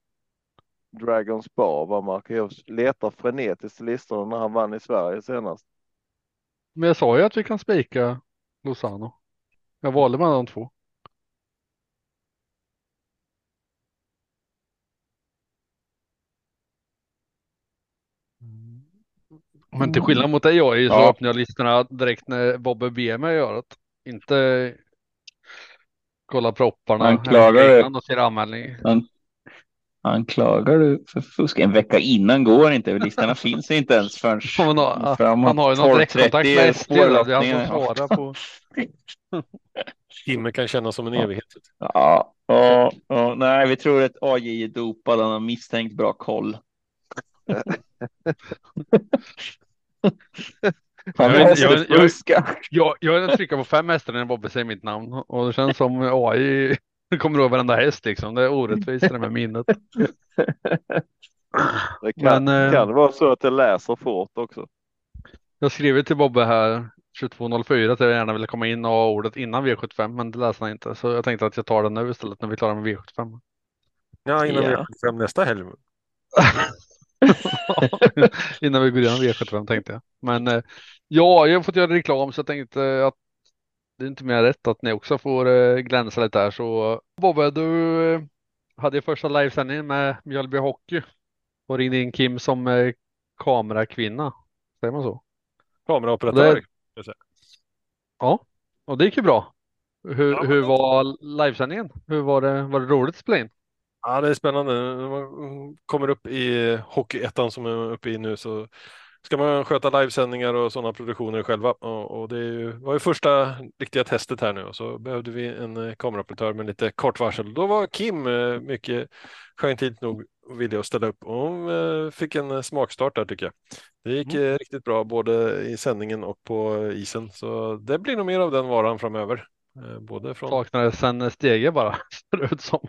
Dragons Bar va Marcus? Jag letar frenetiskt i listorna när han vann i Sverige senast. Men jag sa ju att vi kan spika Lozano. Jag valde mellan de två. Men till skillnad mot dig jag så Ja. öppnar jag listorna direkt när Bobbe ber mig göra det. Inte kolla propparna Han klagar innan och ser anmälning. Anklagar du för fusk? En vecka innan går inte. Listorna [LAUGHS] finns inte ens förrän Han har, framåt han har ju någon 12.30 direktkontakt med SD. då. Det är han som spårlottningen. svarar på. [LAUGHS] Timme kan kännas som en Ja. evighet. Ja, ja, ja, nej, vi tror att AJ är dopad. Han har misstänkt bra koll. [LAUGHS] Han Jag vet- jag jag- på fem hästar när Bobbe säger mitt namn och det känns som AI [LAUGHS] kommer ihåg varenda häst liksom. Det är orättvist det med minnet. [LAUGHS] Det kan, Men, eh, kan det vara så att det läser fort också. Jag skrev till Bobbe här 22.04 att jag gärna ville komma in och ha ordet innan V75 men det läste han inte. Så jag tänkte att jag tar det nu istället när vi är klara med V75. Ja, innan kommer fram nästa helg. [LAUGHS] innan vi går igenom V75 tänkte jag. Men eh, ja, jag har fått göra reklam så jag tänkte att det är inte mer rätt att ni också får eh, glänsa lite här. Så Bobbe, du eh, hade ju första livesändningen med Mjölby Hockey och ringde in Kim som kamerakvinna. Säger man så? Kameraoperatör. Det- Ja, och det gick ju bra. Hur, Ja, hur var livesändningen? Hur var det? Var det roligt att spela in? Ja, det är spännande. När man kommer upp i Hockeyettan som är uppe i nu så ska man sköta livesändningar och sådana produktioner själva. Och, och det ju, var ju första riktiga testet här nu och så behövde vi en eh, kameraoperatör med lite kort varsel. Då var Kim eh, mycket gentilt nog villig att ställa upp och hon eh, fick en smakstart där tycker jag. Det gick eh, riktigt bra både i sändningen och på isen så det blir nog mer av den varan framöver. Både från Saknades en stege bara, [LAUGHS] ser det ut som.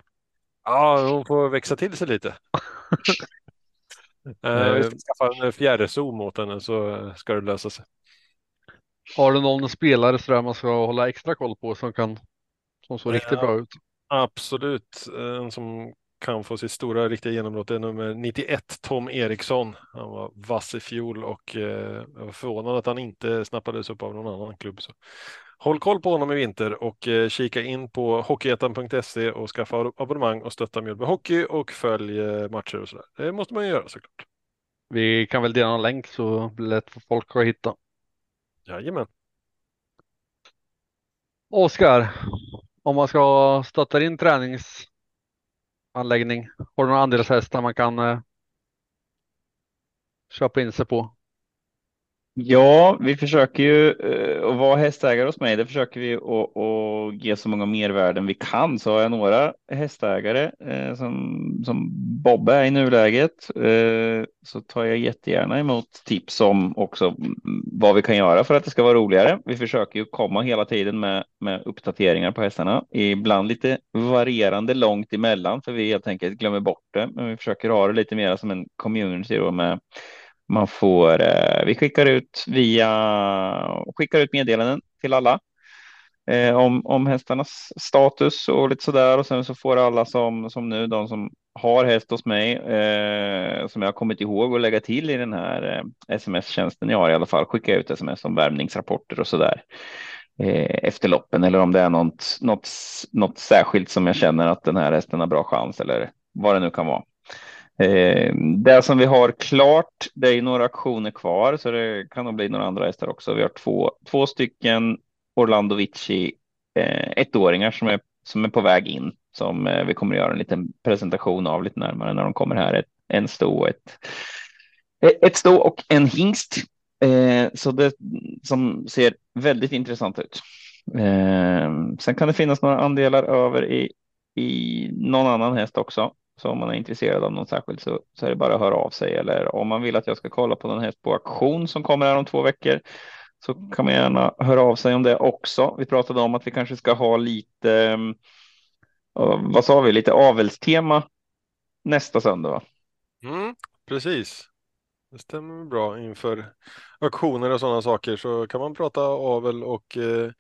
Ja, hon får växa till sig lite. [LAUGHS] Eh, vi ska skaffa en fjärrzoom åt henne så eh, ska det lösa sig. Har du någon spelare sådär man ska hålla extra koll på som kan som såg riktigt Ja. bra ut? Absolut, en som kan få sitt stora riktiga genombrott är nummer 91, Tom Eriksson. Han var vass i fjol och eh, jag var förvånad att han inte snappades upp av någon annan klubb. Så. Håll koll på honom i vinter och eh, kika in på hockeyettan.se och skaffa abonnemang och stötta Mjölby Hockey och följ eh, matcher och sådär. Det måste man ju göra såklart. Vi kan väl dela någon länk så blir det lätt för folk att hitta. Jajamän. Oskar, om man ska stötta in träningsanläggning, har du några andelshästar man kan eh, köpa in sig på? Ja, vi försöker ju eh, att vara hästägare hos mig. Det försöker vi att, att ge så många mervärden vi kan. Så har jag några hästägare eh, som, som Bobbe är i nuläget eh, så tar jag jättegärna emot tips om också vad vi kan göra för att det ska vara roligare. Vi försöker ju komma hela tiden med, med uppdateringar på hästarna. Ibland lite varierande långt emellan för vi helt enkelt glömmer bort det. Men vi försöker ha det lite mer som en community då med man får, eh, vi skickar ut via, skickar ut meddelanden till alla eh, om, om hästarnas status och lite sådär och sen så får alla som, som nu, de som har häst hos mig eh, som jag har kommit ihåg att lägga till i den här eh, sms-tjänsten jag har i alla fall. Skicka ut sms om värmningsrapporter och så där eh, efter loppen eller om det är något, något, något särskilt som jag känner att den här hästen har bra chans eller vad det nu kan vara. Eh, det som vi har klart, det är några aktioner kvar, så det kan nog bli några andra hästar också. Vi har två, två stycken Orlando Vici eh, ettåringar som är, som är på väg in, som eh, vi kommer att göra en liten presentation av lite närmare när de kommer här. Ett, en stå, ett, eh, ett stå och en hingst. Eh, så det som ser väldigt intressant ut. Eh, sen kan det finnas några andelar över i, i någon annan häst också. Så om man är intresserad av något särskilt så, så är det bara att höra av sig eller om man vill att jag ska kolla på någon häst på auktion som kommer här om två veckor så kan man gärna höra av sig om det också. Vi pratade om att vi kanske ska ha lite, mm, vad sa vi, lite avelstema nästa söndag. Va? Mm, precis. Det stämmer bra inför auktioner och sådana saker så kan man prata avel och eh,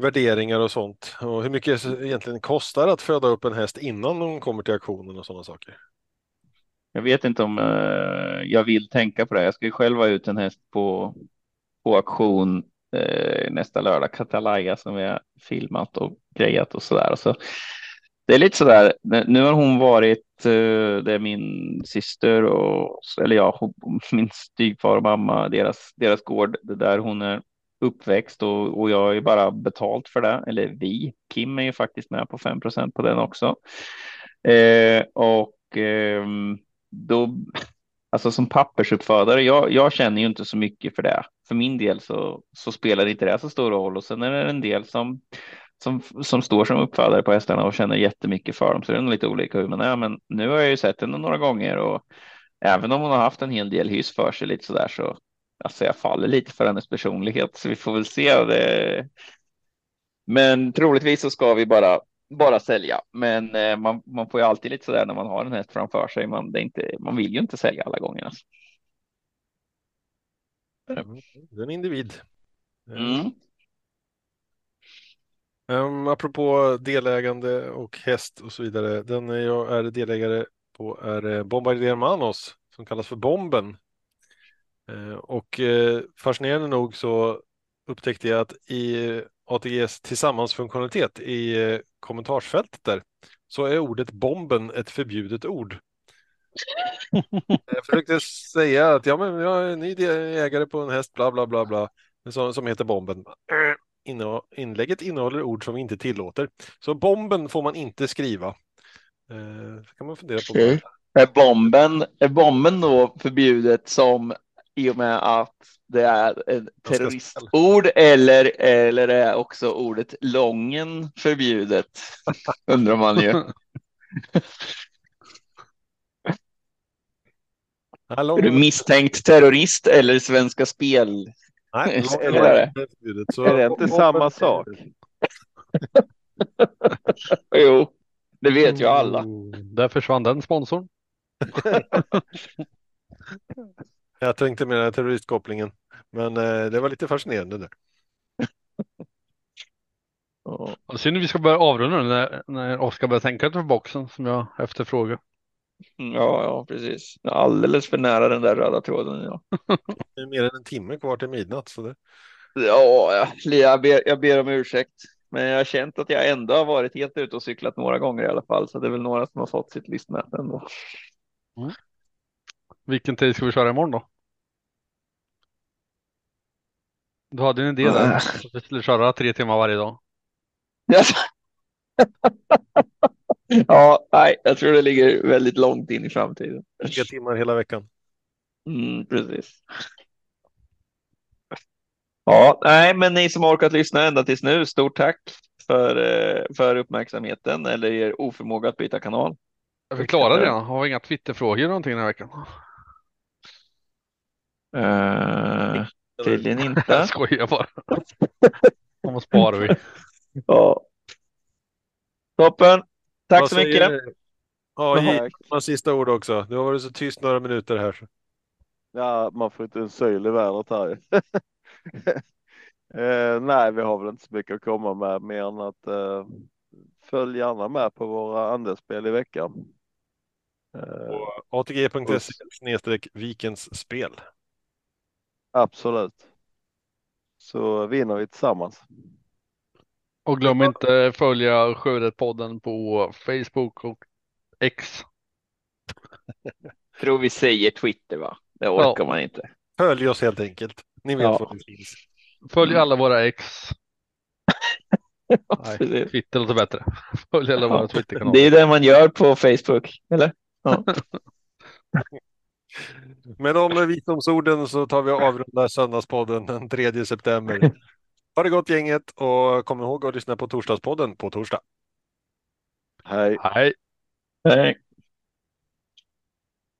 värderingar och sånt och hur mycket det egentligen kostar att föda upp en häst innan de kommer till auktionen och sådana saker. Jag vet inte om eh, jag vill tänka på det. Jag ska ju själv ha ut en häst på, på auktion eh, nästa lördag, Katalaya som vi har filmat och grejat och så där. Så det är lite så där. Nu har hon varit, eh, det är min syster och eller ja, [LAUGHS] min styvfar och mamma, deras, deras gård, det där hon är uppväxt och, och jag är bara betalt för det. Eller vi, Kim är ju faktiskt med på 5% på den också. Eh, och eh, då, [LAUGHS] alltså som pappersuppfödare, jag, jag känner ju inte så mycket för det. För min del så, så spelar inte det så stor roll och sen är det en del som som, som står som uppfödare på hästarna och känner jättemycket för dem. Så det är nog lite olika hur man är. Men nu har jag ju sett henne några gånger och även om hon har haft en hel del hyss för sig lite så där så alltså jag faller lite för hennes personlighet så vi får väl se. Det. Men troligtvis så ska vi bara bara sälja. Men eh, man, man får ju alltid lite så där när man har en häst framför sig. Man, det inte, man vill ju inte sälja alla gånger. Alltså. Det är en individ. Mm. Um, apropå delägande och häst och så vidare. Den jag är delägare på är eh, Bombardier Manos som kallas för Bomben Eh, och eh, fascinerande nog så upptäckte jag att i ATGs tillsammansfunktionalitet i eh, kommentarsfältet där så är ordet bomben ett förbjudet ord. jag försökte säga att ja, men jag är ny ägare på en häst, bla bla bla bla, som, som heter bomben. Inlägget innehåller ord som vi inte tillåter. Så bomben får man inte skriva. Så kan man fundera på. Okay. Är bomben, är bomben då förbjudet som i och med att det är ett terroristord eller, eller är också ordet lången förbjudet? [LAUGHS] Undrar man ju. är du misstänkt terrorist eller Svenska Spel? Nej, [LAUGHS] eller är det, förbjudet, så... är det inte samma sak? [LAUGHS] jo, det vet ju alla. Där försvann den sponsorn. Jag tänkte med terroristkopplingen, men eh, det var lite fascinerande där. [LAUGHS] Oh. Synd att vi ska börja avrunda när, när Oskar börjar tänka utanför boxen som jag efterfrågar. Mm, ja, ja, precis. Alldeles för nära den där röda tråden. Ja. [LAUGHS] det är mer än en timme kvar till midnatt. Så det... Ja, jag ber, jag ber om ursäkt. Men jag har känt att jag ändå har varit helt ute och cyklat några gånger i alla fall. Så det är väl några som har fått sitt listmäte ändå. Mm. Vilken tid ska vi köra imorgon då? Du hade en idé där. Att vi skulle köra tre timmar varje dag. [LAUGHS] ja, nej, jag tror det ligger väldigt långt in i framtiden. Tre timmar hela veckan. Mm, precis. Ja, nej, men ni som har orkat lyssna ända tills nu, stort tack för, eh, för uppmärksamheten eller er oförmåga att byta kanal. Jag förklarade det. Har vi inga Twitterfrågor någonting den här veckan? Uh, tydligen [LAUGHS] inte. Jag skojar bara. [LAUGHS] De sparar vi. Ja. Toppen. Tack Vad så mycket. Ja, ge sista ord också. Du har varit så tyst några minuter här. Ja, man får inte en syl i vädret här. [LAUGHS] eh, nej, vi har väl inte så mycket att komma med mer än att eh, följ gärna med på våra andelsspel i veckan. Eh, atg.se snedstreck vikens spel. absolut. Så vinner vi tillsammans. Och glöm inte följa Sjörätt-podden på Facebook och X. Tror vi säger Twitter va? Det orkar man inte. Följ oss helt enkelt. Ni vet Ja. var vi finns. Följ alla våra X. [LAUGHS] Nej. Twitter låter bättre. Följ alla våra Twitterkanaler. Det är det man gör på Facebook, eller? Ja. [LAUGHS] Men om visdomsorden så tar vi och avrundar söndagspodden den 3 september. Ha det gott gänget och kom ihåg att lyssna på torsdagspodden på torsdag. Hej. Hej. Nej.